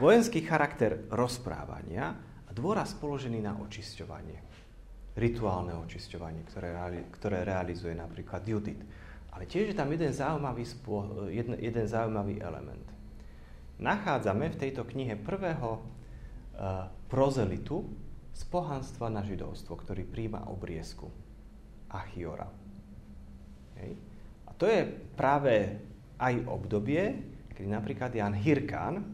Vojenský charakter rozprávania dôraz položený na očisťovanie. Rituálne očisťovanie, ktoré, ktoré realizuje napríklad Judith. Ale tiež je tam jeden zaujímavý, spô, jeden, jeden zaujímavý element. Nachádzame v tejto knihe prvého uh, prozelitu z pohanstva na židovstvo, ktorý príjma obriezku Achiora. Hej. A to je práve aj obdobie, kedy napríklad Jan Hirkán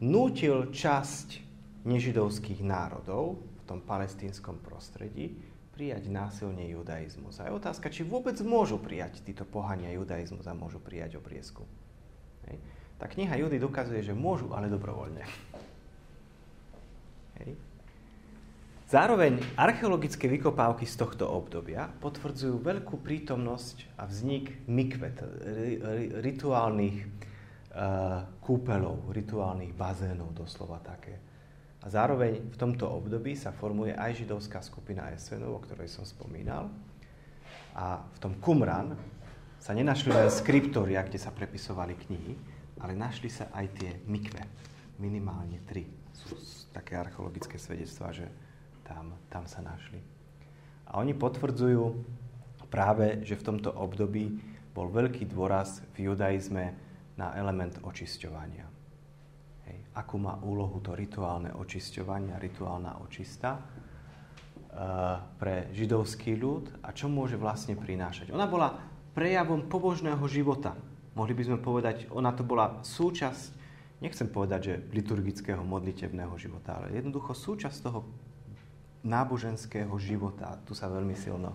nútil časť nežidovských národov v tom palestínskom prostredí prijať násilne judaizmus. A je otázka, či vôbec môžu prijať títo pohania judaizmus a môžu prijať obriezku. Hej. Tá kniha Judy dokazuje, že môžu, ale dobrovoľne. Hej. Zároveň archeologické vykopávky z tohto obdobia potvrdzujú veľkú prítomnosť a vznik mikvet, rituálnych uh, kúpeľov, rituálnych bazénov, doslova také. A zároveň v tomto období sa formuje aj židovská skupina Esenov, o ktorej som spomínal. A v tom Qumran sa nenašli len skriptória, kde sa prepisovali knihy, ale našli sa aj tie mikve. Minimálne tri. Sú také archeologické svedectvá, že tam, tam sa našli. A oni potvrdzujú práve, že v tomto období bol veľký dôraz v judaizme na element očisťovania. Akú má úlohu to rituálne očisťovanie, rituálna očista uh, pre židovský ľud a čo môže vlastne prinášať. Ona bola prejavom pobožného života. Mohli by sme povedať, ona to bola súčasť, nechcem povedať, že liturgického modlitebného života, ale jednoducho súčasť toho náboženského života. Tu sa veľmi silno,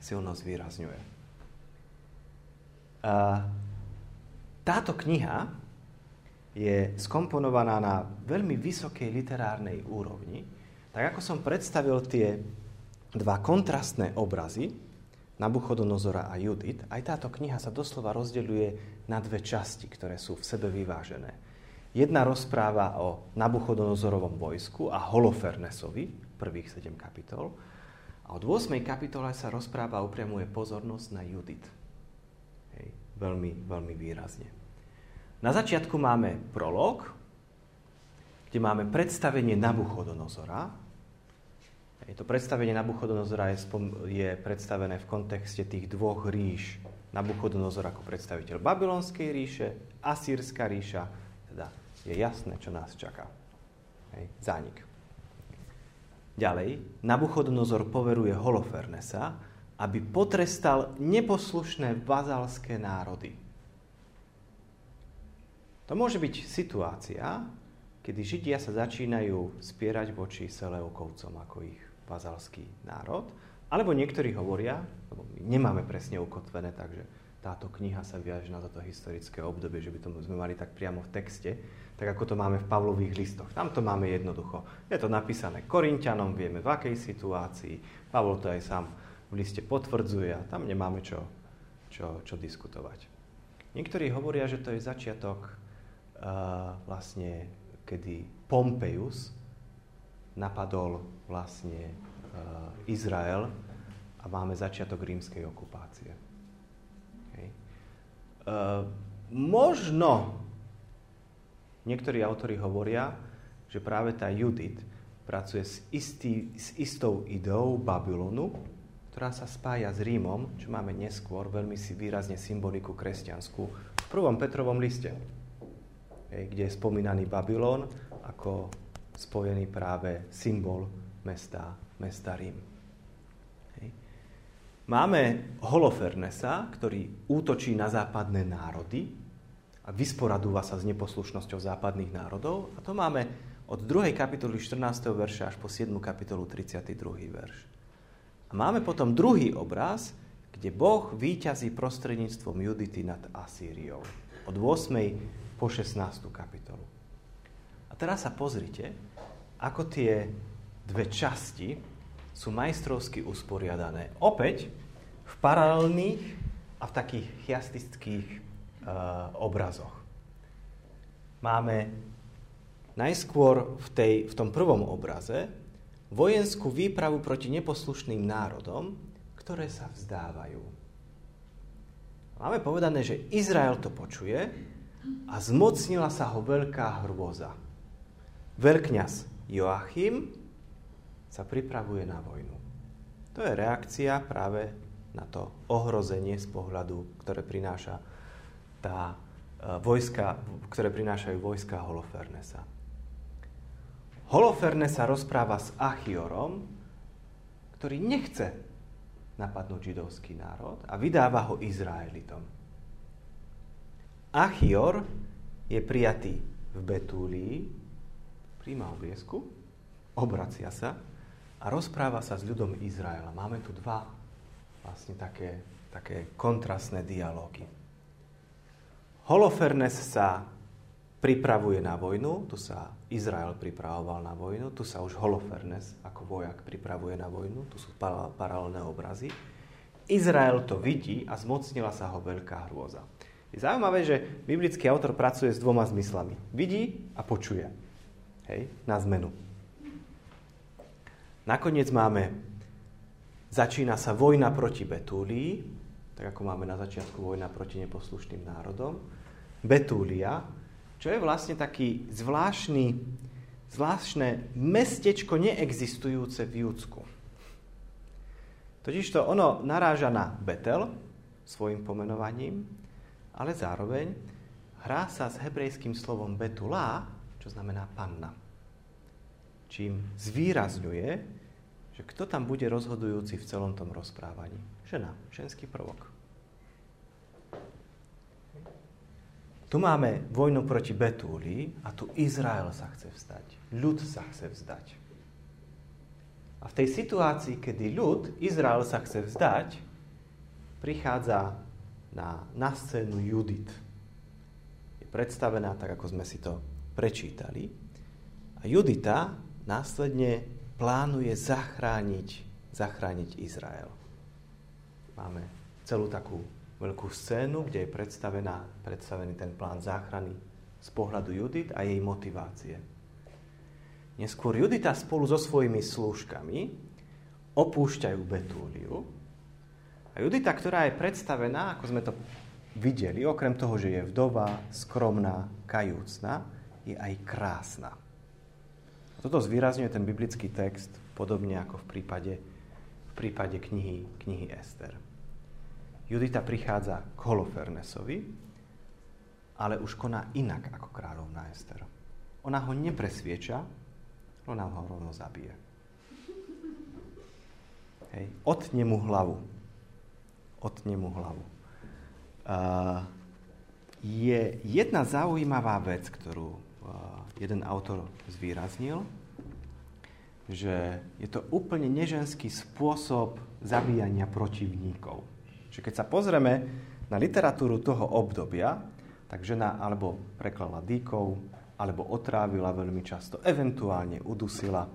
silno zvýrazňuje. Táto kniha je skomponovaná na veľmi vysokej literárnej úrovni. Tak ako som predstavil tie dva kontrastné obrazy, Nabuchodonozora a Judit, aj táto kniha sa doslova rozdeľuje na dve časti, ktoré sú v sebe vyvážené. Jedna rozpráva o Nabuchodonozorovom vojsku a Holofernesovi, prvých 7 kapitol. A od 8. kapitole sa rozpráva a upriamuje pozornosť na Judit. Hej, veľmi, veľmi výrazne. Na začiatku máme prolog, kde máme predstavenie Nabuchodonozora. To predstavenie Nabuchodonozora je, je predstavené v kontexte tých dvoch ríš. Nabuchodonozor ako predstaviteľ Babylonskej ríše, Asýrska ríša, teda je jasné, čo nás čaká. Hej, zánik. Ďalej, Nabuchodonozor poveruje Holofernesa, aby potrestal neposlušné vazalské národy. To môže byť situácia, kedy Židia sa začínajú spierať voči Seleukovcom ako ich vazalský národ, alebo niektorí hovoria, lebo my nemáme presne ukotvené, takže táto kniha sa viaže na toto historické obdobie, že by to sme mali tak priamo v texte, tak ako to máme v Pavlových listoch. Tam to máme jednoducho. Je to napísané Korintianom, vieme v akej situácii. Pavol to aj sám v liste potvrdzuje a tam nemáme čo, čo, čo diskutovať. Niektorí hovoria, že to je začiatok vlastne, kedy Pompejus napadol vlastne uh, Izrael a máme začiatok rímskej okupácie. Hej. Uh, možno Niektorí autory hovoria, že práve tá Judit pracuje s, istý, s istou ideou Babylonu, ktorá sa spája s Rímom, čo máme neskôr veľmi si výrazne symboliku kresťanskú v prvom Petrovom liste, kde je spomínaný Babylon ako spojený práve symbol mesta, mesta Rím. Máme Holofernesa, ktorý útočí na západné národy, a vysporadúva sa s neposlušnosťou západných národov. A to máme od 2. kapitoly 14. verša až po 7. kapitolu 32. verš. A máme potom druhý obraz, kde Boh výťazí prostredníctvom Judity nad Asýriou. Od 8. po 16. kapitolu. A teraz sa pozrite, ako tie dve časti sú majstrovsky usporiadané. Opäť v paralelných a v takých chiastických uh, obrazoch. Máme najskôr v, tej, v tom prvom obraze vojenskú výpravu proti neposlušným národom, ktoré sa vzdávajú. Máme povedané, že Izrael to počuje a zmocnila sa ho veľká hrôza. Veľkňaz Joachim sa pripravuje na vojnu. To je reakcia práve na to ohrozenie z pohľadu, ktoré prináša tá e, vojska, ktoré prinášajú vojska Holofernesa. Holofernes sa rozpráva s Achiorom, ktorý nechce napadnúť židovský národ a vydáva ho Izraelitom. Achior je prijatý v Betúlii, príjma obliesku, obracia sa a rozpráva sa s ľudom Izraela. Máme tu dva vlastne také, také kontrastné dialógy. Holofernes sa pripravuje na vojnu, tu sa Izrael pripravoval na vojnu, tu sa už Holofernes ako vojak pripravuje na vojnu, tu sú paralelné obrazy. Izrael to vidí a zmocnila sa ho veľká hrôza. Je zaujímavé, že biblický autor pracuje s dvoma zmyslami. Vidí a počuje. Hej, na zmenu. Nakoniec máme, začína sa vojna proti Betúlii, tak ako máme na začiatku vojna proti neposlušným národom. Betúlia, čo je vlastne taký zvláštny, zvláštne mestečko neexistujúce v Júdsku. Totižto ono naráža na Betel svojim pomenovaním, ale zároveň hrá sa s hebrejským slovom Betulá, čo znamená panna. Čím zvýrazňuje, že kto tam bude rozhodujúci v celom tom rozprávaní. Žena, ženský prvok. Tu máme vojnu proti Betúli a tu Izrael sa chce vzdať. Ľud sa chce vzdať. A v tej situácii, kedy ľud, Izrael sa chce vzdať, prichádza na, na scénu Judit. Je predstavená tak, ako sme si to prečítali. A Judita následne plánuje zachrániť, zachrániť Izrael. Máme celú takú veľkú scénu, kde je predstavená, predstavený ten plán záchrany z pohľadu Judit a jej motivácie. Neskôr Judita spolu so svojimi slúžkami opúšťajú Betúliu a Judita, ktorá je predstavená, ako sme to videli, okrem toho, že je vdova, skromná, kajúcna, je aj krásna. A toto zvýrazňuje ten biblický text, podobne ako v prípade, v prípade knihy, knihy Ester. Judita prichádza k Holofernesovi, ale už koná inak ako kráľovná Ester. Ona ho nepresvieča, ona ho rovno zabije. Hej. Otne mu hlavu. Otne hlavu. Je jedna zaujímavá vec, ktorú jeden autor zvýraznil, že je to úplne neženský spôsob zabíjania protivníkov. Čiže keď sa pozrieme na literatúru toho obdobia, tak žena alebo preklala dýkov, alebo otrávila veľmi často, eventuálne udusila.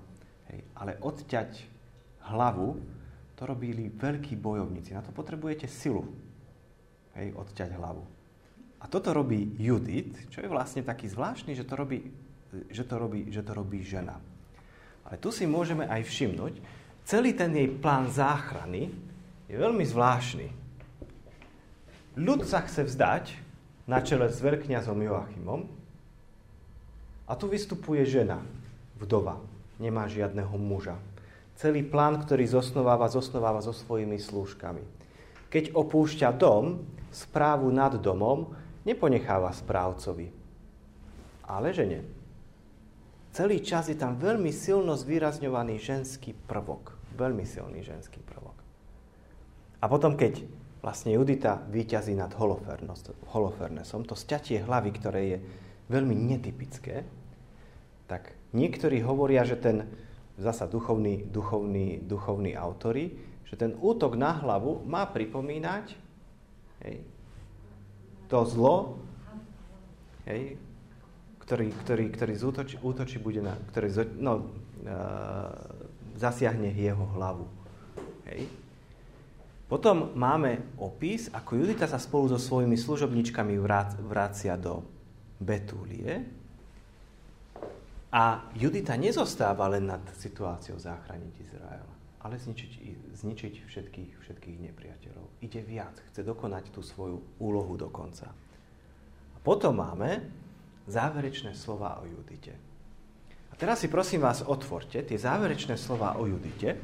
Hej. Ale odťať hlavu, to robili veľkí bojovníci. Na to potrebujete silu. Hej, odťať hlavu. A toto robí Judith, čo je vlastne taký zvláštny, že to robí, že to robí, že to robí žena. Ale tu si môžeme aj všimnúť, celý ten jej plán záchrany je veľmi zvláštny. Ľud sa chce vzdať na čele s veľkňazom Joachimom a tu vystupuje žena, vdova, nemá žiadneho muža. Celý plán, ktorý zosnováva, zosnováva so svojimi slúžkami. Keď opúšťa dom, správu nad domom neponecháva správcovi, ale žene. Celý čas je tam veľmi silno zvýrazňovaný ženský prvok. Veľmi silný ženský prvok. A potom, keď vlastne Judita výťazí nad Holofernesom. To sťatie hlavy, ktoré je veľmi netypické, tak niektorí hovoria, že ten, zasa duchovný, duchovný, duchovný autory, že ten útok na hlavu má pripomínať hej, to zlo, hej, ktorý, ktorý, ktorý zútočí, útočí bude na, ktorý no, uh, zasiahne jeho hlavu. Hej. Potom máme opis, ako Judita sa spolu so svojimi služobničkami vrácia do Betúlie. A Judita nezostáva len nad situáciou záchraniť Izrael, ale zničiť, zničiť všetkých, všetkých nepriateľov. Ide viac, chce dokonať tú svoju úlohu do konca. A potom máme záverečné slova o Judite. A teraz si prosím vás otvorte tie záverečné slova o Judite.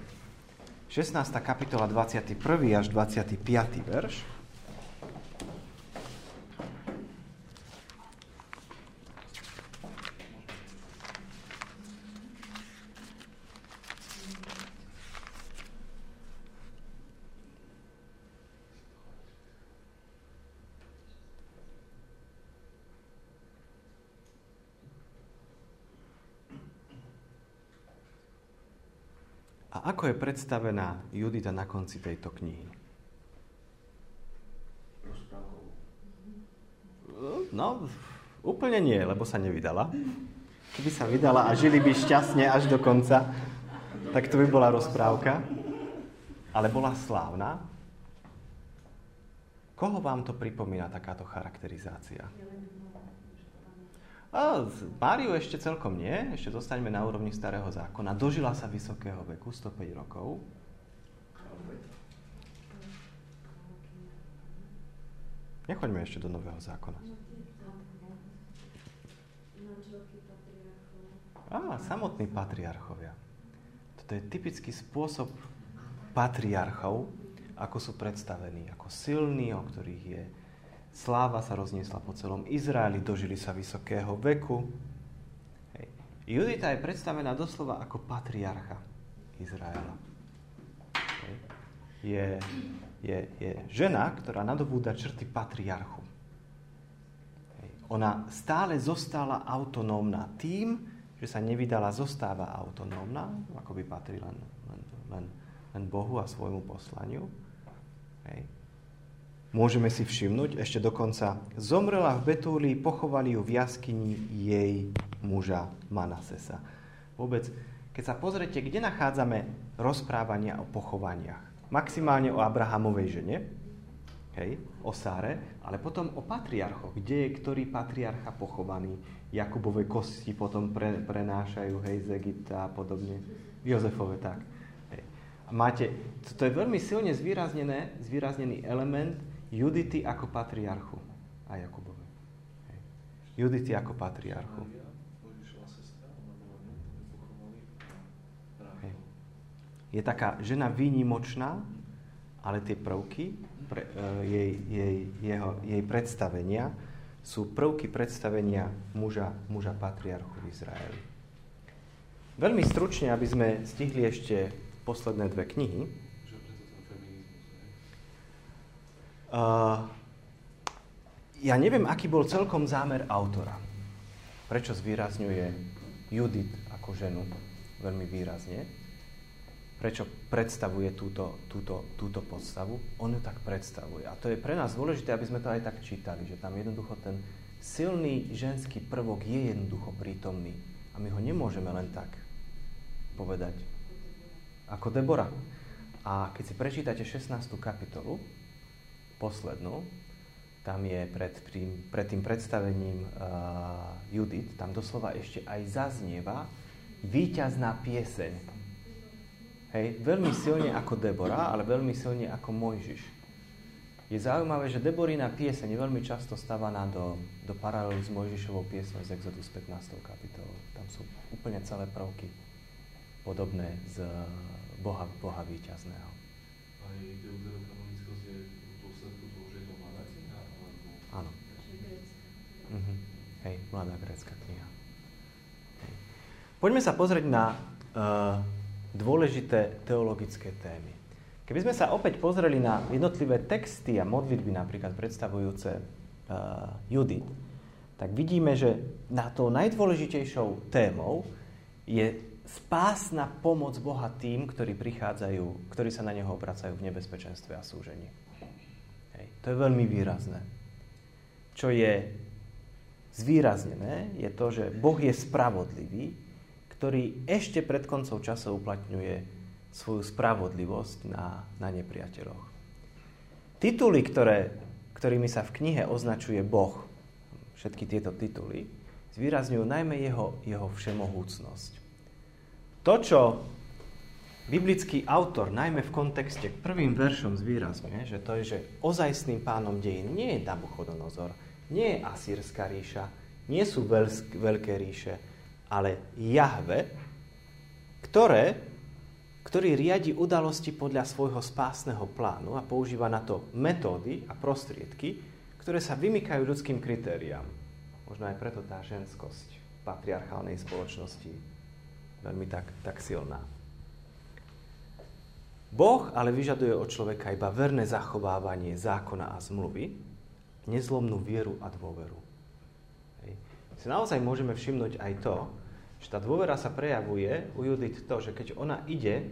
16. kapitola 21. až 25. verš. Ako je predstavená Judita na konci tejto knihy? No, úplne nie, lebo sa nevydala. Keby sa vydala a žili by šťastne až do konca, tak to by bola rozprávka. Ale bola slávna. Koho vám to pripomína takáto charakterizácia? A Máriu ešte celkom nie, ešte zostaňme na úrovni starého zákona. Dožila sa vysokého veku, 105 rokov. Nechoďme ešte do nového zákona. Á, samotní patriarchovia. Toto je typický spôsob patriarchov, ako sú predstavení, ako silní, o ktorých je Sláva sa rozniesla po celom Izraeli, dožili sa vysokého veku. Hej. Judita je predstavená doslova ako patriarcha Izraela. Hej. Je, je, je žena, ktorá nadobúda črty patriarchu. Hej. Ona stále zostala autonómna tým, že sa nevydala, zostáva autonómna, ako by patrí len, len, len, len Bohu a svojmu poslaniu. Hej. Môžeme si všimnúť, ešte dokonca zomrela v Betúlii, pochovali ju v jaskyni jej muža Manasesa. Vôbec, keď sa pozrete, kde nachádzame rozprávania o pochovaniach. Maximálne o Abrahamovej žene, hej, o Sáre, ale potom o patriarchoch. Kde je ktorý patriarcha pochovaný? Jakubové kosti potom pre, prenášajú hej, z Egypta a podobne. Jozefove tak. Hej. A máte, to je veľmi silne zvýraznené, zvýraznený element Judity ako patriarchu a Jakubove. Hej. Judity ako patriarchu. Hej. Je taká žena výnimočná, ale tie prvky pre, uh, jej, jej, jeho, jej predstavenia sú prvky predstavenia muža, muža patriarchu v Izraeli. Veľmi stručne, aby sme stihli ešte posledné dve knihy, Uh, ja neviem, aký bol celkom zámer autora. Prečo zvýrazňuje Judit ako ženu veľmi výrazne. Prečo predstavuje túto, túto, túto postavu. On ju tak predstavuje. A to je pre nás dôležité, aby sme to aj tak čítali, že tam jednoducho ten silný ženský prvok je jednoducho prítomný. A my ho nemôžeme len tak povedať. Ako Debora. A keď si prečítate 16. kapitolu, poslednú, tam je pred tým, pred tým predstavením uh, Judit, tam doslova ešte aj zaznieva víťazná pieseň. Hej, veľmi silne ako Debora, ale veľmi silne ako Mojžiš. Je zaujímavé, že Deborina pieseň je veľmi často stávaná do, do paralelu s Mojžišovou piesňou z Exodus 15. kapitolou. Tam sú úplne celé prvky podobné z Boha, Boha víťazného. Aj Áno. Mhm. Hej, mladá grécka kniha. Hej. Poďme sa pozrieť na uh, dôležité teologické témy. Keby sme sa opäť pozreli na jednotlivé texty a modlitby, napríklad predstavujúce uh, Judit, tak vidíme, že na to najdôležitejšou témou je spásna pomoc Boha tým, ktorí prichádzajú, ktorí sa na Neho obracajú v nebezpečenstve a súžení. Hej. To je veľmi výrazné čo je zvýraznené, je to, že Boh je spravodlivý, ktorý ešte pred koncov časov uplatňuje svoju spravodlivosť na, na nepriateľoch. Tituly, ktoré, ktorými sa v knihe označuje Boh, všetky tieto tituly, zvýrazňujú najmä jeho, jeho všemohúcnosť. To, čo biblický autor, najmä v kontexte k prvým veršom zvýrazňuje, že to je, že ozajstným pánom dejín nie je Nabuchodonozor, nie je Asýrska ríša, nie sú veľké ríše, ale Jahve, ktoré, ktorý riadi udalosti podľa svojho spásneho plánu a používa na to metódy a prostriedky, ktoré sa vymykajú ľudským kritériám. Možno aj preto tá ženskosť v patriarchálnej spoločnosti veľmi tak, tak silná. Boh ale vyžaduje od človeka iba verné zachovávanie zákona a zmluvy, nezlomnú vieru a dôveru. Hej. Si naozaj môžeme všimnúť aj to, že tá dôvera sa prejavuje u Judith to, že keď ona ide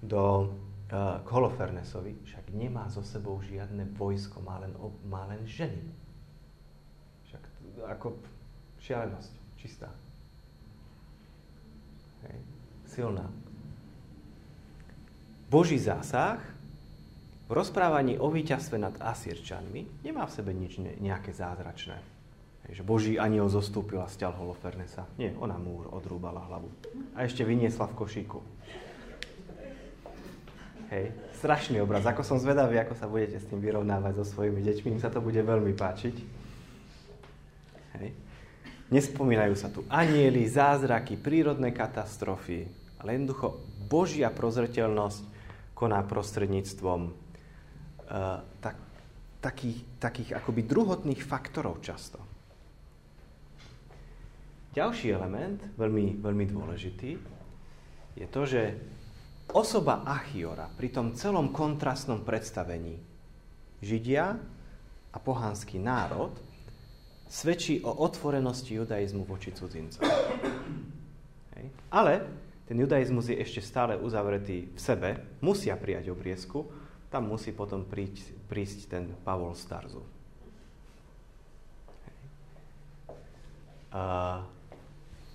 do, uh, Holofernesovi, však nemá so sebou žiadne vojsko, má len, má len ženy. Však ako šialenosť, čistá. Hej. Silná. Boží zásah v rozprávaní o víťazstve nad Asírčanmi nemá v sebe nič nejaké zázračné. Že Boží aniel zostúpil a stial Holofernesa. Nie, ona múr odrúbala hlavu. A ešte vyniesla v košíku. Hej, strašný obraz. Ako som zvedavý, ako sa budete s tým vyrovnávať so svojimi deťmi, im sa to bude veľmi páčiť. Hej. Nespomínajú sa tu anieli, zázraky, prírodné katastrofy, ale jednoducho Božia prozreteľnosť koná prostredníctvom tak, takých, takých akoby druhotných faktorov často. Ďalší element, veľmi, veľmi dôležitý, je to, že osoba Achiora pri tom celom kontrastnom predstavení Židia a pohanský národ svedčí o otvorenosti judaizmu voči cudzincom. Ale ten judaizmus je ešte stále uzavretý v sebe, musia prijať obriezku, tam musí potom príť, prísť ten Pavol Starzu. Uh,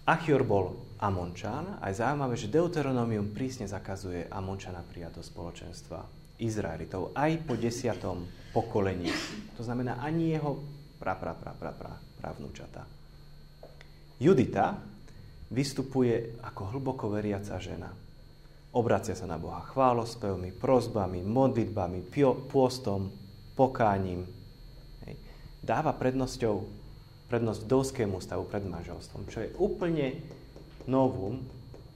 Achior bol Amončan a je zaujímavé, že Deuteronomium prísne zakazuje Amončana prijať do spoločenstva Izraelitov aj po desiatom pokolení. To znamená ani jeho pra, pra, pra, pra, pra, pravnúčata. Judita, vystupuje ako hlboko veriaca žena. Obracia sa na Boha chválospevmi, prozbami, modlitbami, pôstom, pokáním. Dáva prednosťou, prednosť dovskému stavu pred manželstvom, čo je úplne novum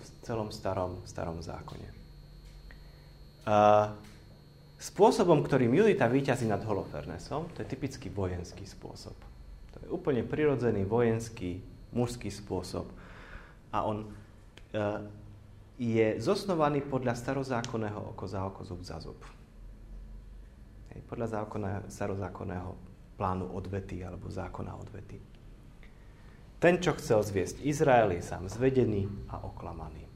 v celom starom, starom zákone. A spôsobom, ktorým Judita vyťazí nad Holofernesom, to je typický vojenský spôsob. To je úplne prirodzený vojenský, mužský spôsob a on e, je zosnovaný podľa starozákonného oko za oko, zub za zub. Hej, podľa zákona, starozákonného plánu odvety alebo zákona odvety. Ten, čo chcel zviesť Izrael, je sám zvedený a oklamaný.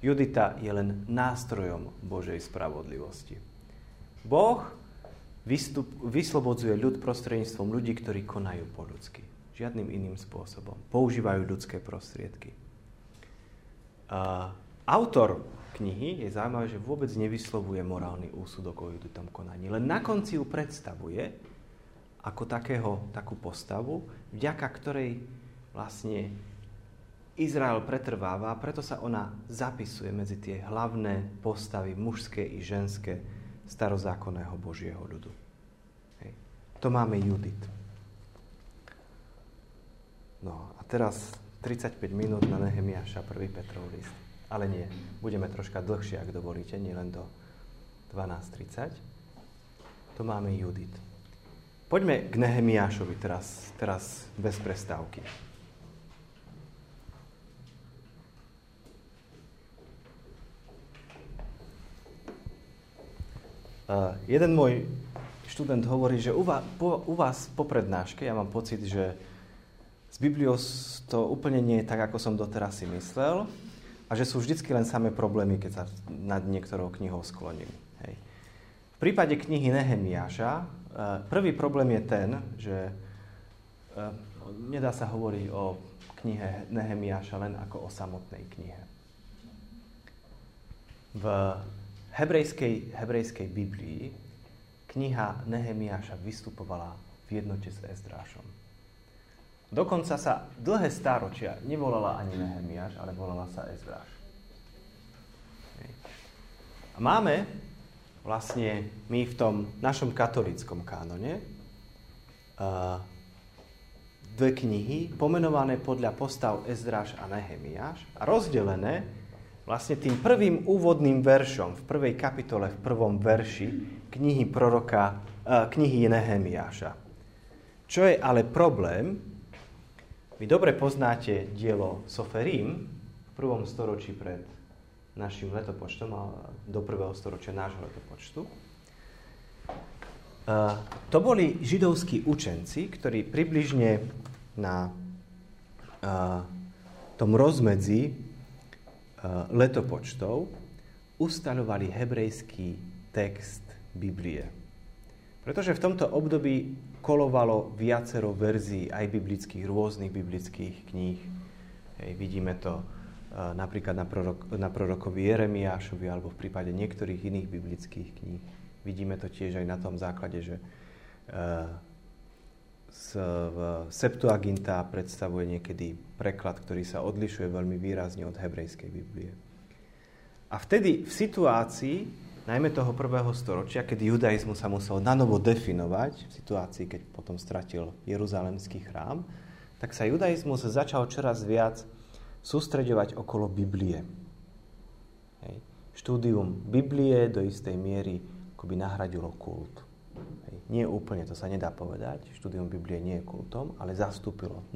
Judita je len nástrojom Božej spravodlivosti. Boh vystup, vyslobodzuje ľud prostredníctvom ľudí, ktorí konajú po ľudsky žiadnym iným spôsobom. Používajú ľudské prostriedky. Autor knihy je zaujímavé, že vôbec nevyslovuje morálny úsudok o juditom konaní. Len na konci ju predstavuje ako takého, takú postavu, vďaka ktorej vlastne Izrael pretrváva, preto sa ona zapisuje medzi tie hlavné postavy mužské i ženské starozákonného Božieho ľudu. Hej. To máme Judit. No a teraz 35 minút na Nehemiáša, prvý Petrov list. Ale nie, budeme troška dlhšie, ak dovolíte, nie len do 12.30. To máme Judit. Poďme k Nehemiášovi teraz, teraz bez prestávky. Uh, jeden môj študent hovorí, že u vás, po, u vás po prednáške, ja mám pocit, že Bibliou to úplne nie je tak, ako som doteraz si myslel a že sú vždycky len samé problémy, keď sa nad niektorou knihou skloním. Hej. V prípade knihy Nehemiáša e, prvý problém je ten, že e, nedá sa hovoriť o knihe Nehemiáša len ako o samotnej knihe. V hebrejskej, hebrejskej Biblii kniha Nehemiáša vystupovala v jednote s Ezdrášom. Dokonca sa dlhé stáročia nevolala ani Nehemiáš, ale volala sa Ezdráš. A máme vlastne my v tom našom katolickom kánone dve knihy pomenované podľa postav Ezdráš a Nehemiáš a rozdelené vlastne tým prvým úvodným veršom v prvej kapitole, v prvom verši knihy proroka, knihy Nehemiáša. Čo je ale problém, vy dobre poznáte dielo Soferím v prvom storočí pred našim letopočtom, do prvého storočia nášho letopočtu. To boli židovskí učenci, ktorí približne na tom rozmedzi letopočtov ustaľovali hebrejský text Biblie. Pretože v tomto období kolovalo viacero verzií aj biblických, rôznych biblických kníh. Hej, vidíme to uh, napríklad na, prorok, na prorokovi Jeremiášovi alebo v prípade niektorých iných biblických kníh. Vidíme to tiež aj na tom základe, že uh, s, v Septuaginta predstavuje niekedy preklad, ktorý sa odlišuje veľmi výrazne od hebrejskej Biblie. A vtedy v situácii, najmä toho prvého storočia, keď judaizmus sa musel nanovo definovať, v situácii, keď potom stratil Jeruzalemský chrám, tak sa judaizmus začal čoraz viac sústreďovať okolo Biblie. Hej. Štúdium Biblie do istej miery akoby nahradilo kult. Hej. Nie úplne, to sa nedá povedať. Štúdium Biblie nie je kultom, ale zastúpilo,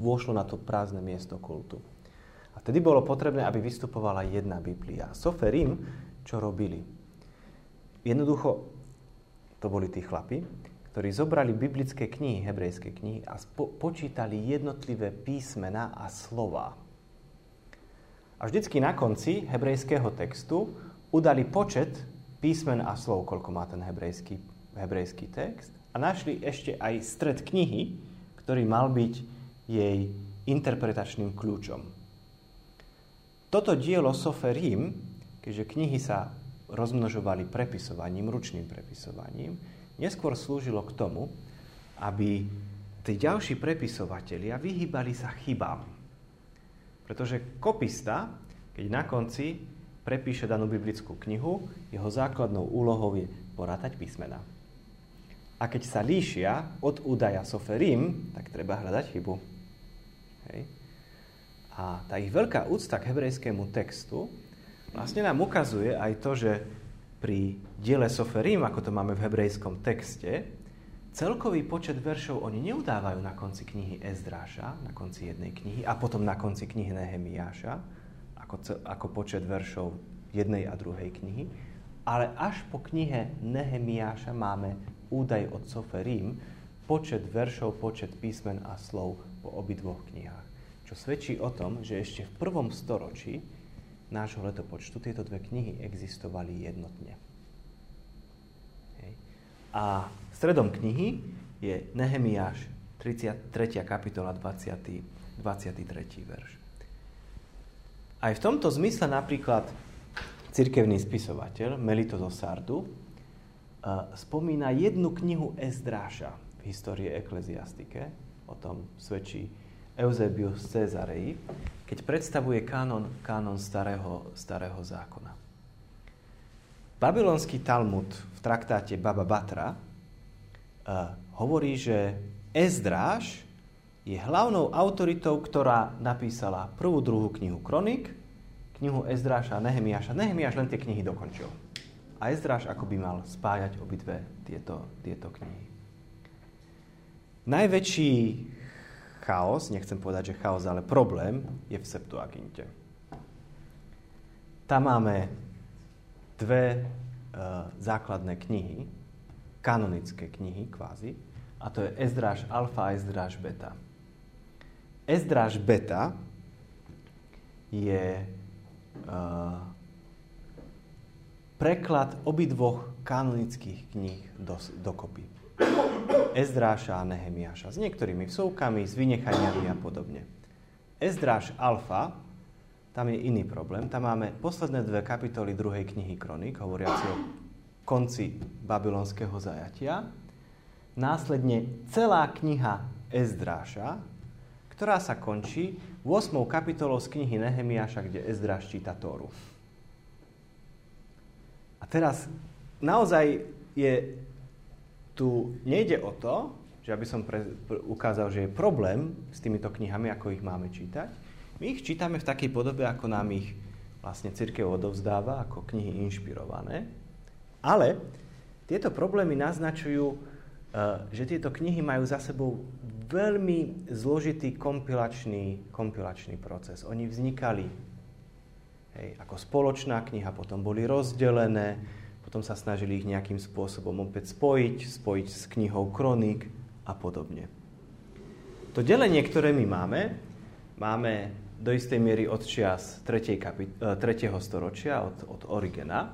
vošlo na to prázdne miesto kultu. A vtedy bolo potrebné, aby vystupovala jedna Biblia. Soferim, čo robili? Jednoducho, to boli tí chlapi, ktorí zobrali biblické knihy, hebrejské knihy a spo- počítali jednotlivé písmená a slova. A vždycky na konci hebrejského textu udali počet písmen a slov, koľko má ten hebrejský, hebrejský text a našli ešte aj stred knihy, ktorý mal byť jej interpretačným kľúčom. Toto dielo Soferim, keďže knihy sa rozmnožovali prepisovaním, ručným prepisovaním, neskôr slúžilo k tomu, aby tí ďalší prepisovatelia vyhýbali sa chybám. Pretože kopista, keď na konci prepíše danú biblickú knihu, jeho základnou úlohou je porátať písmena. A keď sa líšia od údaja soferim, tak treba hľadať chybu. Hej. A tá ich veľká úcta k hebrejskému textu vlastne nám ukazuje aj to, že pri diele Soferim, ako to máme v hebrejskom texte, celkový počet veršov oni neudávajú na konci knihy Ezdráša, na konci jednej knihy, a potom na konci knihy Nehemiáša, ako, ako počet veršov jednej a druhej knihy, ale až po knihe Nehemiáša máme údaj od Soferim, počet veršov, počet písmen a slov po obidvoch knihách. Čo svedčí o tom, že ešte v prvom storočí nášho letopočtu tieto dve knihy existovali jednotne. Hej. A stredom knihy je Nehemiáš 33. kapitola 20. 23. verš. Aj v tomto zmysle napríklad cirkevný spisovateľ Melito zo Sardu uh, spomína jednu knihu Ezdráša v histórii ekleziastike, o tom svedčí Eusebius Cezarei, keď predstavuje kánon, kánon starého, starého zákona. Babylonský Talmud v traktáte Baba Batra uh, hovorí, že Ezdráš je hlavnou autoritou, ktorá napísala prvú, druhú knihu Kronik, knihu Ezdráša a Nehemiáša. Nehemiáš len tie knihy dokončil. A Ezdráš ako by mal spájať obidve tieto, tieto knihy. Najväčší chaos, nechcem povedať, že chaos, ale problém je v Septuaginte. Tam máme dve uh, základné knihy, kanonické knihy kvázi, a to je Ezdráž alfa a Ezdráž beta. Ezdráž beta je uh, preklad obidvoch kanonických kníh do, dokopy. Ezdráša a Nehemiáša. S niektorými vsúkami, s vynechaniami a podobne. Ezdráš Alfa, tam je iný problém. Tam máme posledné dve kapitoly druhej knihy Kronik, hovoriaci o konci babylonského zajatia. Následne celá kniha Ezdráša, ktorá sa končí 8. kapitolou z knihy Nehemiáša, kde Ezdráš číta Tóru. A teraz naozaj je, tu nejde o to, že aby som pre, pre, ukázal, že je problém s týmito knihami, ako ich máme čítať. My ich čítame v takej podobe, ako nám ich vlastne církev odovzdáva, ako knihy inšpirované. Ale tieto problémy naznačujú, e, že tieto knihy majú za sebou veľmi zložitý kompilačný, kompilačný proces. Oni vznikali hej, ako spoločná kniha, potom boli rozdelené, potom sa snažili ich nejakým spôsobom opäť spojiť, spojiť s knihou kronik a podobne. To delenie, ktoré my máme, máme do istej miery od čias 3. Kapit- 3. storočia, od, od Origena.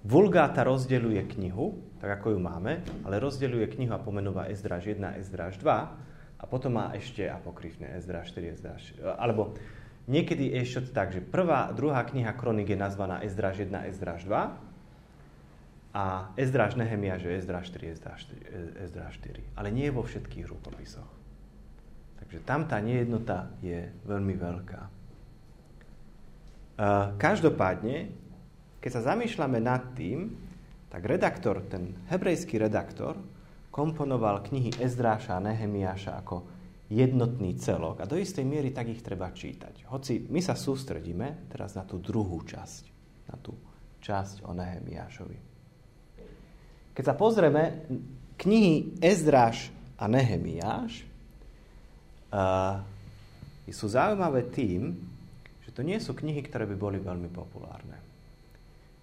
Vulgáta rozdeľuje knihu, tak ako ju máme, ale rozdeľuje knihu a pomenúva Ezdráž 1, Ezdráž 2 a potom má ešte apokryfné Ezdráž 4, Ezdráž... Alebo niekedy je ešte tak, že prvá, druhá kniha kronik je nazvaná Ezdráž 1, Ezdráž 2 a Ezdráž Nehemia, že Ezdráž 4, Ezdráž 4, Ezdráž 4. Ale nie vo všetkých rukopisoch. Takže tam tá nejednota je veľmi veľká. Každopádne, keď sa zamýšľame nad tým, tak redaktor, ten hebrejský redaktor, komponoval knihy Ezdráša a Nehemiáša ako jednotný celok a do istej miery tak ich treba čítať. Hoci my sa sústredíme teraz na tú druhú časť, na tú časť o Nehemiášovi. Keď sa pozrieme, knihy Ezdráš a Nehemiáš uh, sú zaujímavé tým, že to nie sú knihy, ktoré by boli veľmi populárne.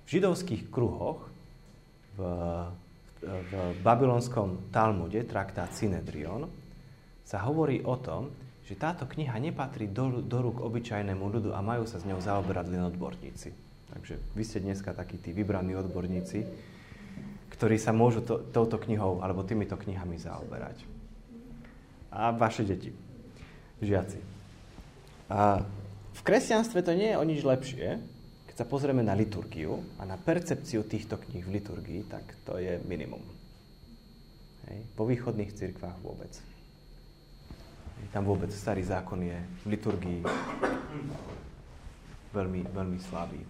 V židovských kruhoch v, v babylonskom Talmude, traktát Synedrion, sa hovorí o tom, že táto kniha nepatrí do, do rúk obyčajnému ľudu a majú sa s ňou zaoberať len odborníci. Takže vy ste dneska takí tí vybraní odborníci, ktorí sa môžu to, touto knihou alebo týmito knihami zaoberať. A vaše deti, žiaci. A v kresťanstve to nie je o nič lepšie, keď sa pozrieme na liturgiu a na percepciu týchto kníh v liturgii, tak to je minimum. Hej. Po východných cirkvách vôbec. Hej. Tam vôbec starý zákon je v liturgii veľmi, veľmi slabý.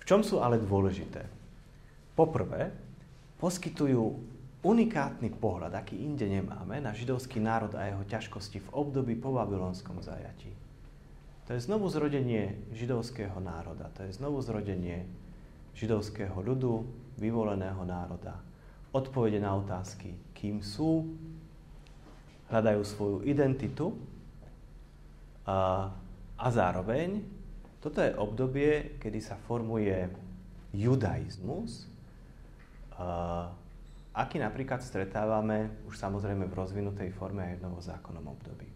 V čom sú ale dôležité? Poprvé, poskytujú unikátny pohľad, aký inde nemáme, na židovský národ a jeho ťažkosti v období po babylonskom zajatí. To je znovu zrodenie židovského národa, to je znovu zrodenie židovského ľudu, vyvoleného národa. Odpovede na otázky, kým sú, hľadajú svoju identitu a, a zároveň toto je obdobie, kedy sa formuje judaizmus, aký napríklad stretávame už samozrejme v rozvinutej forme aj v novozákonnom období.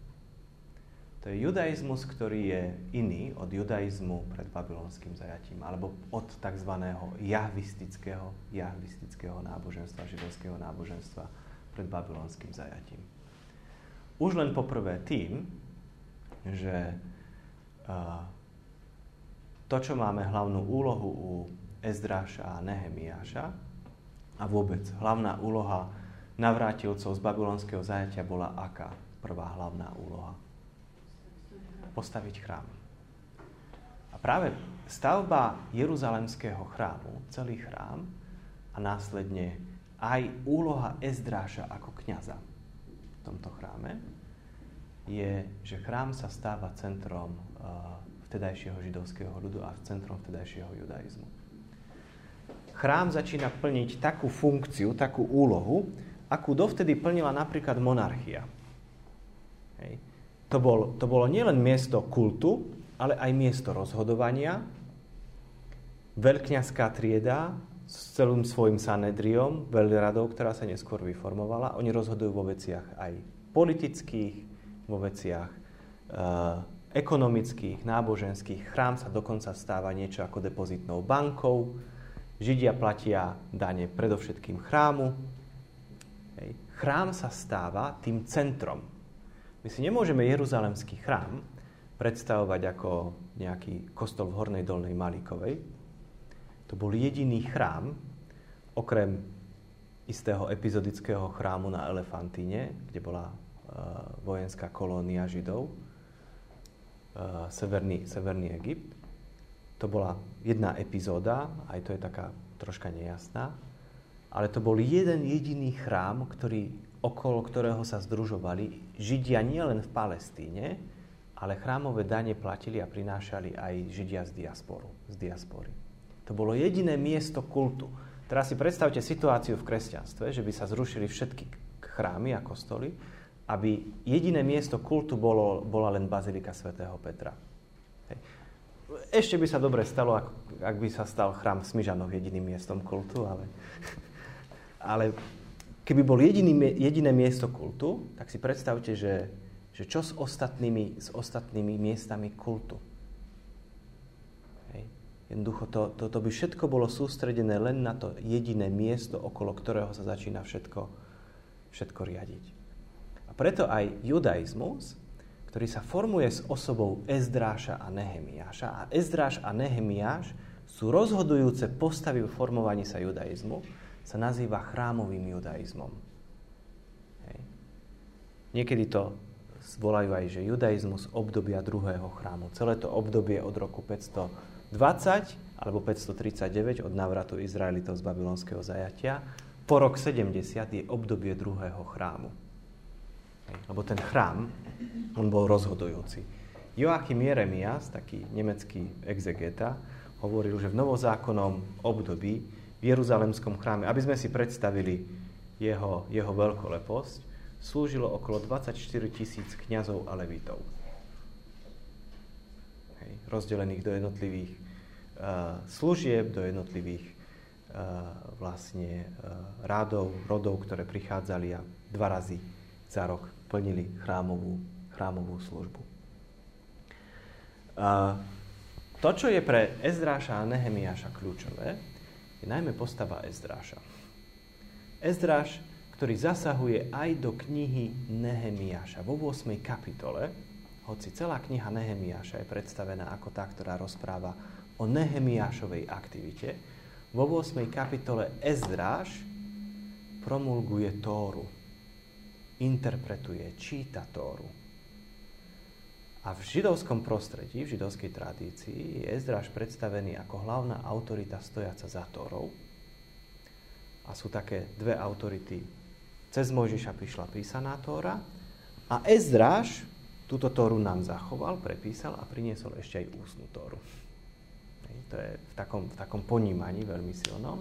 To je judaizmus, ktorý je iný od judaizmu pred babylonským zajatím, alebo od tzv. jahvistického, jahvistického náboženstva, židovského náboženstva pred babylonským zajatím. Už len poprvé tým, že to, čo máme hlavnú úlohu u Ezdráša a Nehemiáša, a vôbec hlavná úloha navrátilcov z babylonského zajatia bola aká? Prvá hlavná úloha. Postaviť chrám. A práve stavba Jeruzalemského chrámu, celý chrám a následne aj úloha Ezdráša ako kniaza v tomto chráme je, že chrám sa stáva centrom uh, vtedajšieho židovského ľudu a centrom vtedajšieho judaizmu chrám začína plniť takú funkciu, takú úlohu, akú dovtedy plnila napríklad monarchia. Hej. To, bol, to bolo nielen miesto kultu, ale aj miesto rozhodovania. Veľkňazská trieda s celým svojim sanedriom, veľradou, ktorá sa neskôr vyformovala, oni rozhodujú vo veciach aj politických, vo veciach e, ekonomických, náboženských. Chrám sa dokonca stáva niečo ako depozitnou bankou, Židia platia dane predovšetkým chrámu. Chrám sa stáva tým centrom. My si nemôžeme Jeruzalemský chrám predstavovať ako nejaký kostol v Hornej Dolnej Malíkovej. To bol jediný chrám, okrem istého epizodického chrámu na Elefantíne, kde bola vojenská kolónia Židov, uh, severný, severný Egypt. To bola jedna epizóda, aj to je taká troška nejasná, ale to bol jeden jediný chrám, ktorý, okolo ktorého sa združovali Židia nielen v Palestíne, ale chrámové dane platili a prinášali aj Židia z, diasporu, z diaspory. To bolo jediné miesto kultu. Teraz si predstavte situáciu v kresťanstve, že by sa zrušili všetky chrámy a kostoly, aby jediné miesto kultu bolo, bola len Bazilika svätého Petra. Ešte by sa dobre stalo, ak, ak by sa stal chrám v Smyžanoch jediným miestom kultu, ale, ale keby bol jediný, jediné miesto kultu, tak si predstavte, že že čo s ostatnými, s ostatnými miestami kultu. Hej. Jednoducho to, to, to by všetko bolo sústredené len na to jediné miesto, okolo ktorého sa začína všetko, všetko riadiť. A preto aj judaizmus, ktorý sa formuje s osobou Ezdráša a Nehemiáša, a Ezdráš a Nehemiáš sú rozhodujúce postavy v formovaní sa judaizmu, sa nazýva chrámovým judaizmom. Hej. Niekedy to volajú aj, že judaizmus obdobia druhého chrámu. Celé to obdobie od roku 520 alebo 539 od návratu Izraelitov z babylonského zajatia po rok 70 je obdobie druhého chrámu. Lebo ten chrám, on bol rozhodujúci. Joachim Jeremias, taký nemecký exegeta, hovoril, že v novozákonnom období v Jeruzalemskom chráme, aby sme si predstavili jeho, jeho veľkoleposť, slúžilo okolo 24 tisíc kňazov a levitov. Hej, rozdelených do jednotlivých uh, služieb, do jednotlivých uh, vlastne uh, rádov, rodov, ktoré prichádzali a dva razy za rok plnili chrámovú, chrámovú službu. Uh, to, čo je pre Ezdráša a Nehemiáša kľúčové, je najmä postava Ezdráša. Ezdráš ktorý zasahuje aj do knihy Nehemiáša. Vo 8. kapitole, hoci celá kniha Nehemiáša je predstavená ako tá, ktorá rozpráva o Nehemiášovej aktivite, vo 8. kapitole Ezdráš promulguje Tóru, interpretuje, číta Tóru. A v židovskom prostredí, v židovskej tradícii je Ezdráš predstavený ako hlavná autorita stojaca za Tórou. A sú také dve autority cez Mojžiša prišla písaná Tóra a Ezdráš túto Tóru nám zachoval, prepísal a priniesol ešte aj ústnu Tóru. To je v takom, v takom ponímaní veľmi silnom.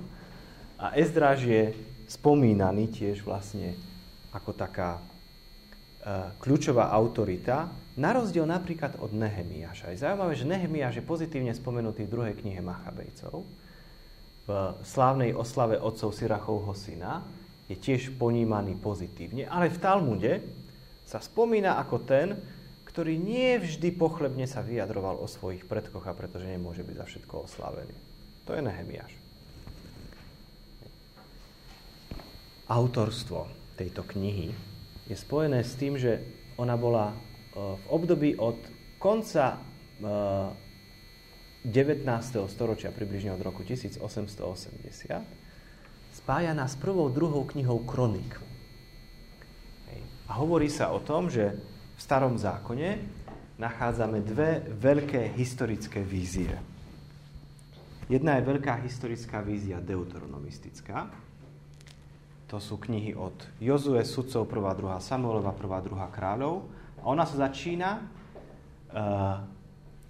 A Ezdráž je spomínaný tiež vlastne ako taká e, kľúčová autorita, na rozdiel napríklad od Nehemiáša. Je zaujímavé, že Nehemiáš je pozitívne spomenutý v druhej knihe Machabejcov, v slávnej oslave otcov Sirachovho syna, je tiež ponímaný pozitívne. Ale v Talmude sa spomína ako ten, ktorý nie vždy pochlebne sa vyjadroval o svojich predkoch a pretože nemôže byť za všetko oslávený. To je Nehemiáš. Autorstvo tejto knihy je spojené s tým, že ona bola e, v období od konca 19. E, storočia, približne od roku 1880, spájaná s prvou, druhou knihou Kronik. A hovorí sa o tom, že v starom zákone nachádzame dve veľké historické vízie. Jedna je veľká historická vízia deuteronomistická. To sú knihy od Jozue, Sudcov, 1. 2. Samuelova, 1. 2. kráľov. A ona sa začína uh,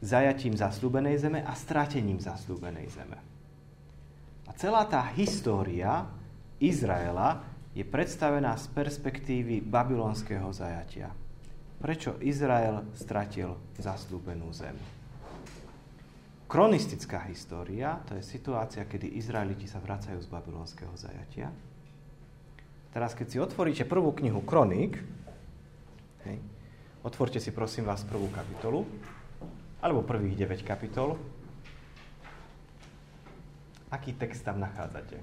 zajatím zaslúbenej zeme a strátením zaslúbenej zeme. A celá tá história Izraela je predstavená z perspektívy babylonského zajatia. Prečo Izrael stratil zaslúbenú zem? Kronistická história, to je situácia, kedy Izraeliti sa vracajú z babylonského zajatia. Teraz, keď si otvoríte prvú knihu Kronik, hej, otvorte si prosím vás prvú kapitolu, alebo prvých 9 kapitol, Aký text tam nachádzate?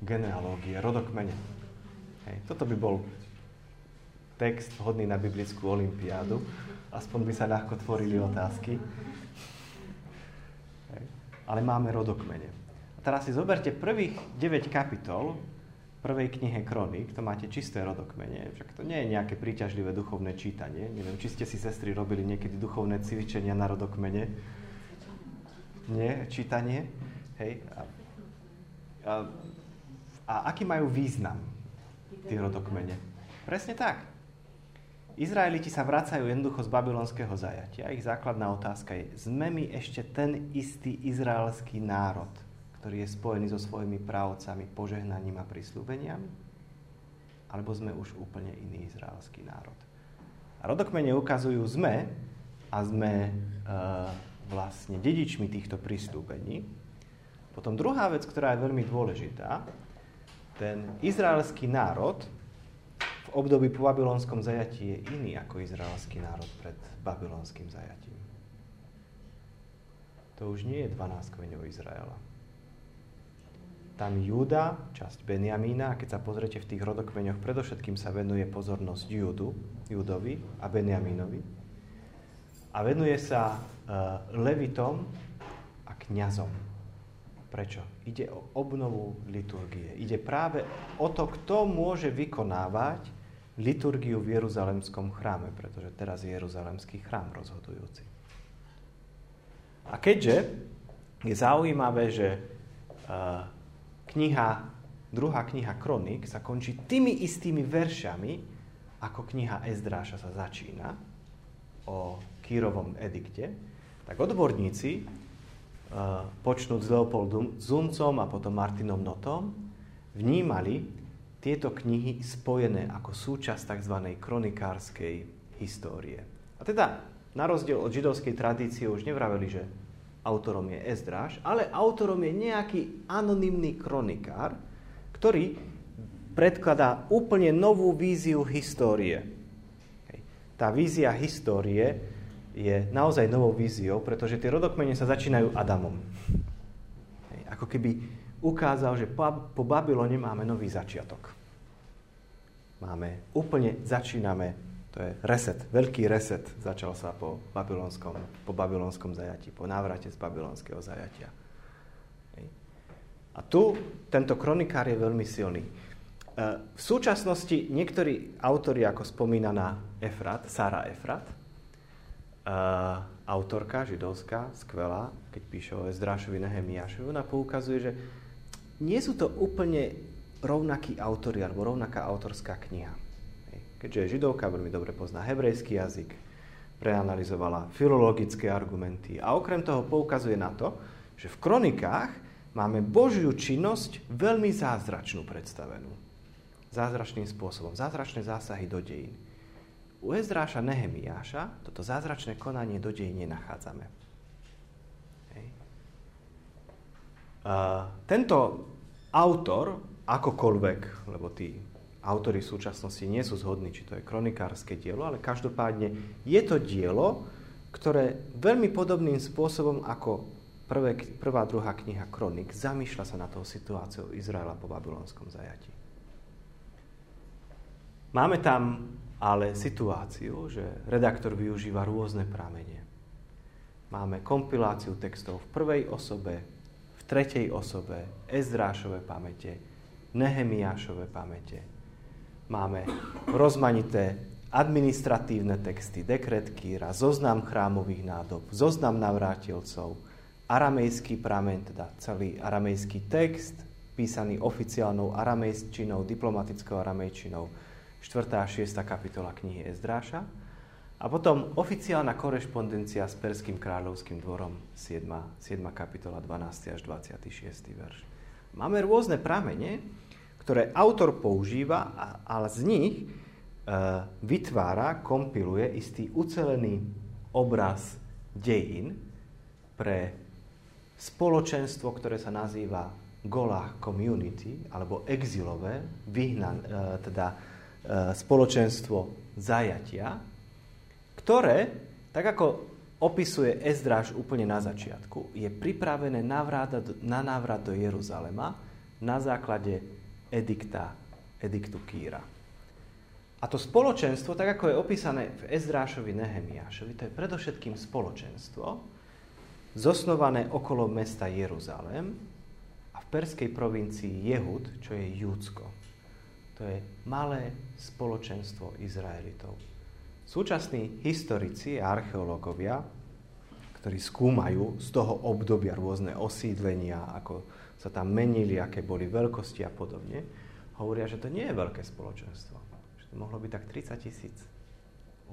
Genealógie, rodokmene. Hej, toto by bol text vhodný na biblickú olimpiádu. Aspoň by sa ľahko tvorili otázky. Hej. Ale máme rodokmene. Teraz si zoberte prvých 9 kapitol prvej knihe Kronik, to máte čisté rodokmene, však to nie je nejaké príťažlivé duchovné čítanie. Neviem, či ste si sestry robili niekedy duchovné cvičenia na rodokmene. Nie, čítanie. Hej. A, a, a aký majú význam tie rodokmene? Presne tak. Izraeliti sa vracajú jednoducho z babylonského zajatia. Ich základná otázka je, sme my ešte ten istý izraelský národ, ktorý je spojený so svojimi právcami, požehnaním a prislúbeniami? Alebo sme už úplne iný izraelský národ? A rodokmene ukazujú sme a sme e, vlastne dedičmi týchto prislúbení. Potom druhá vec, ktorá je veľmi dôležitá, ten izraelský národ v období po babylonskom zajatí je iný ako izraelský národ pred babylonským zajatím. To už nie je 12 kmeňov Izraela tam Júda, časť Benjamína, a keď sa pozriete v tých rodokmeňoch, predovšetkým sa venuje pozornosť Júdu, Júdovi a Benjamínovi. A venuje sa uh, Levitom a kňazom. Prečo? Ide o obnovu liturgie. Ide práve o to, kto môže vykonávať liturgiu v Jeruzalemskom chráme, pretože teraz je Jeruzalemský chrám rozhodujúci. A keďže je zaujímavé, že uh, kniha, druhá kniha Kronik sa končí tými istými veršami, ako kniha Ezdráša sa začína o Kírovom edikte, tak odborníci, e, počnúť s Leopoldom Zuncom a potom Martinom Notom, vnímali tieto knihy spojené ako súčasť tzv. kronikárskej histórie. A teda, na rozdiel od židovskej tradície, už nevraveli, že autorom je Ezdráš, ale autorom je nejaký anonymný kronikár, ktorý predkladá úplne novú víziu histórie. Tá vízia histórie je naozaj novou víziou, pretože tie rodokmene sa začínajú Adamom. Ako keby ukázal, že po Babylone máme nový začiatok. Máme, úplne začíname to je reset, veľký reset začal sa po babylonskom, po babylonskom zajatí, po návrate z babylonského zajatia. A tu tento kronikár je veľmi silný. E, v súčasnosti niektorí autori, ako spomínaná Efrat, Sara Efrat, e, autorka židovská, skvelá, keď píše o Ezdrášovi Nehemiášovi, ona poukazuje, že nie sú to úplne rovnakí autori alebo rovnaká autorská kniha keďže je židovka, veľmi dobre pozná hebrejský jazyk, preanalizovala filologické argumenty a okrem toho poukazuje na to, že v kronikách máme Božiu činnosť veľmi zázračnú predstavenú. Zázračným spôsobom, zázračné zásahy do dejín. U Ezdráša Nehemiáša toto zázračné konanie do dejín nenachádzame. Hej. Uh, tento autor, akokoľvek, lebo tí autori v súčasnosti nie sú zhodní, či to je kronikárske dielo, ale každopádne je to dielo, ktoré veľmi podobným spôsobom ako prvé, prvá, druhá kniha Kronik zamýšľa sa na tou situáciou Izraela po babylonskom zajatí. Máme tam ale situáciu, že redaktor využíva rôzne pramene. Máme kompiláciu textov v prvej osobe, v tretej osobe, Ezdrášové pamäte, Nehemiášové pamäte, Máme rozmanité administratívne texty, dekret Kýra, zoznam chrámových nádob, zoznam navrátilcov, aramejský pramen, teda celý aramejský text, písaný oficiálnou aramejčinou, diplomatickou aramejčinou, 4. a 6. kapitola knihy Ezdráša. A potom oficiálna korešpondencia s Perským kráľovským dvorom, 7. 7. kapitola, 12. až 26. verš. Máme rôzne pramene, ktoré autor používa, ale z nich e, vytvára, kompiluje istý ucelený obraz dejín pre spoločenstvo, ktoré sa nazýva Golah Community, alebo exilové, vyhnan, e, teda e, spoločenstvo zajatia, ktoré, tak ako opisuje Ezdráž úplne na začiatku, je pripravené na návrat do Jeruzalema na základe edikta, ediktu Kýra. A to spoločenstvo, tak ako je opísané v Ezdrášovi Nehemiášovi, to je predovšetkým spoločenstvo, zosnované okolo mesta Jeruzalém a v perskej provincii Jehud, čo je Júdsko. To je malé spoločenstvo Izraelitov. Súčasní historici a archeológovia, ktorí skúmajú z toho obdobia rôzne osídlenia, ako sa tam menili, aké boli veľkosti a podobne, hovoria, že to nie je veľké spoločenstvo. Že to mohlo byť tak 30 tisíc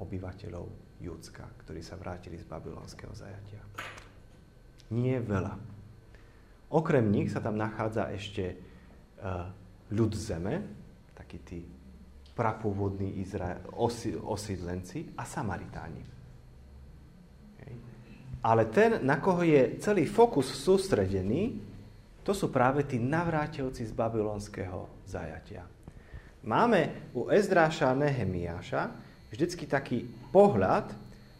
obyvateľov Júdska, ktorí sa vrátili z babylonského zajatia. Nie veľa. Okrem nich sa tam nachádza ešte uh, ľud zeme, takí tí prapôvodní Izrael, osídlenci a Samaritáni. Ale ten, na koho je celý fokus sústredený, to sú práve tí navrátilci z babylonského zajatia. Máme u Ezdráša a Nehemiáša vždycky taký pohľad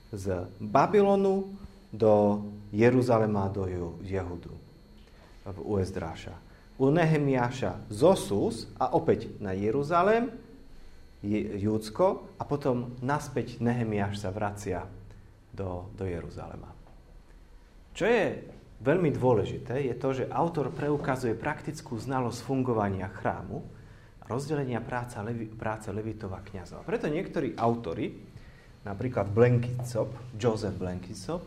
z Babylonu do Jeruzalema, do Jehudu u Ezdráša. U Nehemiáša Zosus a opäť na Jeruzalem Júdsko a potom naspäť Nehemiáš sa vracia do, do Jeruzalema. Čo je veľmi dôležité, je to, že autor preukazuje praktickú znalosť fungovania chrámu a rozdelenia práca, levi, práce levitov a kniazov. A preto niektorí autory, napríklad Blenkicop, Joseph Blenkicop,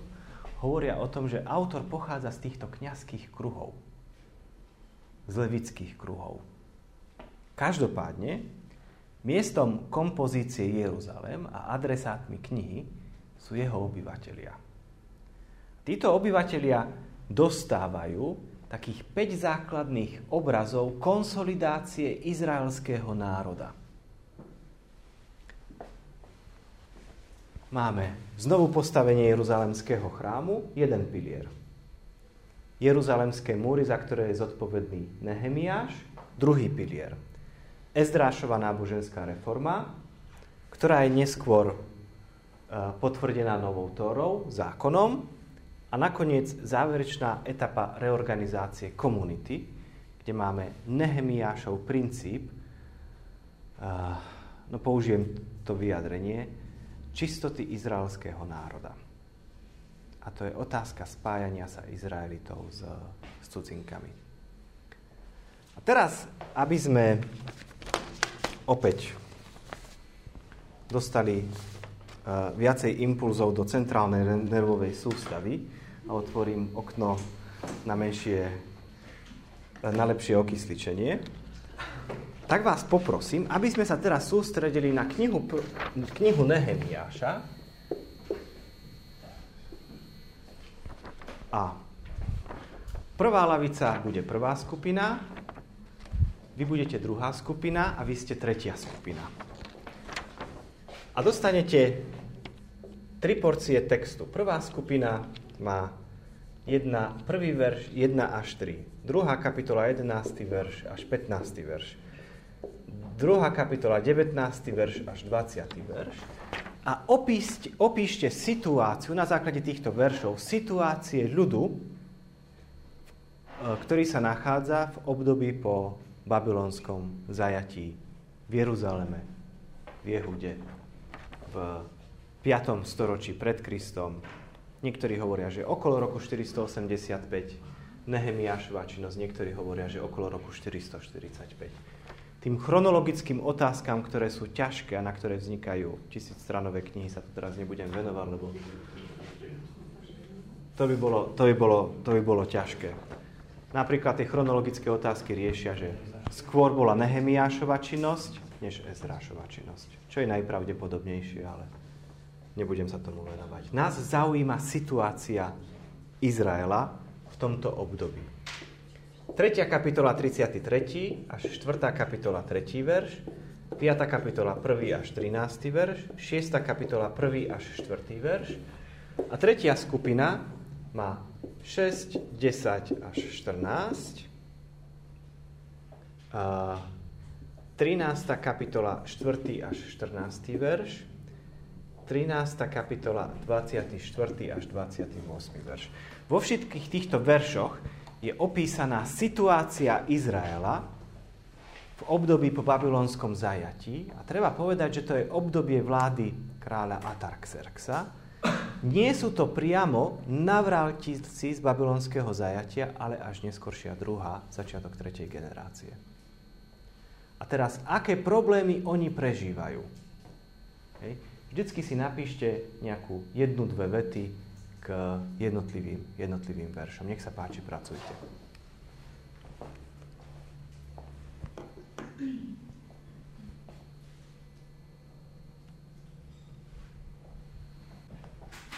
hovoria o tom, že autor pochádza z týchto kňazských kruhov, z levických kruhov. Každopádne, Miestom kompozície Jeruzalém a adresátmi knihy sú jeho obyvatelia. Títo obyvatelia dostávajú takých 5 základných obrazov konsolidácie izraelského národa. Máme znovu postavenie Jeruzalemského chrámu, jeden pilier. Jeruzalemské múry, za ktoré je zodpovedný Nehemiáš, druhý pilier. Ezdrášova náboženská reforma, ktorá je neskôr e, potvrdená novou Tórou, zákonom a nakoniec záverečná etapa reorganizácie komunity, kde máme Nehemiášov princíp, no použijem to vyjadrenie, čistoty izraelského národa. A to je otázka spájania sa Izraelitov s, s cudzinkami. A teraz, aby sme opäť dostali uh, viacej impulzov do centrálnej nervovej sústavy a otvorím okno na menšie, na lepšie okysličenie, tak vás poprosím, aby sme sa teraz sústredili na knihu, knihu Nehemiáša a prvá lavica bude prvá skupina, vy budete druhá skupina a vy ste tretia skupina. A dostanete tri porcie textu. Prvá skupina má jedna, prvý verš 1 až 3. Druhá kapitola 11. verš až 15. verš. Druhá kapitola 19. verš až 20. verš. A opíšte, opíšte situáciu na základe týchto veršov, situácie ľudu, e, ktorý sa nachádza v období po babylonskom zajatí v Jeruzaleme, v Jehude, v 5. storočí pred Kristom. Niektorí hovoria, že okolo roku 485 Nehemiášova činnosť, niektorí hovoria, že okolo roku 445. Tým chronologickým otázkam, ktoré sú ťažké a na ktoré vznikajú tisícstranové knihy, sa tu teraz nebudem venovať, lebo to by bolo, to by bolo, to by bolo ťažké. Napríklad tie chronologické otázky riešia, že skôr bola Nehemiášova činnosť, než Ezrášova činnosť. Čo je najpravdepodobnejšie, ale nebudem sa tomu venovať. Nás zaujíma situácia Izraela v tomto období. 3. kapitola 33. až 4. kapitola 3. verš, 5. kapitola 1. až 13. verš, 6. kapitola 1. až 4. verš a tretia skupina má 6, 10 až 14 13. kapitola 4. až 14. verš, 13. kapitola 24. až 28. verš. Vo všetkých týchto veršoch je opísaná situácia Izraela v období po babylonskom zajatí. A treba povedať, že to je obdobie vlády kráľa Atarxerxa. Nie sú to priamo navrátilci z babylonského zajatia, ale až neskoršia druhá, začiatok tretej generácie. A teraz, aké problémy oni prežívajú? Hej. Vždycky si napíšte nejakú jednu, dve vety k jednotlivým, jednotlivým veršom. Nech sa páči, pracujte.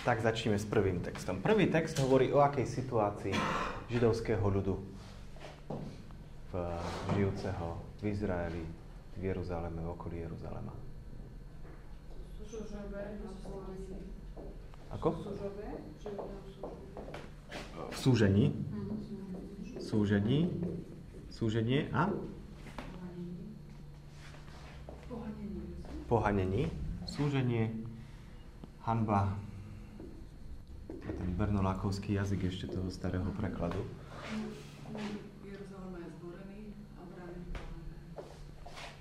Tak začneme s prvým textom. Prvý text hovorí o akej situácii židovského ľudu v žijúceho v Izraeli, v Jeruzaleme, v okolí Jeruzalema. Ako? V súžení. Súžení. Súženie a? Pohanení. Súženie. Hanba a ten bernolákovský jazyk ešte toho starého prekladu.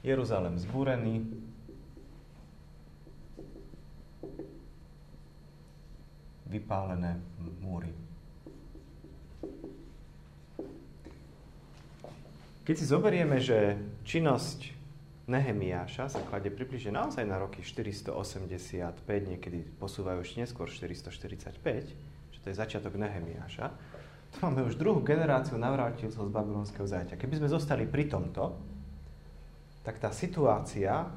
Jeruzalém zbúrený, vypálené múry. Keď si zoberieme, že činnosť Nehemiáša sa kladie približne naozaj na roky 485, niekedy posúvajú ešte neskôr 445, čo to je začiatok Nehemiáša, to máme už druhú generáciu navrátilcov z babylonského zajatia. Keby sme zostali pri tomto, tak tá situácia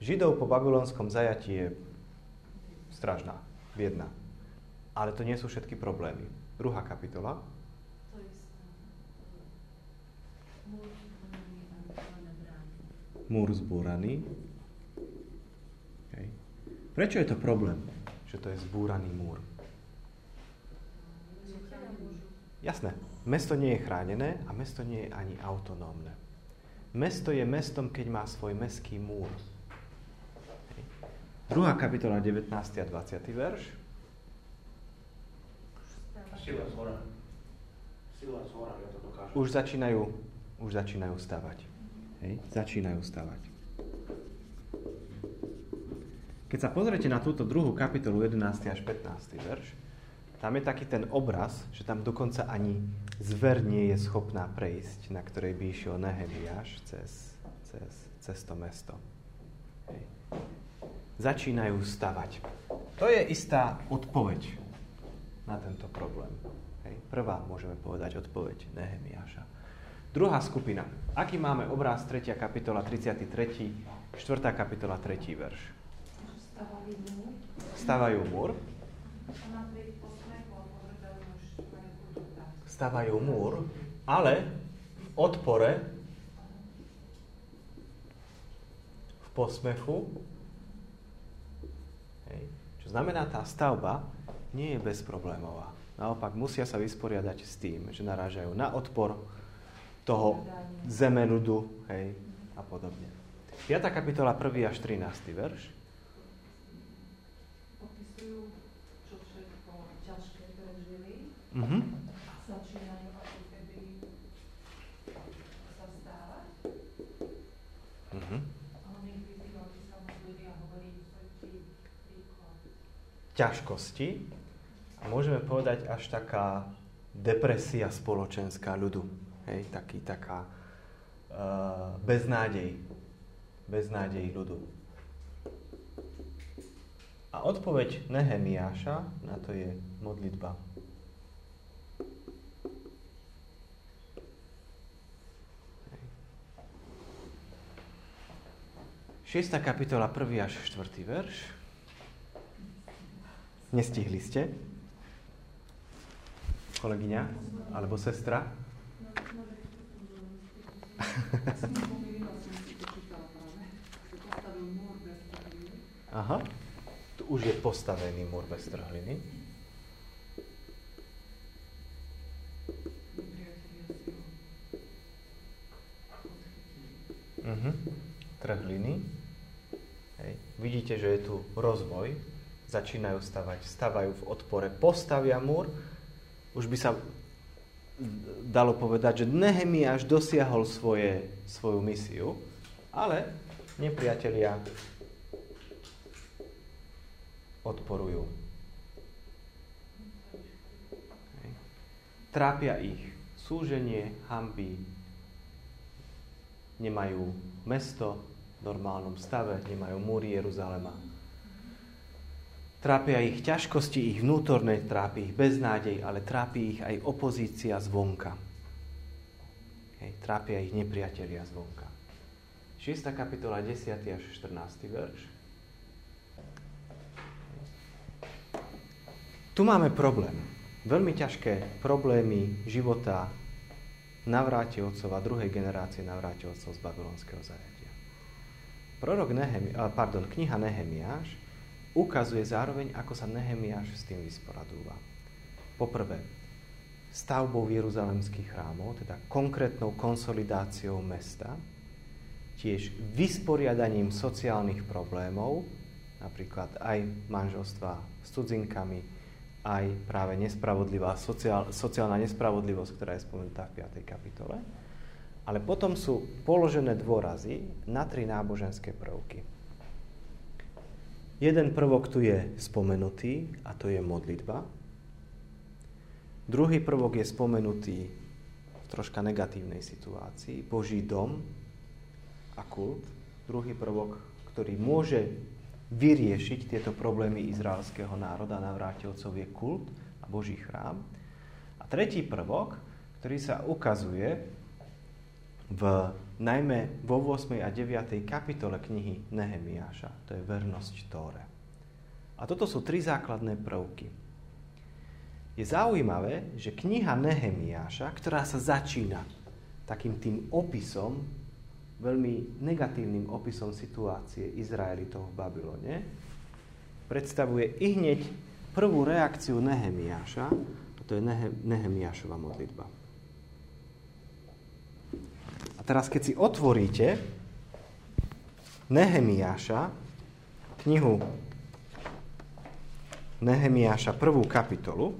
Židov po babylonskom zajatí je strašná, biedná. Ale to nie sú všetky problémy. Druhá kapitola. múr zbúraný. Hej. Prečo je to problém, že to je zbúraný múr? Jasné, mesto nie je chránené a mesto nie je ani autonómne. Mesto je mestom, keď má svoj meský múr. Hej. Druhá kapitola, 19. a 20. verš. Sila zhora. Sila zhora, ja to dokážem. Už začínajú, už začínajú stavať. Hej, začínajú stavať. Keď sa pozriete na túto druhú kapitolu 11. až 15. verš, tam je taký ten obraz, že tam dokonca ani zver nie je schopná prejsť, na ktorej by išiel Nehemiáš cez, cez, cez to mesto. Hej. Začínajú stavať. To je istá odpoveď na tento problém. Hej. Prvá, môžeme povedať, odpoveď Nehemiáša. Druhá skupina. Aký máme obraz 3. kapitola 33. 4. kapitola 3. verš? Stavajú múr. Stavajú múr, ale v odpore, v posmechu, hej, čo znamená tá stavba, nie je bezproblémová. Naopak musia sa vysporiadať s tým, že narážajú na odpor, toho zeme ľudu, hej, a podobne. 5. kapitola 1. až 13. verš. Opisujú, čo všetko ťažké prežili. Uh-huh. Začínajú ako keby sa príklad. Ťažkosti. Môžeme povedať až taká depresia spoločenská ľudu. Hej, taký, taká uh, beznádej. Beznádej ľudu. A odpoveď Nehemiáša na to je modlitba. Šiesta kapitola, 1. až 4. verš. Nestihli ste? Kolegyňa? Alebo sestra? Aha, tu už je postavený múr bez trhliny. Uh-huh. Trhliny. Hej. Vidíte, že je tu rozvoj. Začínajú stavať, stavajú v odpore, postavia múr. Už by sa dalo povedať, že Nehemiáš dosiahol svoje, svoju misiu, ale nepriatelia odporujú. Trápia ich súženie, hamby, nemajú mesto v normálnom stave, nemajú múry Jeruzalema. Trápia ich ťažkosti, ich vnútorné, trápi ich beznádej, ale trápi ich aj opozícia zvonka. Hej, trápia ich nepriatelia zvonka. 6. kapitola 10. až 14. verš. Tu máme problém. Veľmi ťažké problémy života navrátilcov a druhej generácie navrátilcov z babylonského zajatia. Prorok Nehemi, pardon, kniha Nehemiáš ukazuje zároveň, ako sa Nehemiáš s tým vysporadúva. Poprvé, stavbou jeruzalemských chrámov, teda konkrétnou konsolidáciou mesta, tiež vysporiadaním sociálnych problémov, napríklad aj manželstva s cudzinkami, aj práve nespravodlivá sociál, sociálna nespravodlivosť, ktorá je spomenutá v 5. kapitole. Ale potom sú položené dôrazy na tri náboženské prvky. Jeden prvok tu je spomenutý a to je modlitba. Druhý prvok je spomenutý v troška negatívnej situácii. Boží dom a kult. Druhý prvok, ktorý môže vyriešiť tieto problémy izraelského národa navrátilcov je kult a Boží chrám. A tretí prvok, ktorý sa ukazuje v najmä vo 8. a 9. kapitole knihy Nehemiáša. To je vernosť Tóre. A toto sú tri základné prvky. Je zaujímavé, že kniha Nehemiáša, ktorá sa začína takým tým opisom, veľmi negatívnym opisom situácie Izraelitov v Babylone, predstavuje i hneď prvú reakciu Nehemiáša, a to je Nehemiášova modlitba. A teraz, keď si otvoríte Nehemiáša, knihu Nehemiáša, prvú kapitolu,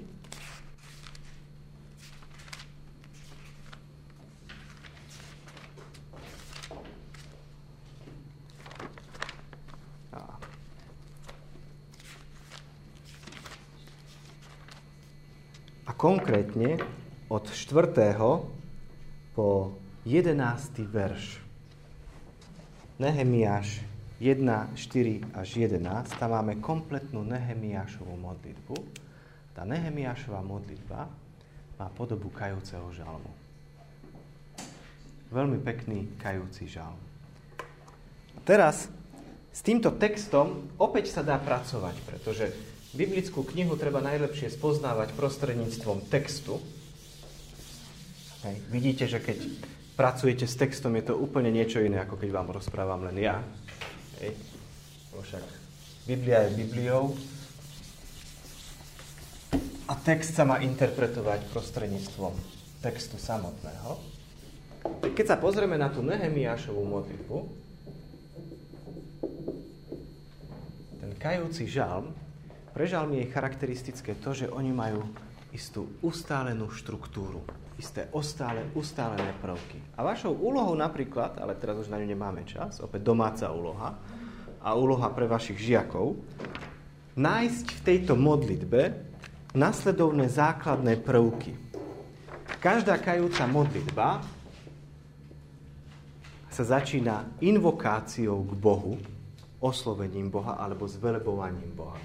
konkrétne od 4. po 11. verš. Nehemiáš 1, 4 až 11, tam máme kompletnú Nehemiášovú modlitbu. Tá Nehemiášová modlitba má podobu kajúceho žalmu. Veľmi pekný kajúci žalm. A teraz s týmto textom opäť sa dá pracovať, pretože biblickú knihu treba najlepšie spoznávať prostredníctvom textu. Hej. Vidíte, že keď pracujete s textom, je to úplne niečo iné, ako keď vám rozprávam len ja. Hej. Však Biblia je Bibliou a text sa má interpretovať prostredníctvom textu samotného. Keď sa pozrieme na tú Nehemiášovú modlitbu, ten kajúci žalm, pre žalmy je charakteristické to, že oni majú istú ustálenú štruktúru isté ostále, ustálené prvky. A vašou úlohou napríklad, ale teraz už na ňu nemáme čas, opäť domáca úloha a úloha pre vašich žiakov, nájsť v tejto modlitbe nasledovné základné prvky. Každá kajúca modlitba sa začína invokáciou k Bohu, oslovením Boha alebo zvelebovaním Boha.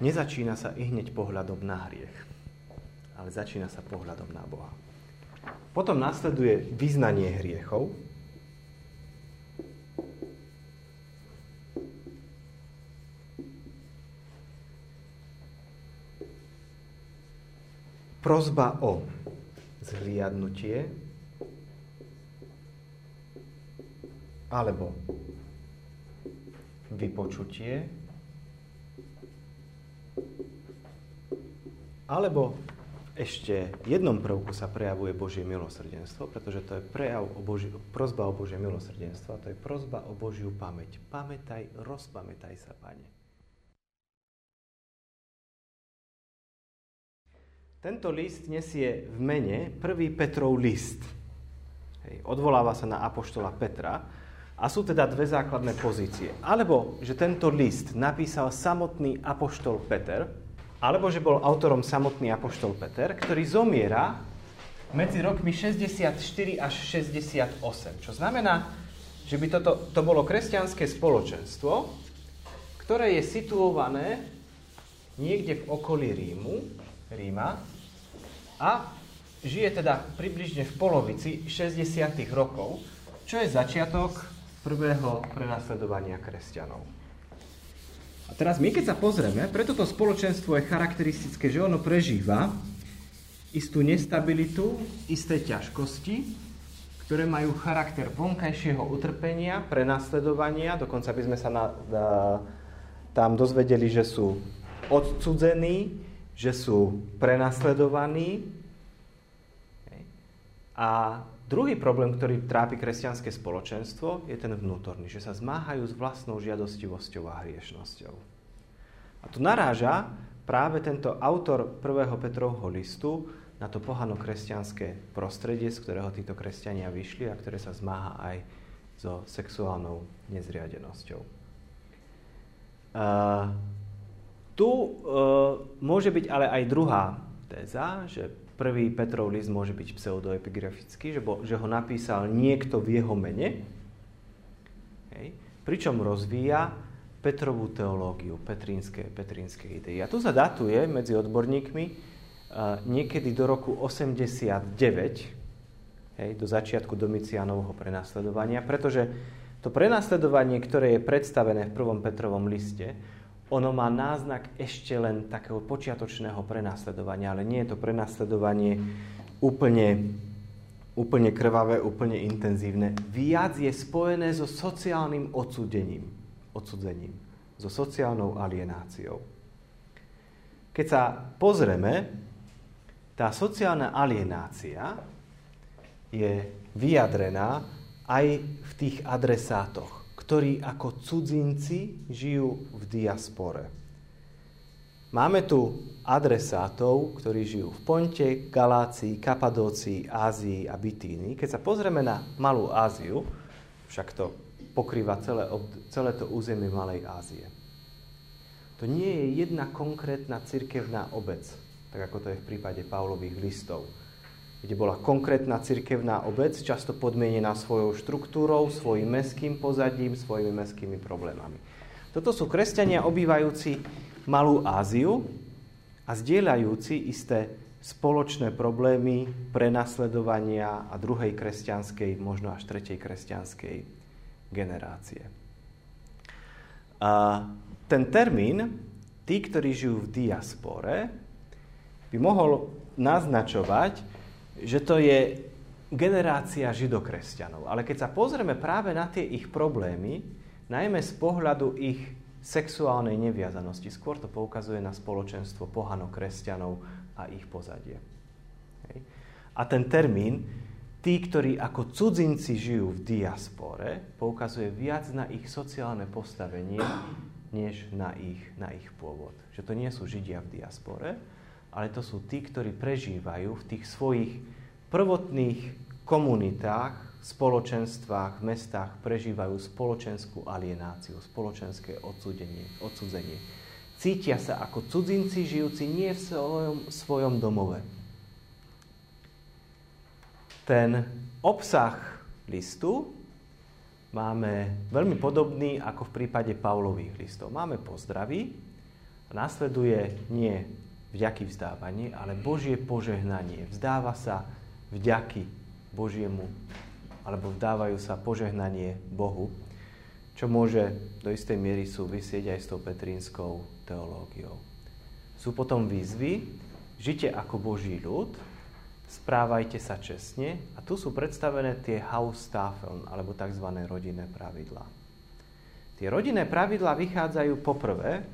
Nezačína sa i hneď pohľadom na hriech, ale začína sa pohľadom na Boha. Potom nasleduje vyznanie hriechov, prozba o zhliadnutie alebo vypočutie Alebo ešte jednom prvku sa prejavuje Božie milosrdenstvo, pretože to je prejav o Boži, prozba o Božie milosrdenstvo to je prozba o Božiu pamäť. Pamätaj, rozpamätaj sa, Pane. Tento list nesie v mene prvý Petrov list. Hej, odvoláva sa na apoštola Petra A sú teda dve základné pozície. Alebo, že tento list napísal samotný apoštol Peter, alebo, že bol autorom samotný apoštol Peter, ktorý zomiera medzi rokmi 64 až 68. Čo znamená, že by toto, to bolo kresťanské spoločenstvo, ktoré je situované niekde v okolí Rímu, Ríma a žije teda približne v polovici 60. rokov, čo je začiatok prvého prenasledovania kresťanov. A teraz my, keď sa pozrieme, pre toto spoločenstvo je charakteristické, že ono prežíva istú nestabilitu, isté ťažkosti, ktoré majú charakter vonkajšieho utrpenia, prenasledovania, dokonca by sme sa na, na, tam dozvedeli, že sú odcudzení, že sú prenasledovaní. A Druhý problém, ktorý trápi kresťanské spoločenstvo, je ten vnútorný, že sa zmáhajú s vlastnou žiadostivosťou a hriešnosťou. A tu naráža práve tento autor prvého Petrovho listu na to pohano-kresťanské prostredie, z ktorého títo kresťania vyšli a ktoré sa zmáha aj so sexuálnou nezriadenosťou. Uh, tu uh, môže byť ale aj druhá téza, že Prvý Petrov list môže byť pseudoepigrafický, že, bo, že ho napísal niekto v jeho mene, hej, pričom rozvíja Petrovú teológiu, petrínske, petrínske idei. A tu sa datuje medzi odborníkmi uh, niekedy do roku 89, hej, do začiatku Domicianovho prenasledovania, pretože to prenasledovanie, ktoré je predstavené v prvom Petrovom liste, ono má náznak ešte len takého počiatočného prenasledovania, ale nie je to prenasledovanie úplne, úplne krvavé, úplne intenzívne. Viac je spojené so sociálnym odsúdením, odsudzením, so sociálnou alienáciou. Keď sa pozrieme, tá sociálna alienácia je vyjadrená aj v tých adresátoch ktorí ako cudzinci žijú v diaspore. Máme tu adresátov, ktorí žijú v Ponte, Galácii, Kapadócii, Ázii a Bitíny. Keď sa pozrieme na Malú Áziu, však to pokrýva celé, celé to územie Malej Ázie. To nie je jedna konkrétna cirkevná obec, tak ako to je v prípade Pavlových listov kde bola konkrétna cirkevná obec, často podmienená svojou štruktúrou, svojim meským pozadím, svojimi meskými problémami. Toto sú kresťania obývajúci Malú Áziu a zdieľajúci isté spoločné problémy prenasledovania a druhej kresťanskej, možno až tretej kresťanskej generácie. A ten termín, tí, ktorí žijú v diaspore, by mohol naznačovať, že to je generácia židokresťanov. Ale keď sa pozrieme práve na tie ich problémy, najmä z pohľadu ich sexuálnej neviazanosti, skôr to poukazuje na spoločenstvo pohano-kresťanov a ich pozadie. Hej. A ten termín, tí, ktorí ako cudzinci žijú v diaspore, poukazuje viac na ich sociálne postavenie, než na ich, na ich pôvod. Že to nie sú Židia v diaspore, ale to sú tí, ktorí prežívajú v tých svojich prvotných komunitách, spoločenstvách, mestách prežívajú spoločenskú alienáciu, spoločenské odsudenie, odsudzenie. Cítia sa ako cudzinci žijúci nie v svojom, svojom domove. Ten obsah listu máme veľmi podobný ako v prípade Pavlových listov. Máme pozdraví, nasleduje nie vďaky vzdávanie, ale Božie požehnanie. Vzdáva sa vďaky Božiemu, alebo vdávajú sa požehnanie Bohu, čo môže do istej miery súvisieť aj s tou petrínskou teológiou. Sú potom výzvy, žite ako Boží ľud, správajte sa čestne a tu sú predstavené tie Haustafeln, alebo tzv. rodinné pravidlá. Tie rodinné pravidlá vychádzajú poprvé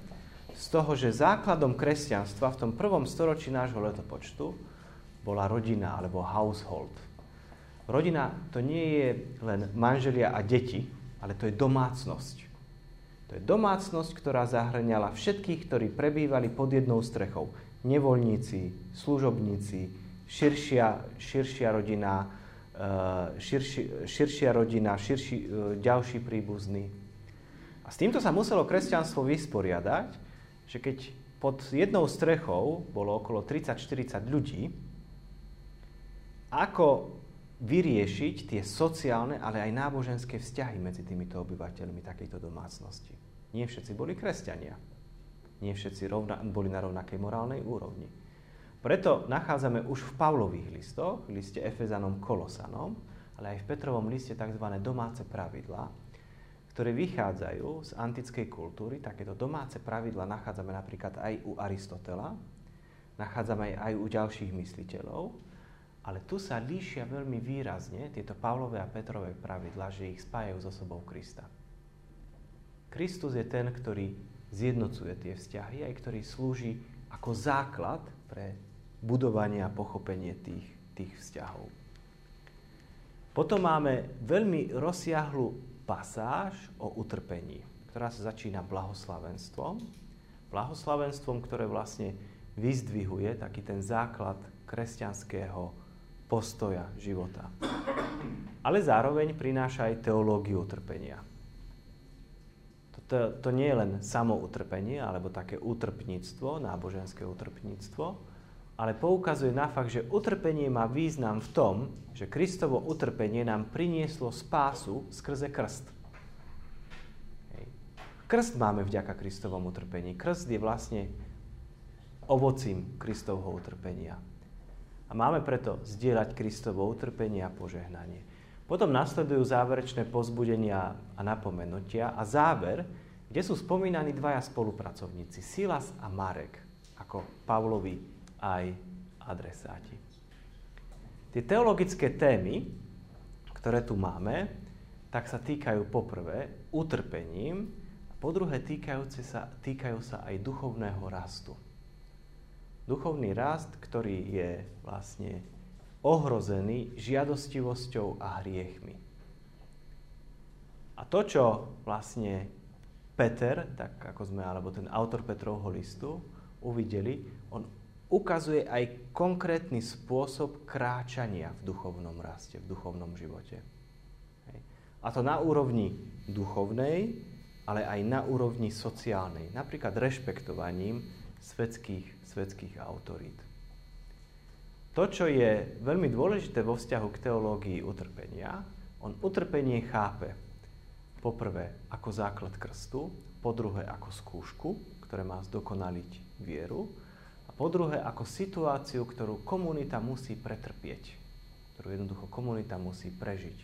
z toho, že základom kresťanstva v tom prvom storočí nášho letopočtu bola rodina alebo household. Rodina to nie je len manželia a deti, ale to je domácnosť. To je domácnosť, ktorá zahrňala všetkých, ktorí prebývali pod jednou strechou. Nevoľníci, služobníci, širšia, širšia rodina, širši, širšia rodina, širší, e, ďalší príbuzný. A s týmto sa muselo kresťanstvo vysporiadať, že keď pod jednou strechou bolo okolo 30-40 ľudí, ako vyriešiť tie sociálne, ale aj náboženské vzťahy medzi týmito obyvateľmi takejto domácnosti. Nie všetci boli kresťania. Nie všetci rovna, boli na rovnakej morálnej úrovni. Preto nachádzame už v Pavlových listoch, liste Efezanom Kolosanom, ale aj v Petrovom liste tzv. domáce pravidla, ktoré vychádzajú z antickej kultúry. Takéto domáce pravidla nachádzame napríklad aj u Aristotela, nachádzame aj u ďalších mysliteľov, ale tu sa líšia veľmi výrazne tieto Pavlové a Petrové pravidla, že ich spájajú s osobou Krista. Kristus je ten, ktorý zjednocuje tie vzťahy, aj ktorý slúži ako základ pre budovanie a pochopenie tých, tých vzťahov. Potom máme veľmi rozsiahlu pasáž o utrpení, ktorá sa začína blahoslavenstvom. Blahoslavenstvom, ktoré vlastne vyzdvihuje taký ten základ kresťanského postoja života. Ale zároveň prináša aj teológiu utrpenia. To, to nie je len samo utrpenie, alebo také utrpníctvo, náboženské utrpníctvo, ale poukazuje na fakt, že utrpenie má význam v tom, že Kristovo utrpenie nám prinieslo spásu skrze krst. Krst máme vďaka Kristovom utrpení. Krst je vlastne ovocím Kristovho utrpenia. A máme preto zdieľať Kristovo utrpenie a požehnanie. Potom nasledujú záverečné pozbudenia a napomenutia a záver, kde sú spomínaní dvaja spolupracovníci, Silas a Marek, ako Pavlovi aj adresáti. Tie teologické témy, ktoré tu máme, tak sa týkajú poprvé utrpením, a po druhé sa, týkajú sa aj duchovného rastu. Duchovný rast, ktorý je vlastne ohrozený žiadostivosťou a hriechmi. A to, čo vlastne Peter, tak ako sme, alebo ten autor Petrovho listu, uvideli, ukazuje aj konkrétny spôsob kráčania v duchovnom raste, v duchovnom živote. A to na úrovni duchovnej, ale aj na úrovni sociálnej, napríklad rešpektovaním svetských, svetských autorít. To, čo je veľmi dôležité vo vzťahu k teológii utrpenia, on utrpenie chápe poprvé ako základ krstu, po druhé ako skúšku, ktoré má zdokonaliť vieru, po druhé, ako situáciu, ktorú komunita musí pretrpieť, ktorú jednoducho komunita musí prežiť.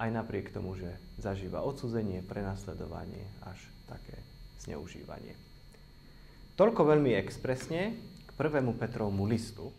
Aj napriek tomu, že zažíva odsudzenie, prenasledovanie až také zneužívanie. Toľko veľmi expresne k prvému Petrovmu listu.